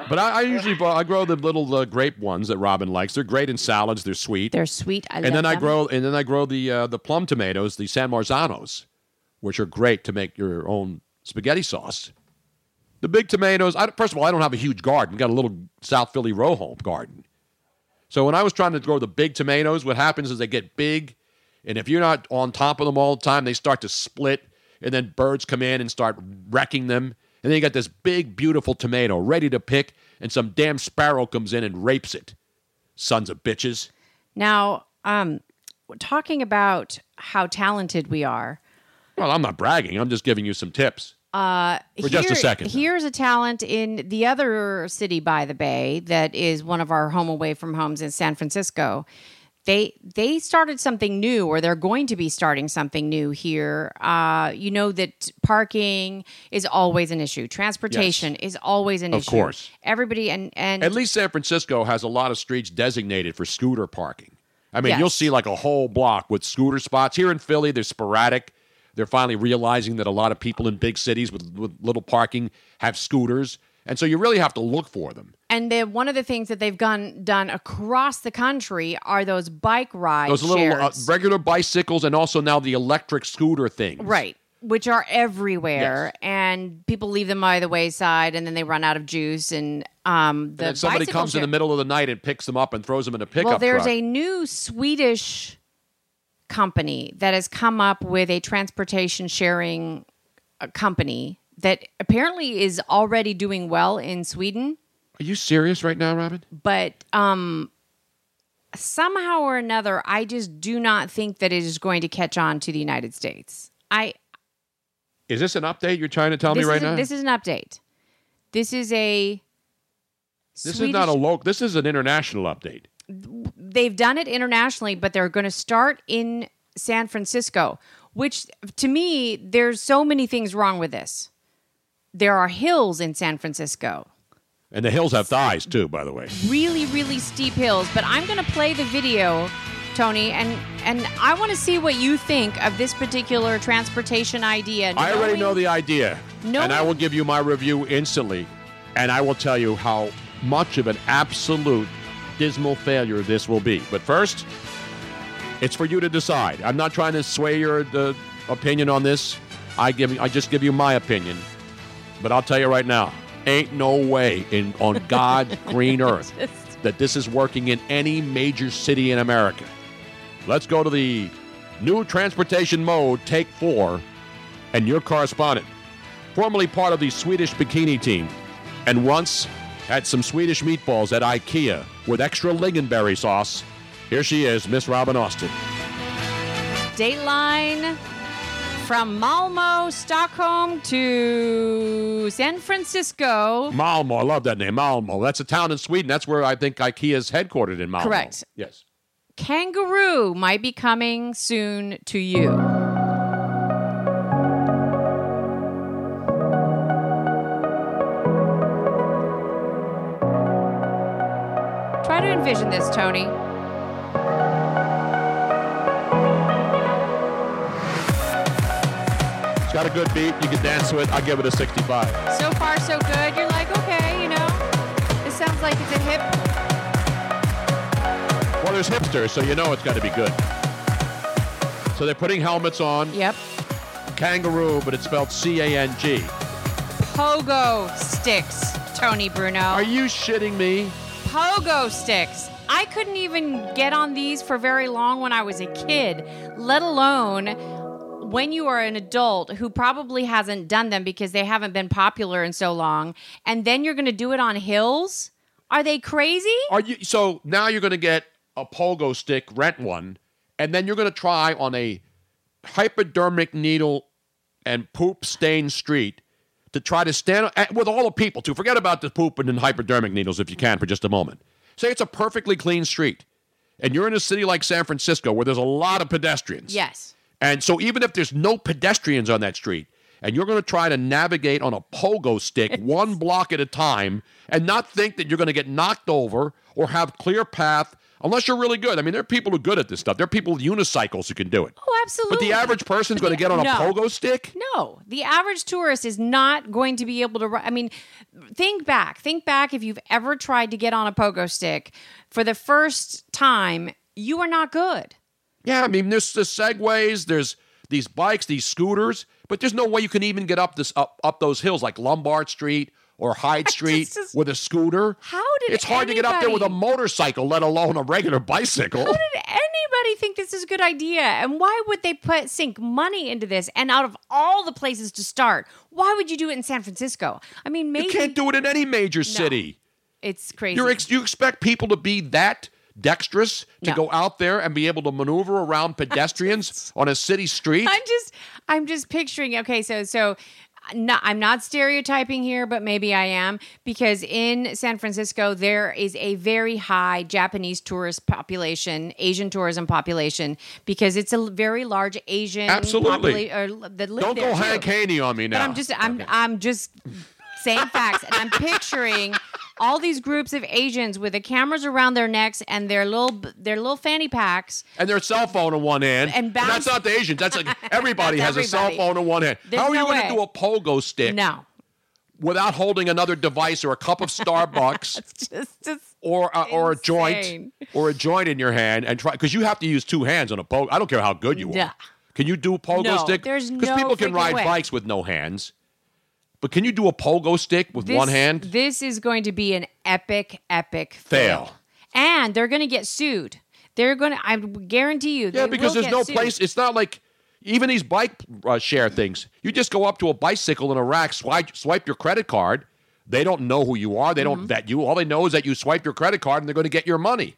But I, I usually I grow the little uh, grape ones that Robin likes. They're great in salads. They're sweet. They're sweet. I and then I them. grow and then I grow the uh, the plum tomatoes, the San Marzanos, which are great to make your own spaghetti sauce. The big tomatoes. I, first of all, I don't have a huge garden. I've got a little South Philly row home garden. So when I was trying to grow the big tomatoes, what happens is they get big, and if you're not on top of them all the time, they start to split, and then birds come in and start wrecking them. And then you got this big, beautiful tomato ready to pick, and some damn sparrow comes in and rapes it. Sons of bitches. Now, um, talking about how talented we are. Well, I'm not bragging. I'm just giving you some tips. Uh, For just a second. Here's a talent in the other city by the bay that is one of our home away from homes in San Francisco. They they started something new, or they're going to be starting something new here. Uh, you know that parking is always an issue. Transportation is always an issue. Of course. everybody and and At least San Francisco has a lot of streets designated for scooter parking. I mean, Yes. you'll see like a whole block with scooter spots. Here in Philly, they're sporadic. They're finally realizing that a lot of people in big cities with, with little parking have scooters. And so you really have to look for them. And one of the things that they've done done across the country are those bike rides. Those little uh, regular bicycles and also now the electric scooter thing. Right. Which are everywhere, and people leave them by the wayside, and then they run out of juice. And um, the And somebody comes in the middle of the night and picks them up and throws them in a pickup truck. Well, there's truck. a new Swedish company that has come up with a transportation sharing uh, company that apparently is already doing well in Sweden, Are you serious right now, Robin? but um, somehow or another, I just do not think that it is going to catch on to the United States. I Is this an update you're trying to tell me right a- now? This is an update. This is a. This is not a local. This is an international update. they've done it internationally, but they're going to start in San Francisco, which to me, there's so many things wrong with this. There are hills in San Francisco, And the hills have thighs too, by the way. really, really steep hills. But I'm going to play the video, Tony, and and I want to see what you think of this particular transportation idea. I already know the idea. No and I will give you my review instantly. And I will tell you how much of an absolute dismal failure this will be. But first, it's for you to decide. I'm not trying to sway your the opinion on this. I give I just give you my opinion. But I'll tell you right now, ain't no way in on God's green earth that this is working in any major city in America. Let's go to the new transportation mode, take four, and your correspondent, formerly part of the Swedish bikini team, and once had some Swedish meatballs at IKEA with extra lingonberry sauce. Here she is, Miss Robin Austin. Dateline from Malmo, Stockholm to San Francisco. Malmo, I love that name. Malmo. That's a town in Sweden. That's where I think IKEA is headquartered in Malmo. Correct. Yes. Kangaroo might be coming soon to you. Try to envision this, Tony. It's got a good beat. You can dance to it. I'll give it a 65. So far, so good. You're like, okay, you know, this sounds like it's a hip. Well, there's hipsters, so you know it's got to be good. So they're putting helmets on. Yep. Kangaroo, but it's spelled C A N G. Pogo sticks, Tony Bruno. Are you shitting me? Pogo sticks. I couldn't even get on these for very long when I was a kid, let alone when you are an adult who probably hasn't done them because they haven't been popular in so long, and then you're going to do it on hills? Are they crazy? Are you so now you're going to get a pogo stick, rent one, and then you're going to try on a hypodermic needle and poop stained street to try to stand uh, with all the people to Forget about the poop and hypodermic needles if you can for just a moment. Say it's a perfectly clean street, and you're in a city like San Francisco where there's a lot of pedestrians. Yes. And so even if there's no pedestrians on that street, and you're going to try to navigate on a pogo stick one block at a time and not think that you're going to get knocked over or have clear path unless you're really good. I mean, there are people who are good at this stuff. There are people with unicycles who can do it. Oh, absolutely. But the average person's going to get on a No. pogo stick? No, the average tourist is not going to be able to. I mean, think back. Think back if you've ever tried to get on a pogo stick for the first time, you are not good. Yeah, I mean, there's the segways, there's these bikes, these scooters, but there's no way you can even get up this up up those hills like Lombard Street or Hyde Street with a scooter. How did It's hard to get up there with a motorcycle, let alone a regular bicycle. How did anybody think this is a good idea? And why would they put sink money into this? And out of all the places to start, why would you do it in San Francisco? I mean, maybe You can't do it in any major city. it's crazy. You're ex- you expect people to be that dexterous to No. go out there and be able to maneuver around pedestrians on a city street? I'm just I'm just picturing okay so so not, I'm not stereotyping here, but maybe I am because in San Francisco there is a very high Japanese tourist population, Asian tourism population, because it's a very large Asian Absolutely. popula- Don't go. Hank Haney on me now. But I'm just I'm I'm just saying facts, and I'm picturing all these groups of Asians with the cameras around their necks and their little their little fanny packs. and their cell phone in one hand. And that's not the Asians. That's like everybody That's has a cell phone in one hand. There's How are you no going to do a pogo stick? No. Without holding another device or a cup of Starbucks just, just or a, or a joint or a joint in your hand and try because you have to use two hands on a pogo. I don't care how good you are. Yeah. Can you do a pogo No, stick? there's Because no people can ride way. bikes with no hands. But can you do a pogo stick with This, one hand? This is going to be an epic, epic Fail. fail. And they're going to get sued. They're going to, I guarantee you. Yeah, because there's no sued. place. It's not like even these bike uh, share things. You just go up to a bicycle in a rack, swipe, swipe your credit card. They don't know who you are. They Mm-hmm. don't vet you. All they know is that you swipe your credit card and they're going to get your money.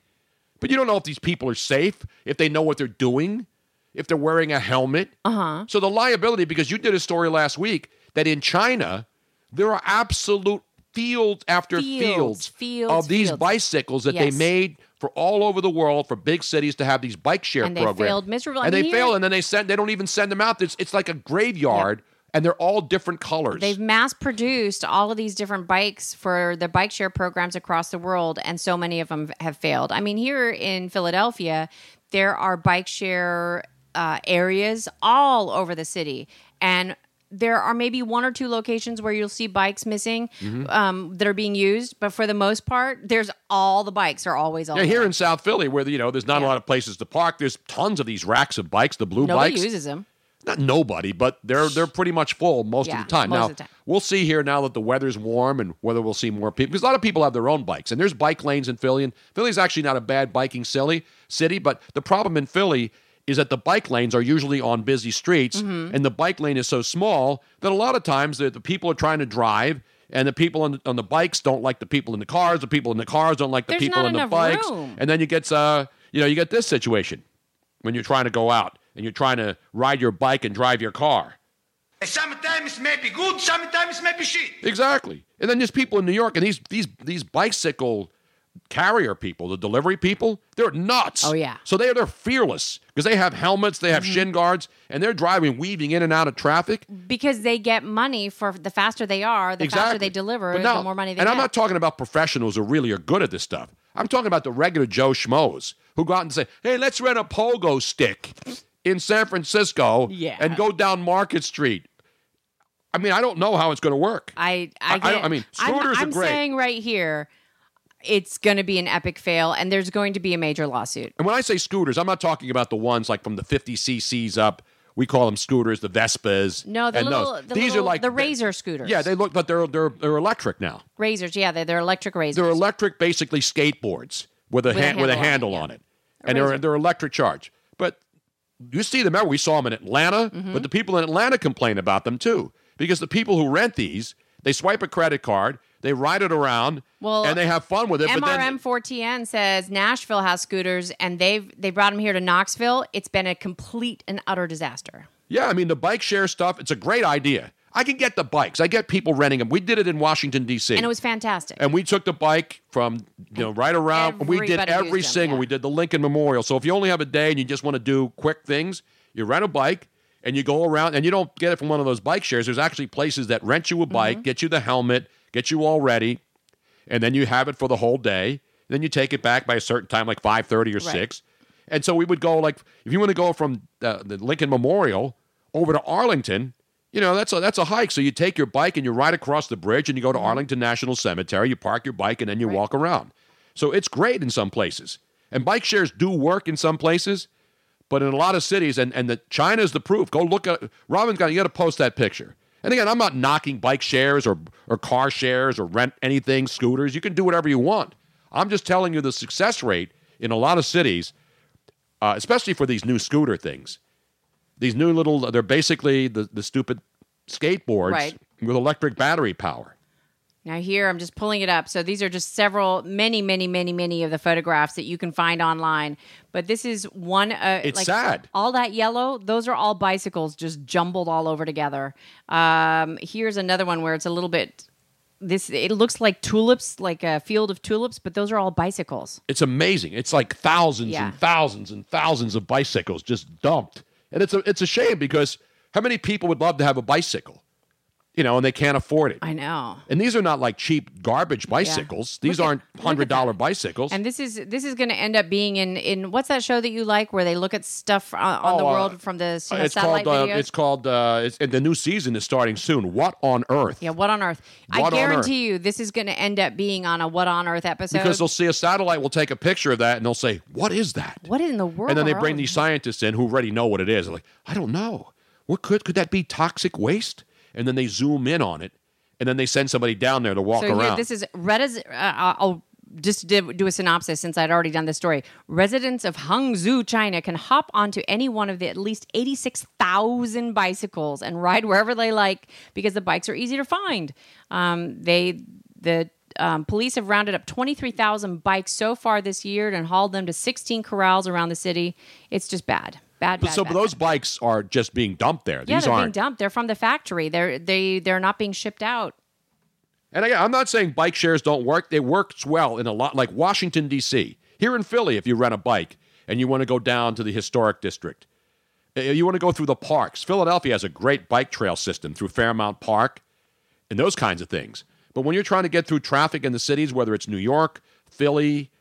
But you don't know if these people are safe, if they know what they're doing, if they're wearing a helmet. Uh huh. So the liability, because you did a story last week that in China there are absolute fields after Fields, fields, fields, of these fields. bicycles that Yes. they made for all over the world for big cities to have these bike share And they programs. failed miserably. I And mean, they fail, and then they send. They don't even send them out. It's, it's like a graveyard, and they're all different colors. They've mass produced all of these different bikes for the bike share programs across the world, and so many of them have failed. I mean, here in Philadelphia, there are bike share uh, areas all over the city, and there are maybe one or two locations where you'll see bikes missing Mhm. um, that are being used, but for the most part, there's all the bikes are always all yeah, here in South Philly, where you know there's not a lot of places to park. There's tons of these racks of bikes, the blue bikes. Nobody bikes. uses them. Not nobody, but they're they're pretty much full most Yeah, of the time. most now of the time. we'll see here now that the weather's warm and whether we'll see more people because a lot of people have their own bikes and there's bike lanes in Philly and Philly's actually not a bad biking silly city, but the problem in Philly is that the bike lanes are usually on busy streets Mhm. and the bike lane is so small that a lot of times the, the people are trying to drive and the people on the, on the bikes don't like the people in the cars. The people in the cars don't like the There's people not in the bikes. room. And then you get uh you know you get this situation when you're trying to go out and you're trying to ride your bike and drive your car. Sometimes it may be good, sometimes it may be shit. Exactly. And then there's people in New York and these these these bicycle carrier people, the delivery people, they're nuts. Oh, yeah. So they're they're fearless because they have helmets, they have mm-hmm. shin guards, and they're driving, weaving in and out of traffic. because they get money for the faster they are, the faster they deliver, now- the more money they and get. I'm not talking about professionals who really are good at this stuff. I'm talking about the regular Joe Schmoes who go out and say, hey, let's rent a pogo stick in San Francisco Yeah. and go down Market Street. I mean, I don't know how it's going to work. I I- I I, I mean, I'm- scooters are I'm, great. saying right here, it's going to be an epic fail, and there's going to be a major lawsuit. And when I say scooters, I'm not talking about the ones like from the 50 cc's up. We call them scooters, the Vespas. No, the little, the These little- are like the razor scooters. Yeah, they look, but they're they're they're electric now. razors. Yeah, they're, they're electric razors. They're electric, basically skateboards with a With a hand, with a handle handle on on it, it, A and they're they're electric charge. But you see them. Remember, we saw them in Atlanta. Mm-hmm. But the people in Atlanta complain about them too because the people who rent these, they swipe a credit card, they ride it around, Well, and they have fun with it. but then MRM4TN says Nashville has scooters, and they've they brought them here to Knoxville. It's been a complete and utter disaster. Yeah, I mean the bike share stuff. It's a great idea. I can get the bikes. I get people renting them. We did it in Washington D.C. And it was fantastic. And we took the bike from you know right around. We did every them, single. yeah. We did the Lincoln Memorial. So if you only have a day and you just want to do quick things, you rent a bike and you go around. And you don't get it from one of those bike shares. There's actually places that rent you a bike, Mm-hmm. get you the helmet, get you all ready, and then you have it for the whole day. Then you take it back by a certain time, like five thirty or Right. six. And so we would go like if you want to go from uh, the Lincoln Memorial over to Arlington, you know that's a that's a hike. So you take your bike and you ride across the bridge and you go to Arlington National Cemetery. You park your bike and then you walk around. So it's great in some places, and bike shares do work in some places, but in a lot of cities, and and the China's the proof. Go look at Robin's got you got to post that picture. And again, I'm not knocking bike shares or or car shares or rent anything, scooters. You can do whatever you want. I'm just telling you the success rate in a lot of cities, uh, especially for these new scooter things. These new little, they're basically the, the stupid skateboards Right. with electric battery power. Now here I'm just pulling it up. So these are just several, many, many, many, many of the photographs that you can find online. But this is one. Uh, It's like, sad. All that yellow, those are all bicycles just jumbled all over together. Um, here's another one where it's a little bit. This it looks like tulips, like a field of tulips, but those are all bicycles. It's amazing. It's like thousands Yeah. and thousands and thousands of bicycles just dumped. And it's a, it's a shame because how many people would love to have a bicycle? You know, and they can't afford it. I know. And these are not like cheap garbage bicycles. These at- aren't hundred dollar bicycles. And this is this is going to end up being in in what's that show that you like where they look at stuff on, on the Oh, uh, world from the you know, it's satellite called. Uh, it's called. Uh, it's, and the new season is starting soon. What on earth? yeah, what on earth? What I guarantee you, this is going to end up being on a what on earth episode. Because they'll see a satellite, will take a picture of that, and they'll say, "What is that?" what in the world? and then they bring these scientists in who already know what it is. They're like, "I don't know. What could could that be? Toxic waste?" And then they zoom in on it, and then they send somebody down there to walk so here, around. this is Reddit's. Uh, I'll just do, do a synopsis since I'd already done this story. Residents of Hangzhou, China, can hop onto any one of the at least eighty-six thousand bicycles and ride wherever they like because the bikes are easy to find. Um, they the um, police have rounded up 23,000 bikes so far this year and hauled them to 16 corrals around the city. It's just bad. Bad, But bad, so bad, those bikes are just being dumped there. Yeah, These they're aren't. dumped. They're from the factory. They're they they're not being shipped out. And again, I'm not saying bike shares don't work. They works well in a lot, like Washington D.C. Here in Philly, if you rent a bike and you want to go down to the historic district, uh, you want to go through the parks. Philadelphia has a great bike trail system through Fairmount Park and those kinds of things. But when you're trying to get through traffic in the cities, whether it's New York, Philly,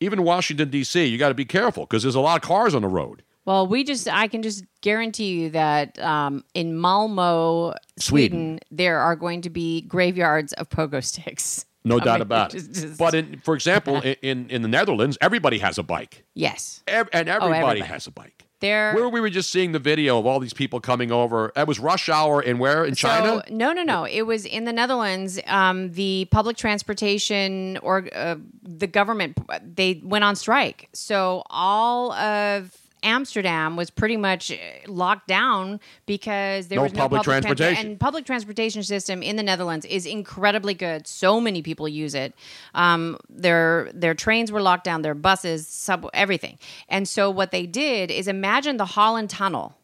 even Washington D.C., you got to be careful because there's a lot of cars on the road. Well, we just I can just guarantee you that um, in Malmo, Sweden, Sweden. there are going to be graveyards of pogo sticks. No I doubt mean, about it. just- just- But in, for example, in, in the Netherlands, everybody has a bike, yes, Ev- and everybody, Oh, everybody. has a bike. there. Where we were just seeing the video of all these people coming over. That was rush hour in where in China. So, no, no, no. It was in the Netherlands. Um, the public transportation or uh, the government they went on strike. So all of Amsterdam was pretty much uh, locked down because there No was no public public, transpor- transportation. and public transportation system in the Netherlands is incredibly good. So many people use it. Um, their their trains were locked down, their buses, sub, everything. And so what they did is imagine the Holland Tunnel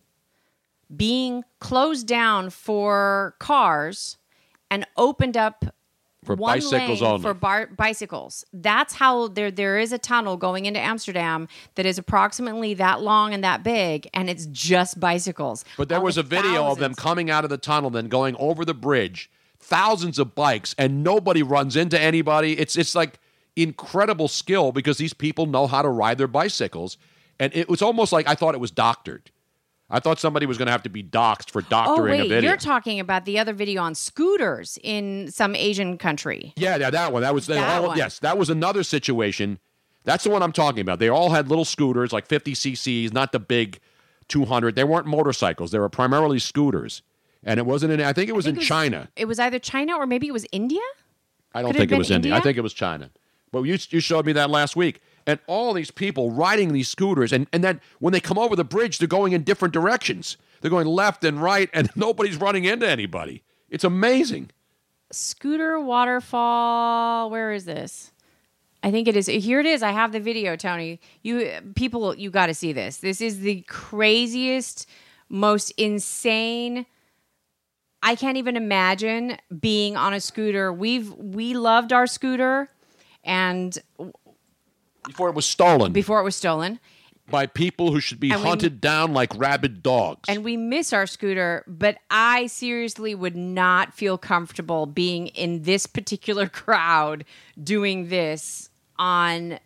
being closed down for cars and opened up For one bicycles lane only. for bar- bicycles. That's how there there is a tunnel going into Amsterdam that is approximately that long and that big, and it's just bicycles. But there oh, was a video of them coming out of the tunnel, then going over the bridge, thousands of bikes, and nobody runs into anybody. It's it's like incredible skill because these people know how to ride their bicycles. And it was almost like I thought it was doctored. I thought somebody was going to have to be doxxed for Oh doctoring a wait, video. you're talking about the other video on scooters in some Asian country. Yeah, yeah, that one. That was That all, one. yes, that was another situation. That's the one I'm talking about. They all had little scooters, like 50 cc's, not the big 200. They weren't motorcycles. They were primarily scooters, and it wasn't in. I think it was think in it was- China. It was either China or maybe it was India. I don't Could think have it was been India. I think it was China. But you you showed me that last week, and all these people riding these scooters, and and then when they come over the bridge, they're going in different directions. They're going left and right, and nobody's running into anybody. It's amazing. Scooter waterfall. Where is this? I think it is. Here it is. I have the video, Tony. You people, you got to see this. This is the craziest, most insane. I can't even imagine being on a scooter. We've we loved our scooter, and Before it was stolen before it was stolen, by people who should be And we- hunted down like rabid dogs. and we miss our scooter. But I seriously would not feel comfortable being in this particular crowd doing this on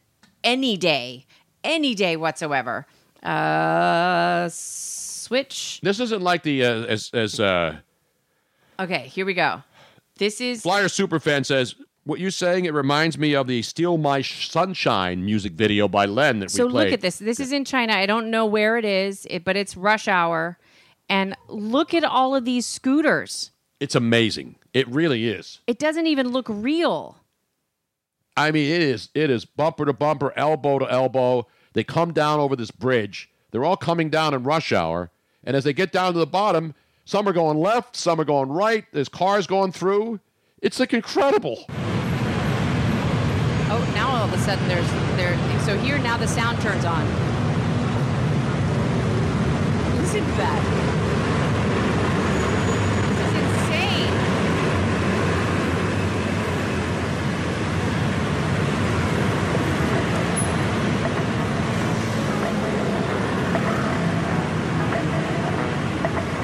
any day, any day whatsoever. Uh, switch. This isn't like the uh, as as uh, Okay, here we go. This is Flyer Superfan says. What you're saying, it reminds me of the "Steal My Sunshine" music video by Len that so we played. look at this. This is in China. I don't know where it is, it, but it's rush hour. And look at all of these scooters. It's amazing. It really is. It doesn't even look real. I mean, it is it is bumper to bumper, elbow to elbow. They come down over this bridge. They're all coming down in rush hour, and as they get down to the bottom, some are going left, some are going right. There's cars going through. It's like incredible. Now all of a sudden there's there. So here now the sound turns on. Listen to that. This is insane.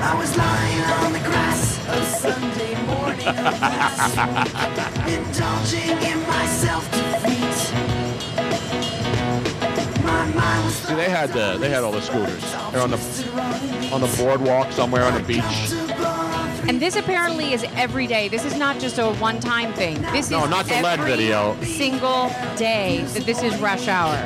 I was had the, they had all the scooters. They're on the on the boardwalk somewhere on the beach. And this apparently is every day. This is not just a one-time thing. This No, is not the lead video. single day that this is rush hour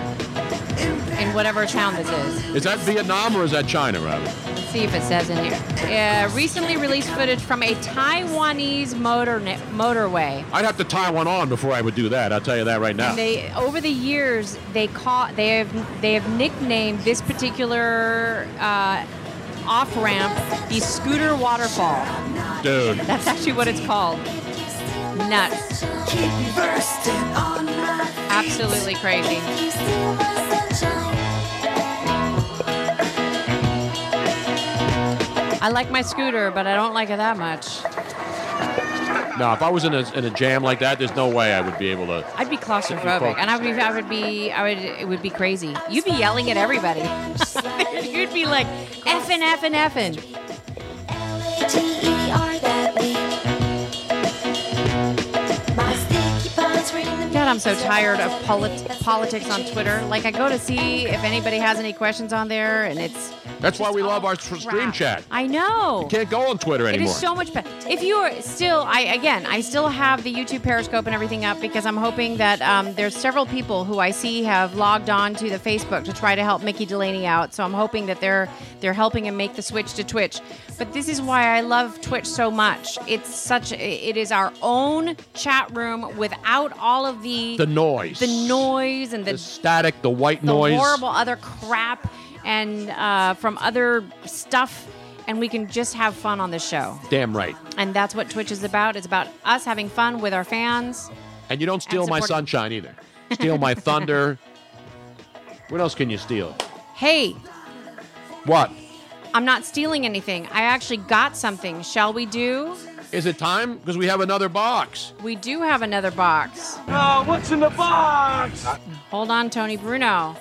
in whatever town this is. Is that Vietnam or is that China, Robin? Let's see if it says in here. Uh, recently released footage from a Taiwanese motor motorway. I'd have to tie one on before I would do that. I'll tell you that right now. And they over the years they caught they have they have nicknamed this particular uh, off ramp the scooter waterfall. Dude. That's actually what it's called. Nuts. Absolutely crazy. I like my scooter, but I don't like it that much. No, if I was in a, in a jam like that, there's no way I would be able to. I'd be claustrophobic, and I would be, I would be, I would, it would be crazy. You'd be yelling at everybody. You'd be like, effing, effing, effing. God, I'm so tired of polit- politics on Twitter. Like, I go to see if anybody has any questions on there, and it's. That's why we love our tr- stream chat. I know. You can't go on Twitter anymore. It is so much better. If you are still, I again, I still have the YouTube Periscope and everything up because I'm hoping that um, there's several people who I see have logged on to the Facebook to try to help Mickey Delaney out. So I'm hoping that they're they're helping him make the switch to Twitch. But this is why I love Twitch so much. It's such it is our own chat room without all of the the noise, the noise and the, static, the white the noise. horrible other crap and uh, from other stuff, and we can just have fun on this show. Damn right. And that's what Twitch is about. It's about us having fun with our fans. And you don't steal my sunshine either. Steal my thunder. What else can you steal? Hey, What? I'm not stealing anything. I actually got something. Shall we do? Is it time? Because we have another box. We do have another box. Oh, what's in the box? Hold on, Tony Bruno.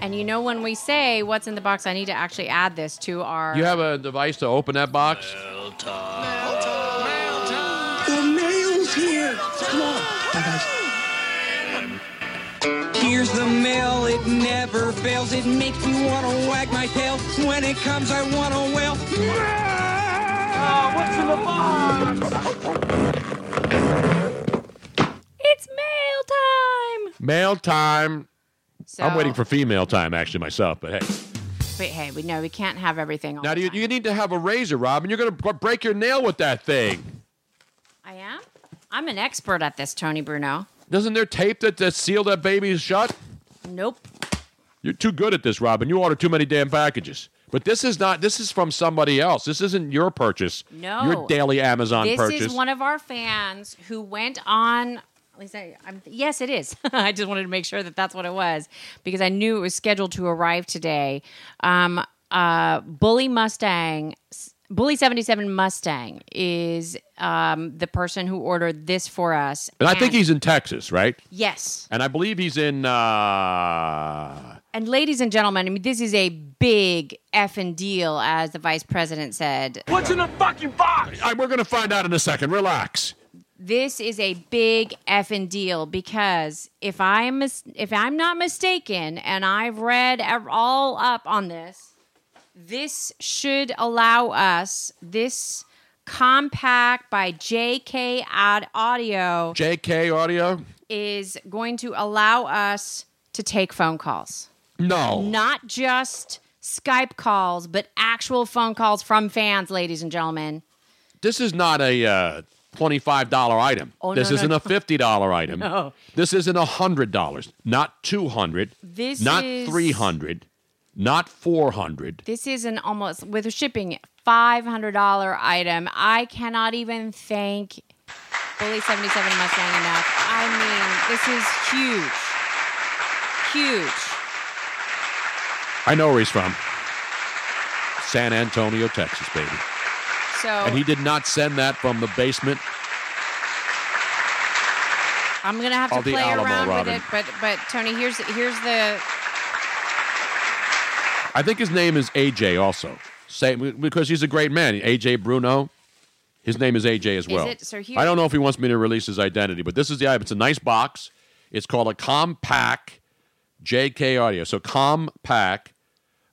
And you know when we say what's in the box, I need to actually add this to our. You have a device to open that box? Mail time. Mail time. The mail's here. Come on. Guys. Here's the mail, it never fails. It makes me want to wag my tail. When it comes, I want to wail. What's in the box? It's mail time. Mail time. I'm waiting for female time, actually, myself. But hey, But hey, we know we can't have everything. All now do you, you need to have a razor, Robin. You're going to break your nail with that thing. I am. I'm an expert at this, Tony Bruno. Doesn't there tape that, that seal that baby shut? Nope. You're too good at this, Robin. You order too many damn packages. But this is not. This is from somebody else. This isn't your purchase. No. Your daily Amazon this purchase. This is one of our fans who went on. At least I, I'm, yes, it is. I just wanted to make sure that that's what it was because I knew it was scheduled to arrive today. Um, uh, Bully Mustang, Bully 77 Mustang is um, the person who ordered this for us. and I think he's in Texas, right? Yes. And I believe he's in. Uh, And ladies and gentlemen, I mean, this is a big effing deal, as the vice president said. What's in the fucking box? we're going to find out in a second. Relax. this is a big effing deal because if I'm mis- if I'm not mistaken, and I've read all up on this, this should allow us this compact by JK Ad Audio JK Audio? is going to allow us to take phone calls, No. not just Skype calls, but actual phone calls from fans, ladies and gentlemen. This is not a uh, $25 item. Oh, this no, isn't no, a $50 item. No. This isn't a $100, not 200 This not is- 300 not 400 This is an almost with shipping five hundred dollar item. I cannot even thank Bully seventy seven Mustang enough. I mean, this is huge, huge. I know where he's from. San Antonio, Texas, baby. So And he did not send that from the basement. I'm gonna have to play Alamo, around Robin. with it. But but Tony, here's here's the I think his name is AJ also. Same because he's a great man. AJ Bruno. His name is AJ as well. Is it? So here- I don't know if he wants me to release his identity, but this is the item. It's a nice box. It's called a Compact JK Audio. So Compact.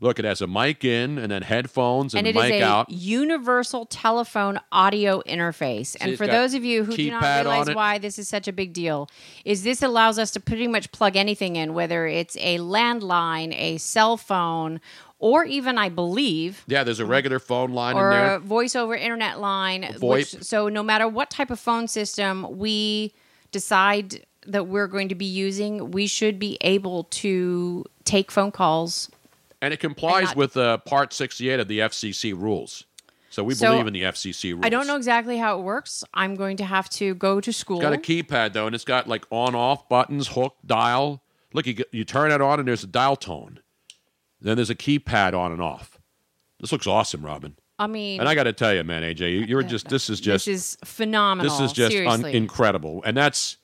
Look, it has a mic in and then headphones and, and it is mic a out. universal telephone audio interface. And for those of you who do not realize why this is such a big deal, is this allows us to pretty much plug anything in, whether it's a landline, a cell phone, or even I believe Yeah, there's a regular phone line or in there. a voice over internet line. Which, so no matter what type of phone system we decide that we're going to be using, we should be able to take phone calls. And it complies not- with uh, Part 68 of the FCC rules. So we So, believe in the FCC rules. I don't know exactly how it works. I'm going to have to go to school. It's got a keypad though, and it's got like on-off buttons, hook, dial. Look, you you turn it on, and there's a dial tone. Then there's a keypad on and off. This looks awesome, Robin. I mean, And I got to tell you, man, AJ, you, you're just this is just this is phenomenal. this is just un- incredible, and that's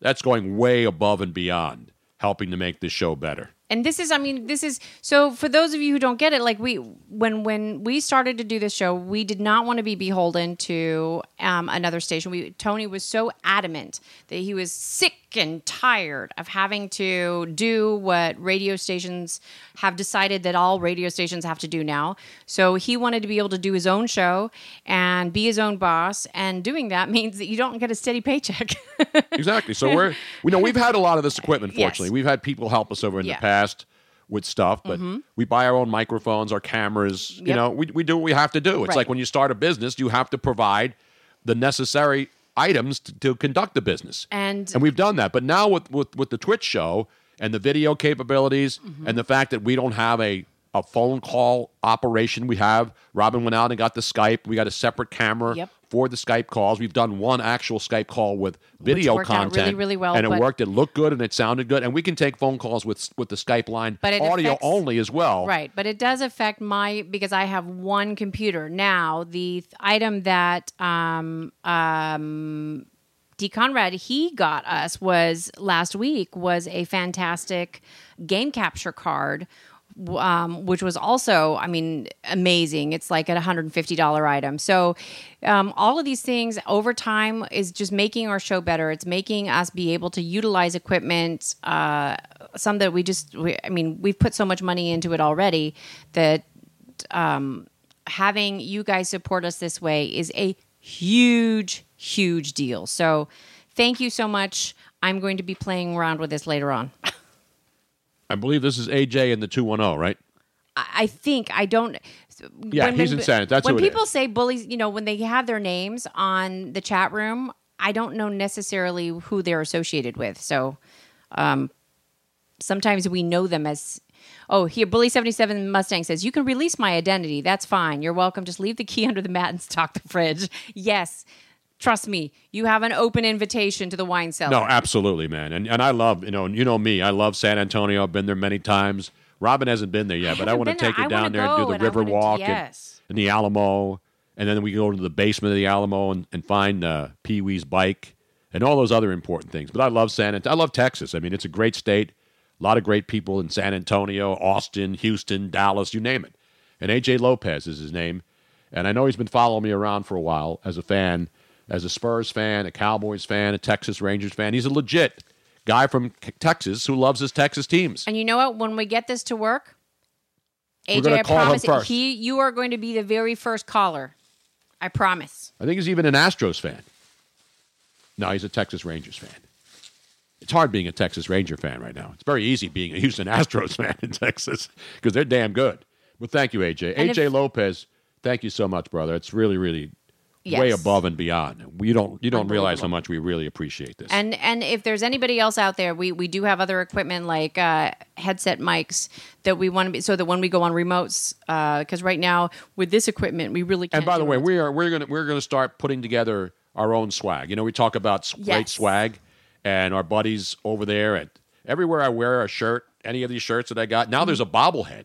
that's going way above and beyond helping to make this show better. And this is i mean this is so for those of you who don't get it like we when when we started to do this show we did not want to be beholden to um, another station we tony was so adamant that he was sick and tired of having to do what radio stations have decided that all radio stations have to do now so he wanted to be able to do his own show and be his own boss and doing that means that you don't get a steady paycheck exactly. So we're we know we've had a lot of this equipment. Yes. Fortunately, we've had people help us over in Yeah. the past with stuff, but Mhm. we buy our own microphones, our cameras. You know, we we do what we have to do. It's Right. like when you start a business, you have to provide the necessary items to, to conduct the business. and and we've done that. But now with with, with the Twitch show and the video capabilities Mm-hmm. and the fact that we don't have a a phone call operation, we have Robin went out and got the Skype. We got a separate camera Yep. For the Skype calls. We've done one actual Skype call with video content, really, really well, and it worked. It looked good and it sounded good, and we can take phone calls with with the Skype line, But it audio affects- only as well. Right, but it does affect my because I have one computer now. The th- item that um, um, D. Conrad he got us was last week was a fantastic game capture card. Um, which was also, I mean, amazing. It's like a $150 item. So, um, all of these things over time is just making our show better. It's making us be able to utilize equipment uh, some that we just. We, I mean, we've put so much money into it already that um, having you guys support us this way is a huge, huge deal. So, thank you so much. I'm going to be playing around with this later on. I believe this is AJ in the 210, right? I think I don't. Yeah, he's in San- that's when people say bullies. You know, when they have their names on the chat room, I don't know necessarily who they're associated with. So, um, sometimes we know them as. Oh, here, Bully seventy seven Mustang says you can release my identity. That's fine. You're welcome. Just leave the key under the mat and stock the fridge. Yes, trust me. You have an open invitation to the wine cellar. No, absolutely, man. And and I love you know you know me. I love San Antonio. I've been there many times. Robin hasn't been there yet, but I want to take I down there and do the river walk yes. and, and the Alamo, and then we go to the basement of the Alamo and, and find uh, Pee Wee's bike and all those other important things. But I love San Antonio. I love Texas. I mean, it's a great state. A lot of great people in San Antonio, Austin, Houston, Dallas, you name it. And AJ Lopez is his name. And I know he's been following me around for a while as a fan, as a Spurs fan, a Cowboys fan, a Texas Rangers fan. He's a legit guy from Texas who loves his Texas teams. And you know what? When we get this to work, AJ, I promise he you are going to be the very first caller. I promise. I think he's even an Astros fan. No, he's a Texas Rangers fan. It's hard being a Texas Ranger fan right now. It's very easy being a Houston Astros fan in Texas because they're damn good. Well, thank you, AJ. And AJ if- Lopez, thank you so much, brother. It's really, really way above and beyond. We don't you don't realize how much we really appreciate this. And and if there's anybody else out there, we we do have other equipment like uh, headset mics that we want to be so that when we go on remotes, because right now with this equipment we really can't. And by the way, we are we're gonna we're gonna start putting together our own swag. You know, we talk about s- great swag, and our buddies over there at everywhere I wear a shirt, any of these shirts that I got. Now there's a bobblehead.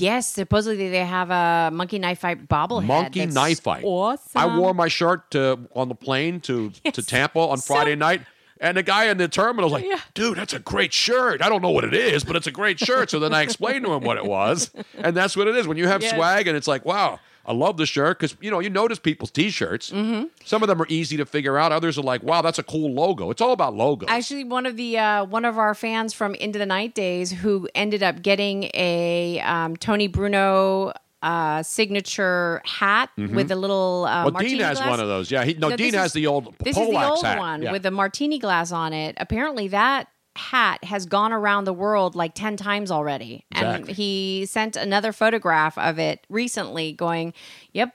Yes, supposedly they have a monkey knife fight bobblehead. Monkey that's knife fight. Awesome. I wore my shirt to, on the plane to, to Tampa on Friday night. And the guy in the terminal was like, dude, that's a great shirt. I don't know what it is, but it's a great shirt. So then I explained to him what it was. And that's what it is. When you have Yes. swag and it's like, wow, I love the shirt because, you know, you notice people's t shirts. Mm-hmm. Some of them are easy to figure out. Others are like, wow, that's a cool logo. It's all about logos. Actually, one of the uh, one of our fans from Into the Night Days who ended up getting a um, Tony Bruno uh, signature hat Mhm. with a little uh, well, martini Dean has glass. one of those. Yeah, he, no, No, Dean has is- the old This Polax is the old hat. one Yeah. with the martini glass on it. Apparently, that hat has gone around the world like 10 times already. And he sent another photograph of it recently going, Yep,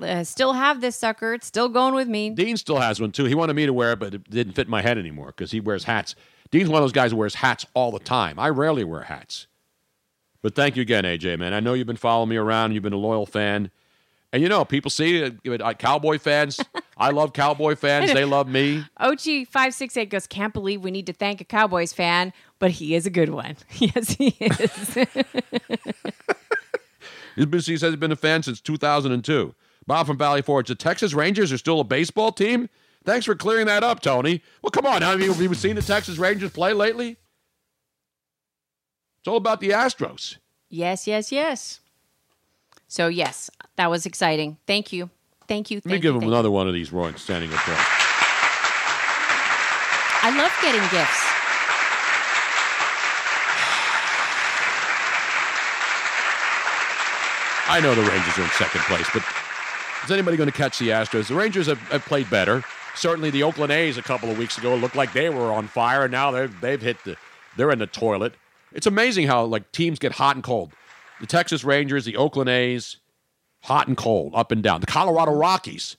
uh, still have this sucker. It's still going with me. Dean still has one too. He wanted me to wear it, but it didn't fit my head anymore because he wears hats. Dean's one of those guys who wears hats all the time. I rarely wear hats. But thank you again, AJ, man. I know you've been following me around. You've been a loyal fan. And you know, people see uh, Cowboy fans. I love Cowboy fans. They love me. OG568 goes, Can't believe we need to thank a Cowboys fan, but he is a good one. yes, he is. He's been, he says he's been a fan since 2002. Bob from Valley Forge. The Texas Rangers are still a baseball team? Thanks for clearing that up, Tony. Well, come on. Have you, have you seen the Texas Rangers play lately? It's all about the Astros. yes, yes, yes. So, yes, that was exciting. Thank you. Thank you. Let me Thank give you, him thank another one of these Roy standing applause. you. I love getting gifts. I know the Rangers are in second place, but is anybody going to catch the Astros? The Rangers have, have played better. Certainly, the Oakland A's a couple of weeks ago looked like they were on fire, and now they've they've hit the they're in the toilet. It's amazing how like teams get hot and cold. The Texas Rangers, the Oakland A's, hot and cold, up and down. The Colorado Rockies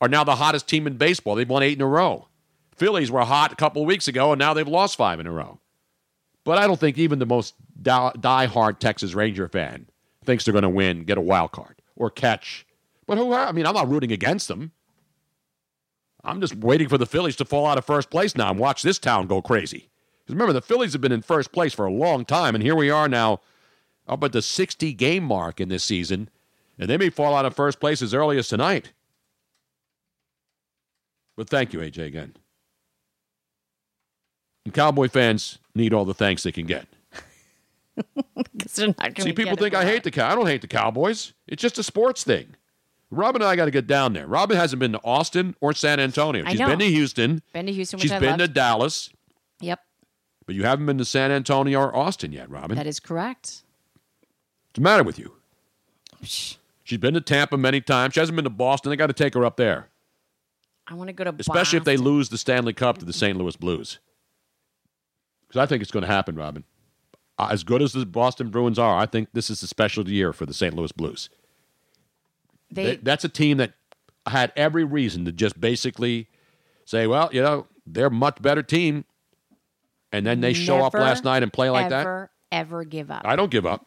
are now the hottest team in baseball. They've won eight in a row. Phillies were hot a couple of weeks ago, and now they've lost five in a row. But I don't think even the most die- die-hard Texas Ranger fan thinks they're going to win, get a wild card, or catch. But who? I mean, I'm not rooting against them. I'm just waiting for the Phillies to fall out of first place now and watch this town go crazy. Because remember, the Phillies have been in first place for a long time, and here we are now up at the 60 game mark in this season, and they may fall out of first place as early as tonight. But thank you, AJ, again. And Cowboy fans need all the thanks they can get. See, people think I hate the cow. I don't hate the Cowboys. It's just a sports thing. Robin and I got to get down there. Robin hasn't been to Austin or San Antonio. She's been to Houston. Been to Houston, which She's been love. to Dallas, Yep. But you haven't been to San Antonio or Austin yet, Robin. That is correct. What's the matter with you? She's been to Tampa many times. She hasn't been to Boston. They got to take her up there, I want to go to Boston. especially if they lose the Stanley Cup to the St. Louis Blues. Because I think it's going to happen, Robin. Uh, As good as the Boston Bruins are, I think this is a special year for the St. Louis Blues. They, They- that's a team that had every reason to just basically say, well, you know, they're a much better team. And then they show up last night and play like that. ever, Ever give up. I don't give up.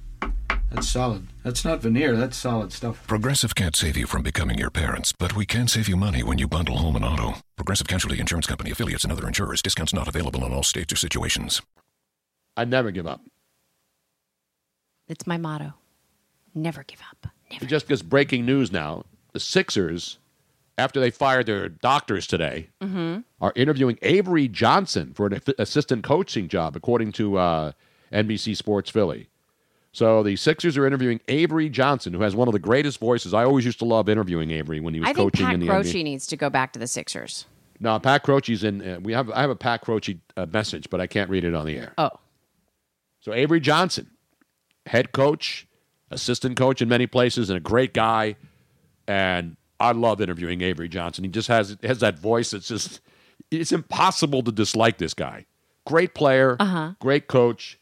That's solid. That's not veneer, that's solid stuff. Progressive can't save you from becoming your parents, but we can save you money when you bundle home and auto. Progressive Casualty Insurance Company affiliates and other insurers. Discounts not available in all states or situations. I never give up. It's my motto. Never give up. Never. Just because breaking news now, the Sixers, after they fired their doctors today, Mm-hmm. are interviewing Avery Johnson for an assistant coaching job, according to uh, NBC Sports Philly. So the Sixers are interviewing Avery Johnson, who has one of the greatest voices. I always used to love interviewing Avery when he was I think coaching Pat in the Croce NBA. needs to go back to the Sixers. No, Pat Croce's in. Uh, we have I have a Pat Croce uh, message, but I can't read it on the air. Oh. So Avery Johnson, head coach, assistant coach in many places, and a great guy. And I love interviewing Avery Johnson. He just has has that voice It's just it's impossible to dislike this guy. Great player, Uh-huh. great coach.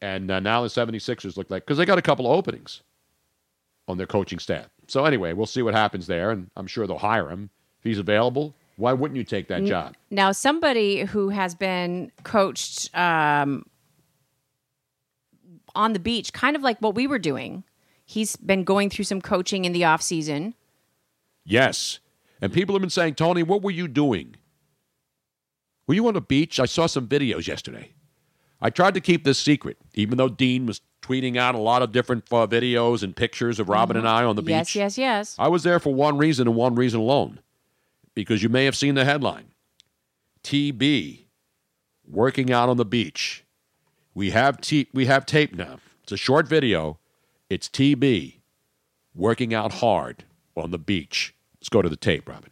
And uh, now the 76ers look like because they got a couple of openings on their coaching staff. So anyway, we'll see what happens there, and I'm sure they'll hire him if he's available. Why wouldn't you take that job? Now, somebody who has been coached um, on the beach, kind of like what we were doing. He's been going through some coaching in the off season. Yes. And people have been saying, Tony, what were you doing? Were you on the beach? I saw some videos yesterday. I tried to keep this secret, even though Dean was tweeting out a lot of different uh, videos and pictures of Robin and I on the beach. Yes, yes, yes. I was there for one reason and one reason alone. Because you may have seen the headline TB working out on the beach. We have, t- we have tape now. It's a short video. It's TB working out hard on the beach. Let's go to the tape, Robin.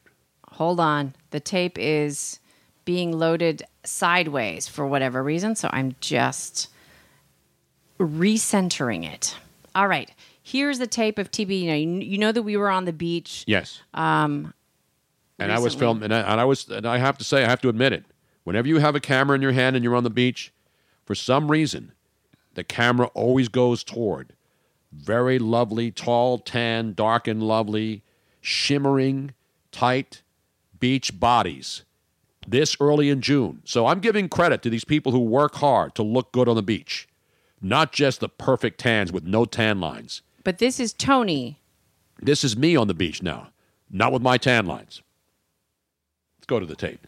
Hold on. The tape is being loaded sideways for whatever reason, so I'm just recentering it. All right. Here's the tape of TB. You know, you, you know that we were on the beach. Yes. Um, And I was recently. filmed, and I, and I was, and I have to say, I have to admit it. Whenever you have a camera in your hand and you're on the beach, for some reason, the camera always goes toward very lovely, tall, tan, dark and lovely, shimmering, tight beach bodies. This early in June. So I'm giving credit to these people who work hard to look good on the beach, not just the perfect tans with no tan lines. But this is Tony. This is me on the beach now, not with my tan lines. Let's go to the tape.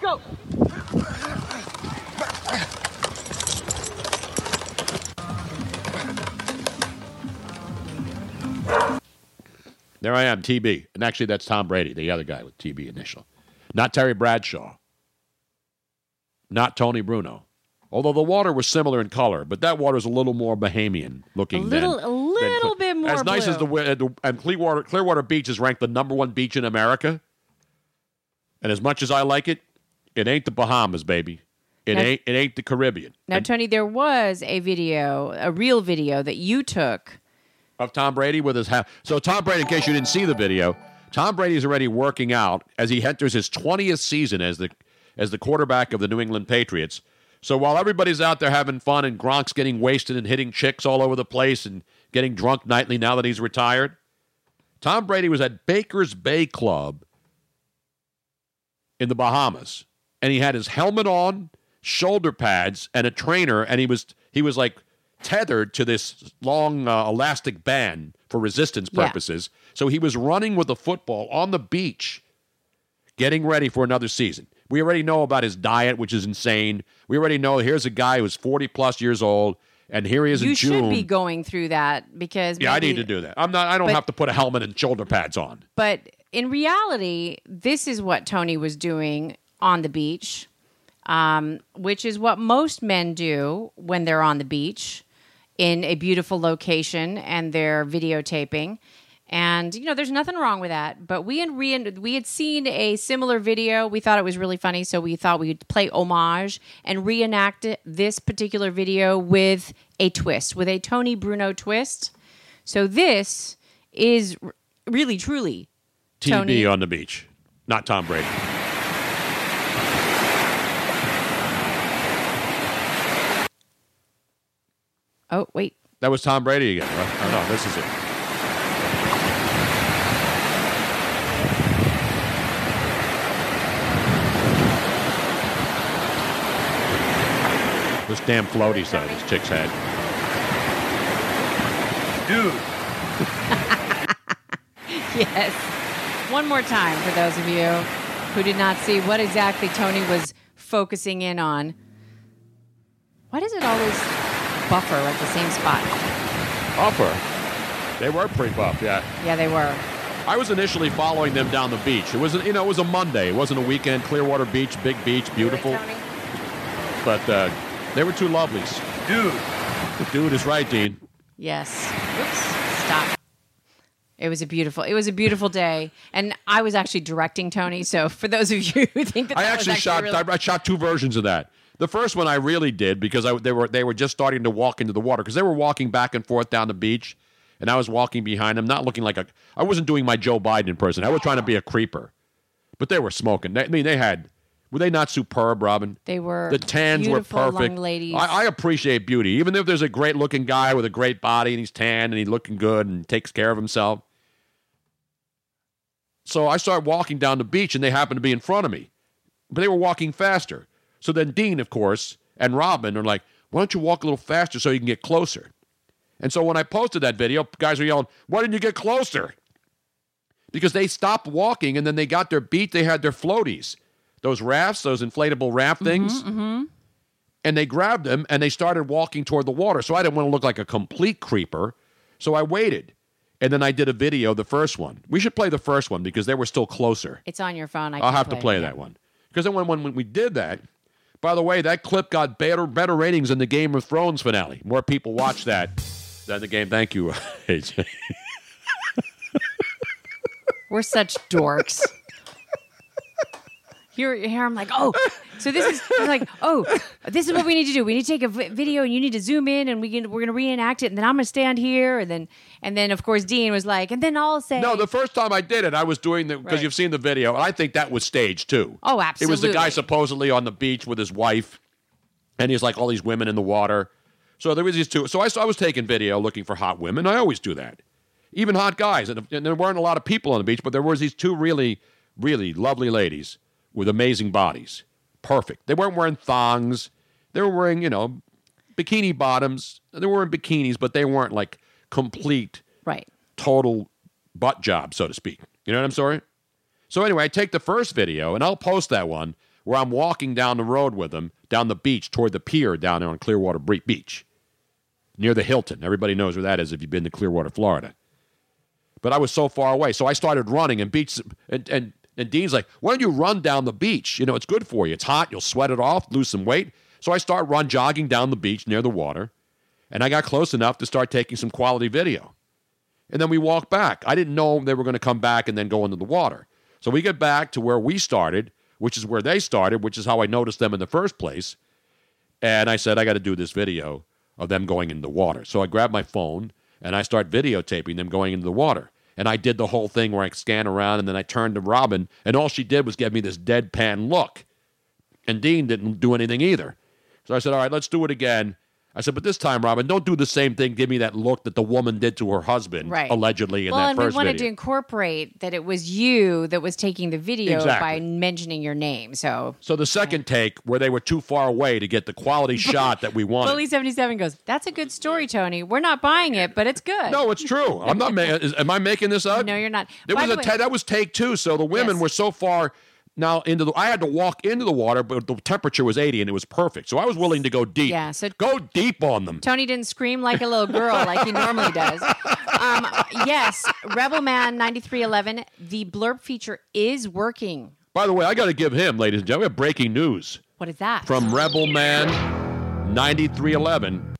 Go. There I am, TB. And actually, that's Tom Brady, the other guy with TB initial. Not Terry Bradshaw. Not Tony Bruno. Although the water was similar in color, but that water is a little more Bahamian looking. A little, than, a little bit more as nice blue. as the, uh, and Clearwater Clearwater Beach is ranked the number one beach in America. And as much as I like it, it ain't the Bahamas, baby. It Now- ain't it ain't the Caribbean. Now, Tony, there was a video, a real video that you took. Of Tom Brady with his half. So Tom Brady, in case you didn't see the video, Tom Brady is already working out as he enters his 20th season as the as the quarterback of the New England Patriots. So while everybody's out there having fun and Gronk's getting wasted and hitting chicks all over the place and getting drunk nightly now that he's retired, Tom Brady was at Baker's Bay Club in the Bahamas, and he had his helmet on, shoulder pads, and a trainer, and he was he was like tethered to this long uh, elastic band for resistance Yeah. purposes. So he was running with a football on the beach, getting ready for another season. We already know about his diet, which is insane. We already know here's a guy who's 40 plus years old, and here he is You in June. should be going through that because yeah, I need to do that. I'm not. I don't but- have to put a helmet and shoulder pads on. But in reality, this is what Tony was doing on the beach, um, which is what most men do when they're on the beach in a beautiful location and they're videotaping. And you know, there's nothing wrong with that. But we had re- we had seen a similar video. We thought it was really funny, so we thought we'd play homage and reenact this particular video with a twist, with a Tony Bruno twist. So this is r- really truly TB Tony. on the beach, not Tom Brady. Oh wait, That was Tom Brady again. Right? Oh, no, this is it. This damn floaty though, this chick's head. Dude. yes. One more time for those of you who did not see what exactly Tony was focusing in on. Why does it always buffer at the same spot? Buffer. They were pretty buff, yeah. Yeah, they were. I was initially following them down the beach. It was, you know, it was a Monday. It wasn't a weekend. Clearwater Beach, big beach, beautiful. But uh, they were two lovelies. Dude. Dude is right, Dean. Yes. Oops. Stop. It was a beautiful. It was a beautiful day, and I was actually directing Tony. So for those of you who think that I that was actually shot. really- I, I shot two versions of that. The first one I really did because I, they were they were just starting to walk into the water because they were walking back and forth down the beach, and I was walking behind them, not looking like a. I wasn't doing my Joe Biden impression. I was trying to be a creeper, but they were smoking. They, I mean, they had. Were they not superb, Robin? They were The tans were perfect. ladies. I, I appreciate beauty, even if there's a great looking guy with a great body and he's tan and he's looking good and takes care of himself. So I start walking down the beach and they happen to be in front of me, but they were walking faster. So then Dean, of course, and Robin are like, "Why don't you walk a little faster so you can get closer?" And so when I posted that video, guys were yelling, "Why didn't you get closer?" Because they stopped walking and then they got their beat. They had their floaties, those rafts, those inflatable raft things Mm-hmm. and they grabbed them and they started walking toward the water. So I didn't want to look like a complete creeper. So I waited. And then I did a video, the first one. We should play the first one because they were still closer. It's on your phone. I I'll can have to play it. that one. Because then when, when, when we did that, by the way, that clip got better better ratings than the Game of Thrones finale. More people watched that than the game. Thank you, AJ. We're such dorks. Here, here, I'm like, oh, so this is I'm like, oh, this is what we need to do. We need to take a video, and you need to zoom in, and we can, we're gonna reenact it, and then I'm gonna stand here, and then, and then of course Dean was like, and then I'll say, No, the first time I did it, I was doing the because Right. you've seen the video. and I think that was staged too. Oh, absolutely. It was the guy supposedly on the beach with his wife, and he's like all these women in the water. So there was these two. So I, so I was taking video looking for hot women. I always do that, even hot guys. And, and there weren't a lot of people on the beach, but there was these two really, really lovely ladies with amazing bodies, perfect. They weren't wearing thongs. They were wearing you know bikini bottoms. They were in bikinis, but they weren't like complete right, total butt job, so to speak. You know what I'm sorry? So anyway, I take the first video and I'll post that one where I'm walking down the road with them down the beach toward the pier down there on Clearwater Beach, near the Hilton. Everybody knows where that is if you've been to Clearwater, Florida. But I was so far away, so I started running and beach and and and Dean's like, "Why don't you run down the beach? You know, it's good for you. It's hot. You'll sweat it off, lose some weight." So I start run jogging down the beach near the water, and I got close enough to start taking some quality video. And then we walk back. I didn't know they were going to come back and then go into the water. So we get back to where we started, which is where they started, which is how I noticed them in the first place. And I said, I got to do this video of them going into the water. So I grabbed my phone and I start videotaping them going into the water. And I did the whole thing where I scan around and then I turned to Robin, and all she did was give me this deadpan look. And Dean didn't do anything either. So I said, All right, let's do it again. I said, But this time, Robin, don't do the same thing. Give me that look that the woman did to her husband, Right. allegedly, in well, that and we wanted video. to incorporate that it was you that was taking the video Exactly. by mentioning your name. So So the second take, where they were too far away to get the quality shot that we wanted. Bully seventy seven goes, "That's a good story, Tony. We're not buying it, but it's good." No, it's true. I'm not. Ma- is, am I making this up? No, you're not. There By was a way- ta- that was take two. So the women Yes. were so far now into the. I had to walk into the water, but the temperature was 80 and it was perfect. So I was willing to go deep. Yeah, so- go deep on them. Tony didn't scream like a little girl like he normally does. Um, yes, Rebel Man 9311, the blurb feature is working. By the way, I got to give him, ladies and gentlemen, we have breaking news What is that? from Rebel Man 9311.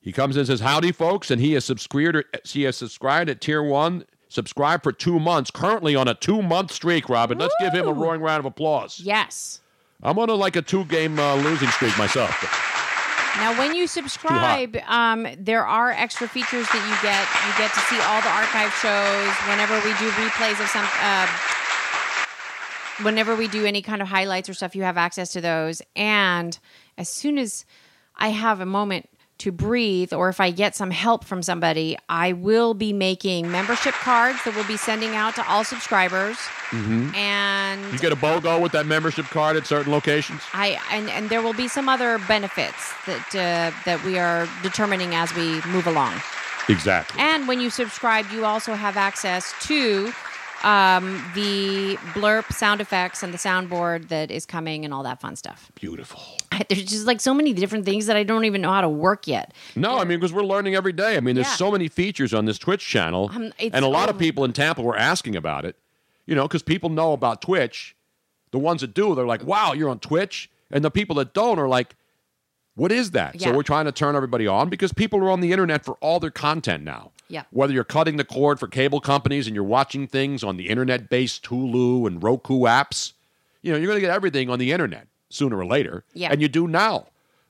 He comes in and says, Howdy, folks. And he has subscribed, he has subscribed at tier one, subscribed for two months, currently on a two month streak, Robin. Let's give him a roaring round of applause. Yes. I'm on a, like a two game uh, losing streak myself. Now, when you subscribe, um, there are extra features that you get. You get to see all the archive shows whenever we do replays of some. Uh, whenever we do any kind of highlights or stuff, you have access to those. And as soon as I have a moment to breathe, or if I get some help from somebody, I will be making membership cards that we'll be sending out to all subscribers. Mm-hmm. And You get a BOGO with that membership card at certain locations? I and, and there will be some other benefits that uh, that we are determining as we move along. Exactly. And when you subscribe, you also have access to um, the blurb sound effects and the soundboard that is coming and all that fun stuff. Beautiful. There's just like so many different things that I don't even know how to work yet. No, I mean, because we're learning every day. I mean, there's Yeah. so many features on this Twitch channel. Um, it's and a lot of people in Tampa were asking about it, you know, because people know about Twitch. The ones that do, they're like, wow, you're on Twitch. And the people that don't are like, what is that? So we're trying to turn everybody on because people are on the internet for all their content now. Yeah. Whether you're cutting the cord for cable companies and you're watching things on the internet based Hulu and Roku apps, you know, you're going to get everything on the internet sooner or later. Yeah. And you do now.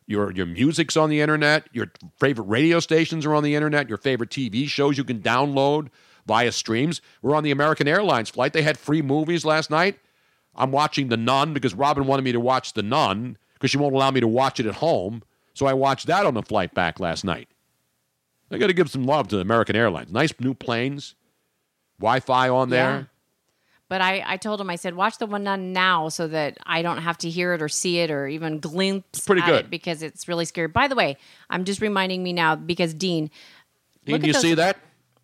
Your, your music's on the internet. Your favorite radio stations are on the internet. Your favorite TV shows you can download via streams. We're on the American Airlines flight. They had free movies last night. I'm watching The Nun because Robin wanted me to watch The Nun because she won't allow me to watch it at home. So I watched that on the flight back last night. I got to give some love to American Airlines. Nice new planes, Wi Fi on there. Yeah. But I, I told him, I said, watch the one on now so that I don't have to hear it or see it or even glimpse pretty at good. it because it's really scary. By the way, I'm just reminding me now because Dean, Dean, Look at you those- see that?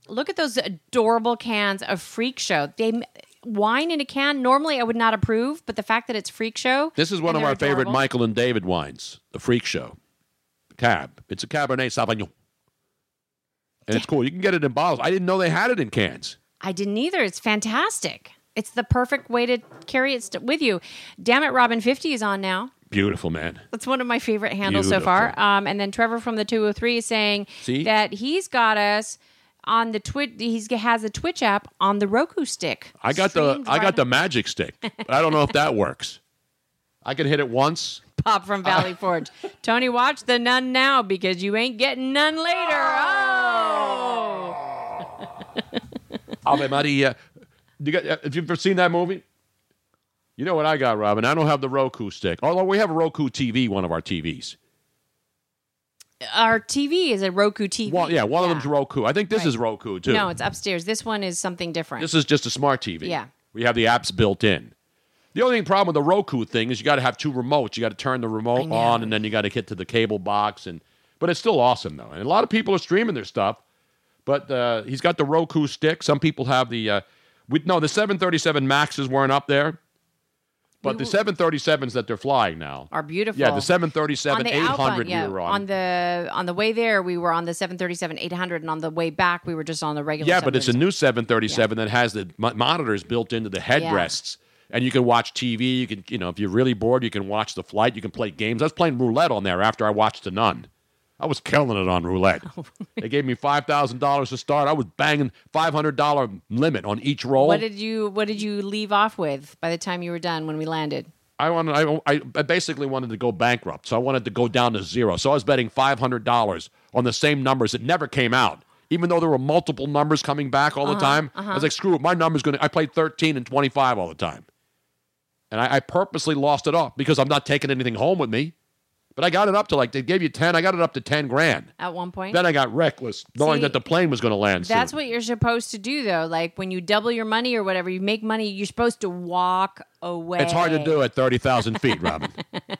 look at those adorable cans of Freak Show. They wine in a can. Normally, I would not approve, but the fact that it's Freak Show. This is one of our favorite. Michael and David wines, the Freak Show. Cab. It's a Cabernet Sauvignon. And it's cool. You can get it in bottles. I didn't know they had it in cans. I didn't either. It's fantastic. It's the perfect way to carry it st- with you. Damn it, Robin 50 is on now. Beautiful, man. That's one of my favorite handles so far. Um, and then Trevor from the 203 is saying See? that he's got us on the Twitch. He has a Twitch app on the Roku stick. I got the Streamed I right got the magic stick. But I don't know if that works. I could hit it once. Pop from Valley Forge. Tony, watch the nun now because you ain't getting none later. Oh. Ave Maria. You got, uh, have you ever seen that movie? You know what I got, Robin? I don't have the Roku stick. Although we have a Roku TV, one of our TVs. Our TV is a Roku TV. Well, yeah, one of them's Roku. I think this Right. is Roku too. No, it's upstairs. This one is something different. This is just a smart TV. Yeah. We have the apps built in. The only problem with the Roku thing is you got to have two remotes. You got to turn the remote on, and then you got to get to the cable box. And but it's still awesome though, and a lot of people are streaming their stuff. But uh, he's got the Roku stick. Some people have the. Uh, we, no, the 737 Maxes weren't up there, but the 737s that they're flying now are beautiful. Yeah, the 737 on the 800 outbound, yeah, we were on. the on the way there, we were on the 737 800, and on the way back, we were just on the regular. Yeah, but it's a new 737 that has the monitors built into the headrests. And you can watch TV. You can, you know, if you're really bored, you can watch the flight. You can play games. I was playing roulette on there after I watched The Nun. I was killing it on roulette. they gave me five thousand dollars to start. I was banging five hundred dollar limit on each roll. What did you What did you leave off with by the time you were done when we landed? I wanted. I, I I basically wanted to go bankrupt, so I wanted to go down to zero. So I was betting five hundred dollars on the same numbers that never came out, even though there were multiple numbers coming back all the Uh-huh, time. I uh-huh. was like, screw it, my number's going to. I played thirteen and twenty five all the time, and I, I purposely lost it off because I'm not taking anything home with me. But I got it up to like they gave you ten. I got it up to ten grand. At one point, Then I got reckless, knowing See, that the plane was going to land That's soon. what you're supposed to do, though. Like when you double your money or whatever, you make money. You're supposed to walk away. It's hard to do at thirty thousand feet, Robin.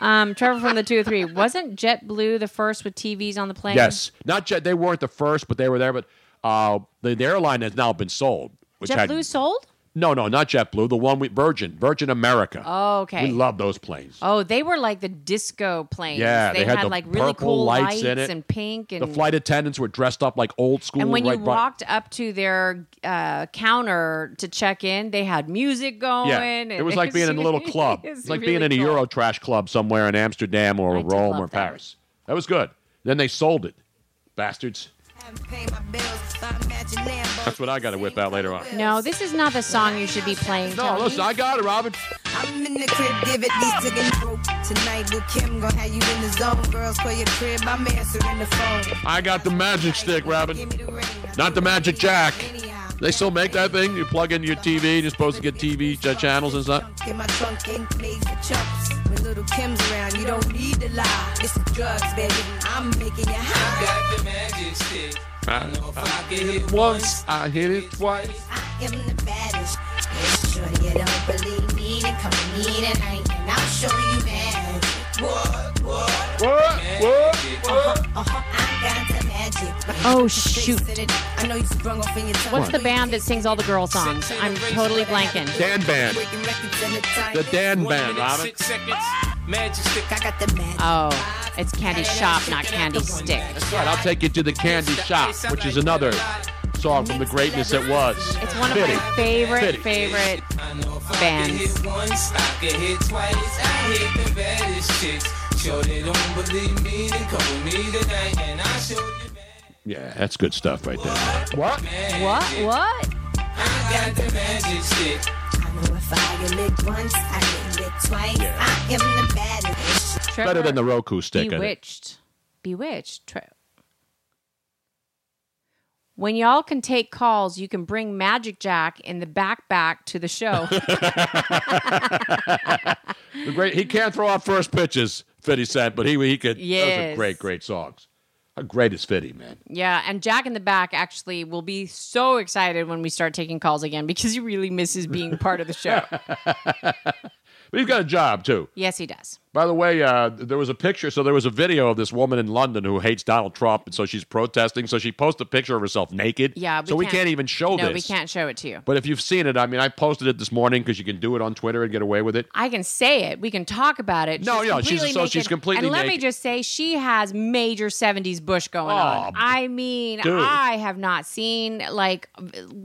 Um, Trevor from the two or three wasn't JetBlue the first with TVs on the plane? Yes, not jet. They weren't the first, but they were there. But uh, the, the airline has now been sold. which had JetBlue sold? No, no, not JetBlue. The one with Virgin, Virgin America. Oh, okay. We love those planes. Oh, they were like the disco planes. Yeah, they, they had had, the like really cool lights in it. and pink and the flight attendants were dressed up like old school. And when you right, right- walked up to their uh, counter to check in, they had music going. yeah, and it was like being in a little club. it was It's like really being in a cool. Euro trash club somewhere in Amsterdam or I Rome or that. Paris. That was good. Then they sold it, bastards. That's what I got to whip out later on. No, this is not the song you should be playing. No, Tony. listen, I got it, Robin. I'm in the crib, give it these to get broke. Tonight with Kim, gonna have you in the zone. Girls for your crib, I'm answering the phone. I got the magic stick, Robin. Not the magic jack. They still make that thing. You plug in your TV, and you're supposed to get TV channels and stuff. Get my trunk ain't made for chumps. When little Kim's around, you don't need to lie. It's the drugs, baby. I'm making you high. I Got the magic stick. I, I hit it once, I hit it twice. I am the baddest. Make sure you don't believe me, then come with me tonight, and I'll show you magic. What? What? What? What? What? Uh-huh. I got the magic. Oh, shoot. I know you sprung off in your tongue. What's the band that sings all the girl songs? I'm totally blanking. Dan Band. The Dan Band, Robin. Magic stick. I got the magic. Oh, it's Candy Shop, not Candy Stick. That's right. I'll take you to the candy shop, which is another song from the greatness it was. It's one of Fitty. my favorite, Fitty. favorite I bands. hit once, Yeah, that's good stuff right there. What? What? What? I got the magic stick. I know if I get licked once, I get licked twice. I am the baddest. Better than the Roku stick. Bewitched. Bewitched. Tra- when y'all can take calls, you can bring Magic Jack in the backpack to the show. The great. He can't throw out first pitches. Fitty said, but he he could. Those are great, great songs. How great is Fitty, man? yeah, and Jack in the back actually will be so excited when we start taking calls again because he really misses being part of the show. But he's got a job too. yes, he does. By the way, uh, there was a picture. So there was a video of this woman in London who hates Donald Trump, and so she's protesting. So she posted a picture of herself naked. Yeah, so we can't even show no, this. we can't show it to you. But if you've seen it, I mean, I posted it this morning because you can do it on Twitter and get away with it. I can say it. We can talk about it. No, no, she's- so she's naked. completely And let me just say, she has major '70s Bush going Oh, on. I mean, dude. I have not seen like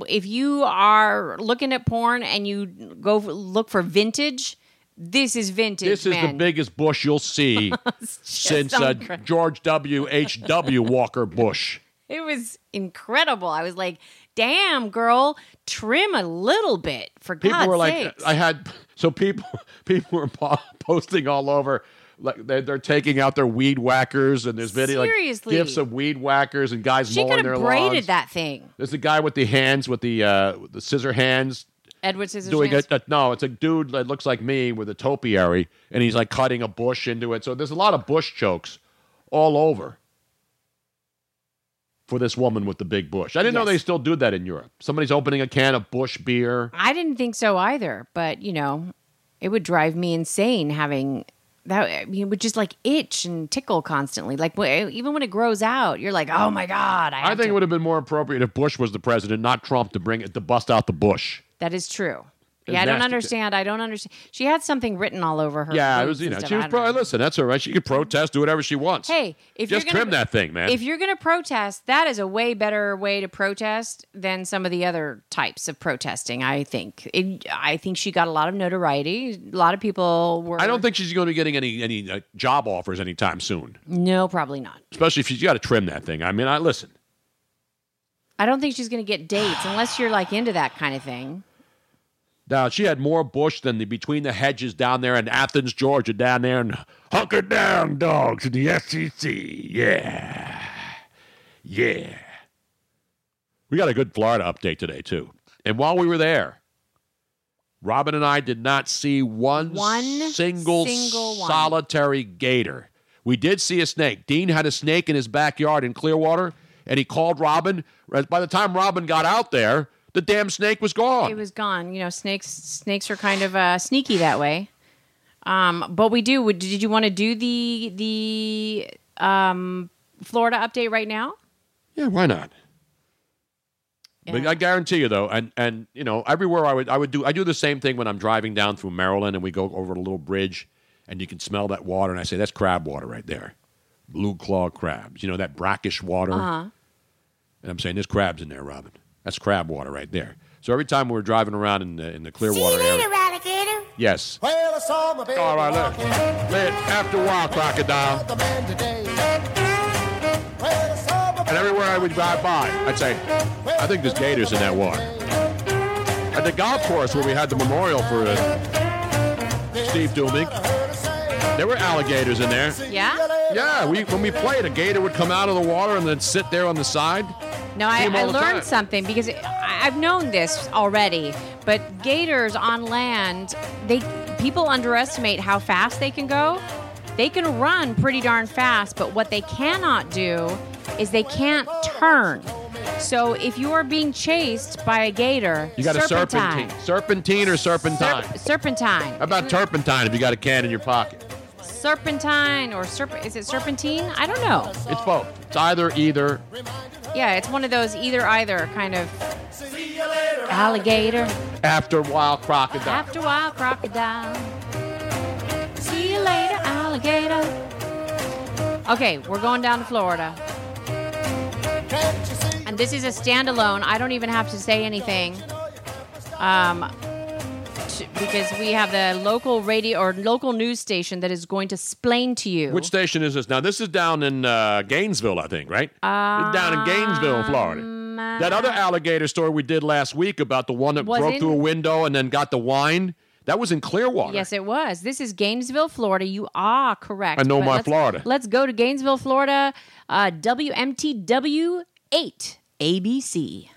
if you are looking at porn and you go look for vintage. This is vintage. This is the biggest Bush you'll see since uh. George W. H. W. Walker Bush. It was incredible. I was like, "Damn, girl, trim a little bit for People God's were like. I had so people people were posting all over. Like they're, they're taking out their weed whackers, and there's video like Seriously. gifts of weed whackers and guys she mowing could their have braided that thing. There's a guy with the hands with the uh, the scissor hands Edward Scissorhands. doing it. Uh, no, it's a dude that looks like me with a topiary, and he's like cutting a bush into it. So there's a lot of bush jokes all over for this woman with the big bush. I didn't know they still do that in Europe. Somebody's opening a can of bush beer. I didn't think so either, but you know, it would drive me insane having that. I mean, it would just like itch and tickle constantly. Like even when it grows out, you're like, oh my god. I, I think it would have been more appropriate if Bush was the president, not Trump, to bring it to bust out the bush. That is true. Yeah, I don't understand. I don't understand. She had something written all over her. yeah, it was. You know, she was probably listen. That's all right. She could protest, do whatever she wants. Hey, if just you're gonna, trim that thing, man. If you're going to protest, that is a way better way to protest than some of the other types of protesting. I think. It, I think she got a lot of notoriety. A lot of people were. I don't think she's going to be getting any any uh, job offers anytime soon. No, probably not. Especially if she's got to trim that thing. I mean, I listen. I don't think she's going to get dates unless you're like into that kind of thing. Now she had more bush than the between the hedges down there in Athens, Georgia, down there and hunker down dogs in the SEC. Yeah, yeah. We got a good Florida update today too. And while we were there, Robin and I did not see one, One single, single one. solitary gator. We did see a snake. Dean had a snake in his backyard in Clearwater, and he called Robin. By the time Robin got out there, the damn snake was gone. It was gone. You know, snakes snakes are kind of uh, sneaky that way. Um, but we do. Did you want to do the the um, Florida update right now? Yeah, why not? But I guarantee you though, and and you know, everywhere I would I would do I do the same thing when I'm driving down through Maryland and we go over a little bridge and you can smell that water and I say that's crab water right there. Blue claw crabs. You know that brackish water. Uh-huh. And I'm saying there's crabs in there, Robin. That's crab water right there. So every time we're driving around in the in the Clearwater area. alligator. Yes. Well, I saw my baby All right, look. walking. Let after a while, crocodile. The man today. Well, I saw my And everywhere I would drive by, I'd say, I think there's gators in that water. At the golf course where we had the memorial for uh, Steve Duemig, there were alligators in there. Yeah? Yeah, we when we played, a gator would come out of the water and then sit there on the side. No, I, I learned time. something because I- I've known this already. But gators on land, they people underestimate how fast they can go. They can run pretty darn fast, but what they cannot do is they can't turn. So if you are being chased by a gator, You got a serpentine. Serpentine or serpentine? Serp- serpentine. How about turpentine if you got a can in your pocket? Serpentine or serp- is it serpentine? I don't know. It's both. It's either, either. Yeah, it's one of those either either kind of alligator. After a while, crocodile. After a while, crocodile. See you later, alligator. Okay, we're going down to Florida. And this is a standalone. I don't even have to say anything. Um, because we have the local radio or local news station that is going to explain to you. Which station is this? Now, this is down in uh, Gainesville, I think, right? Um, down in Gainesville, Florida. That other alligator story we did last week about the one that broke in- through a window and then got the wine, that was in Clearwater. Yes, it was. This is Gainesville, Florida. You are correct. I know my let's- Florida. Let's go to Gainesville, Florida. Uh, WMTW 8 ABC.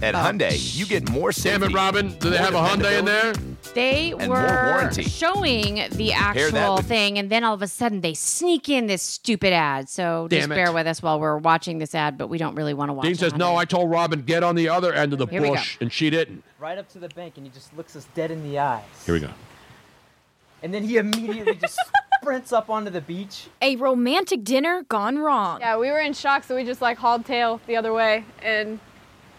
At oh. Hyundai, you get more safety. Damn it, Robin. Do they have a Hyundai in there? They were showing the actual with- thing, and then all of a sudden they sneak in this stupid ad. So just it. bear with us while we're watching this ad, but we don't really want to watch Dean it. says, No, I told Robin, get on the other end of the Here bush, and she didn't. right up to the bank and he just looks us dead in the eyes. Here we go. And then he immediately just sprints up onto the beach. A romantic dinner gone wrong. Yeah, we were in shock, so we just like hauled tail the other way and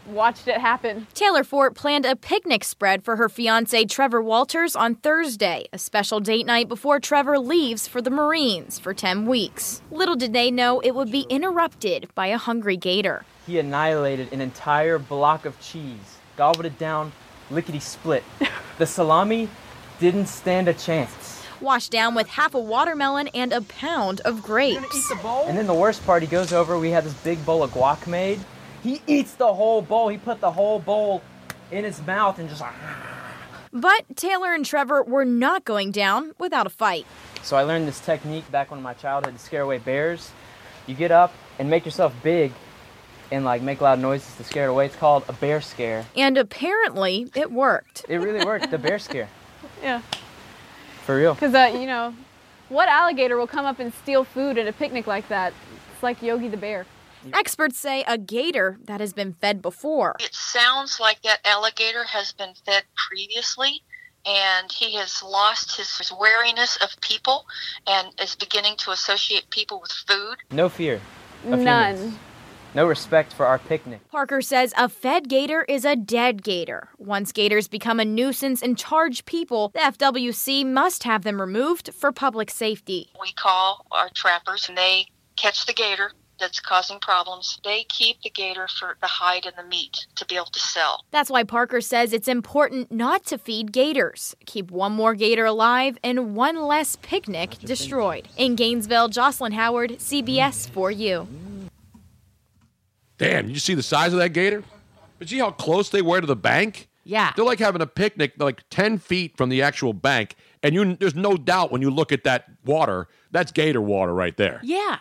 watched it happen. Taylor Fort planned a picnic spread for her fiance Trevor Walters on Thursday, a special date night before Trevor leaves for the Marines for 10 weeks. Little did they know it would be interrupted by a hungry gator. He annihilated an entire block of cheese, gobbled it down, lickety split. the salami didn't stand a chance. Washed down with half a watermelon and a pound of grapes. And then the worst part, he goes over, we had this big bowl of guac made. He eats the whole bowl. He put the whole bowl in his mouth and just like. But Taylor and Trevor were not going down without a fight. So I learned this technique back when my childhood to scare away bears. You get up and make yourself big and like make loud noises to scare it away. It's called a bear scare. And apparently it worked. It really worked. The bear scare. Yeah. For real. Because, uh, you know, what alligator will come up and steal food at a picnic like that? It's like Yogi the Bear. Experts say a gator that has been fed before. It sounds like that alligator has been fed previously and he has lost his, his wariness of people and is beginning to associate people with food. No fear. None. humans. No respect for our picnic. Parker says a fed gator is a dead gator. Once gators become a nuisance and charge people, the FWC must have them removed for public safety. We call our trappers and they catch the gator that's causing problems. They keep the gator for the hide and the meat to be able to sell. That's why Parker says it's important not to feed gators. Keep one more gator alive and one less picnic destroyed. In Gainesville, Jocelyn Howard, CBS 4U. Damn, you see the size of that gator? But see how close they were to the bank? Yeah. They're like having a picnic like 10 feet from the actual bank. And you, there's no doubt when you look at that water, that's gator water right there. Yeah.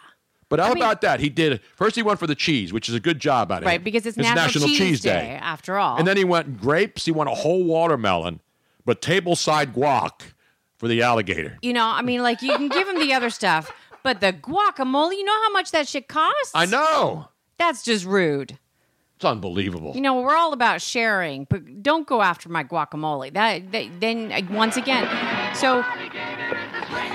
But how I mean- about that? He did first. He went for the cheese, which is a good job out of him. Right, because it's, National, Cheese, Day, after all. And then he went grapes. He went a whole watermelon, but tableside guac for the alligator. you know, I mean, like you can give him the other stuff, but the guacamole, you know how much that shit costs? I know. That's just rude. It's unbelievable. You know, we're all about sharing, but don't go after my guacamole. That, that then uh, once again, so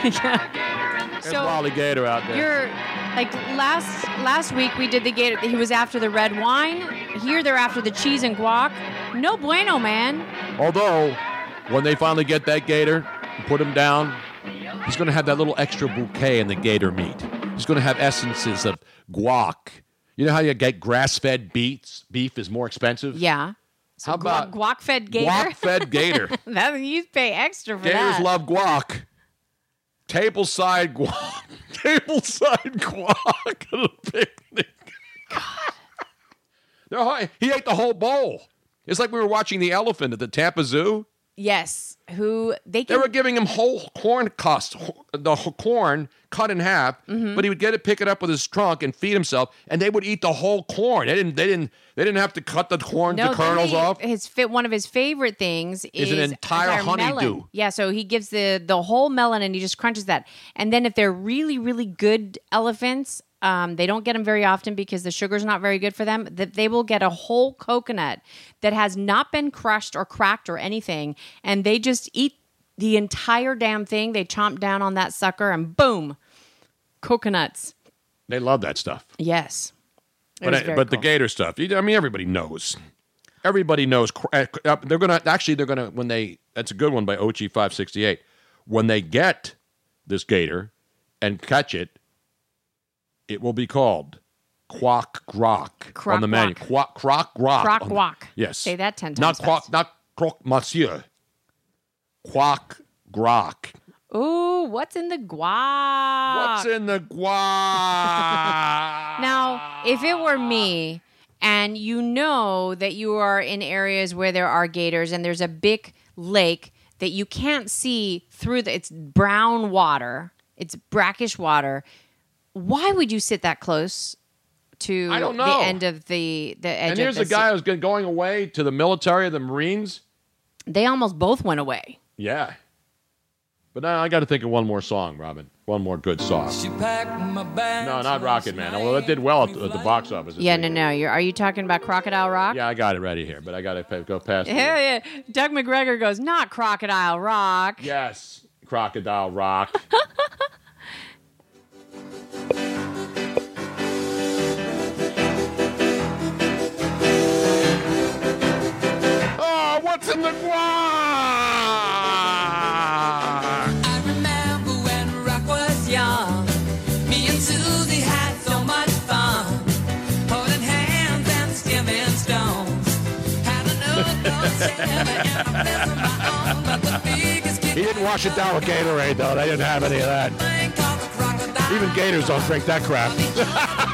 There's so Wally Gator out there. you're Like last last week we did the gator. He was after the red wine. Here they're after the cheese and guac. No bueno, man. Although, when they finally get that gator, and put him down, he's going to have that little extra bouquet in the gator meat. He's going to have essences of guac. You know how you get grass-fed beets? Beef is more expensive. Yeah. How about guac fed gator? guac-fed gator? that you pay extra for Gators that. love guac. Tableside guac. Tableside guac at a picnic. They're he ate the whole bowl. It's like we were watching the elephant at the Tampa Zoo. Yes. Who they They were giving him whole corn cust, the whole corn cut in half, Mhm. but he would get it, pick it up with his trunk, and feed himself. And they would eat the whole corn. They didn't. They didn't. They didn't have to cut the corn, no, the kernels he- off. His fit one of his favorite things Is is, an entire honeydew. Yeah, so he gives the the whole melon and he just crunches that. And then if they're really really good elephants, um, they don't get them very often because the sugar's not very good for them. That they will get a whole coconut that has not been crushed or cracked or anything, and they just eat the entire damn thing. They chomp down on that sucker and boom, coconuts. They love that stuff. Yes. It But, I- but the gator stuff, I mean, everybody knows. Everybody knows. uh, uh, They're gonna actually. They're gonna when they. That's a good one by Ochi five sixty eight. When they get this gator and catch it, it will be called quack grok on the menu. Quack croc grok. Croc. Yes. Say that 10 times. Not quack. Not croc monsieur. Quack grok. Ooh, what's in the guac? What's in the guac? Now, if it were me and you know that you are in areas where there are gators and there's a big lake that you can't see through the it's brown water, it's brackish water, why would you sit that close to I don't know. the end of the the edge And here's of the the guy sea? who's go- going away to the military, the Marines. They almost both went away. Yeah. But now I got to think of one more song, Robin. One more good song. No, not Rocket Man. Although that did well at, at the box office. Yeah, no, no. You're, are you talking about Crocodile Rock? Yeah, I got it ready here, but I got to go past. it. Hell yeah. Doug McGregor goes, not Crocodile Rock. Yes, Crocodile Rock. oh, what's in the guac? I remember when Rock was young. Me and Susie had so much fun. Holding hands and skimming stones. Had another He didn't wash it down with Gatorade, though. They didn't have any of that. Even Gators don't drink that crap.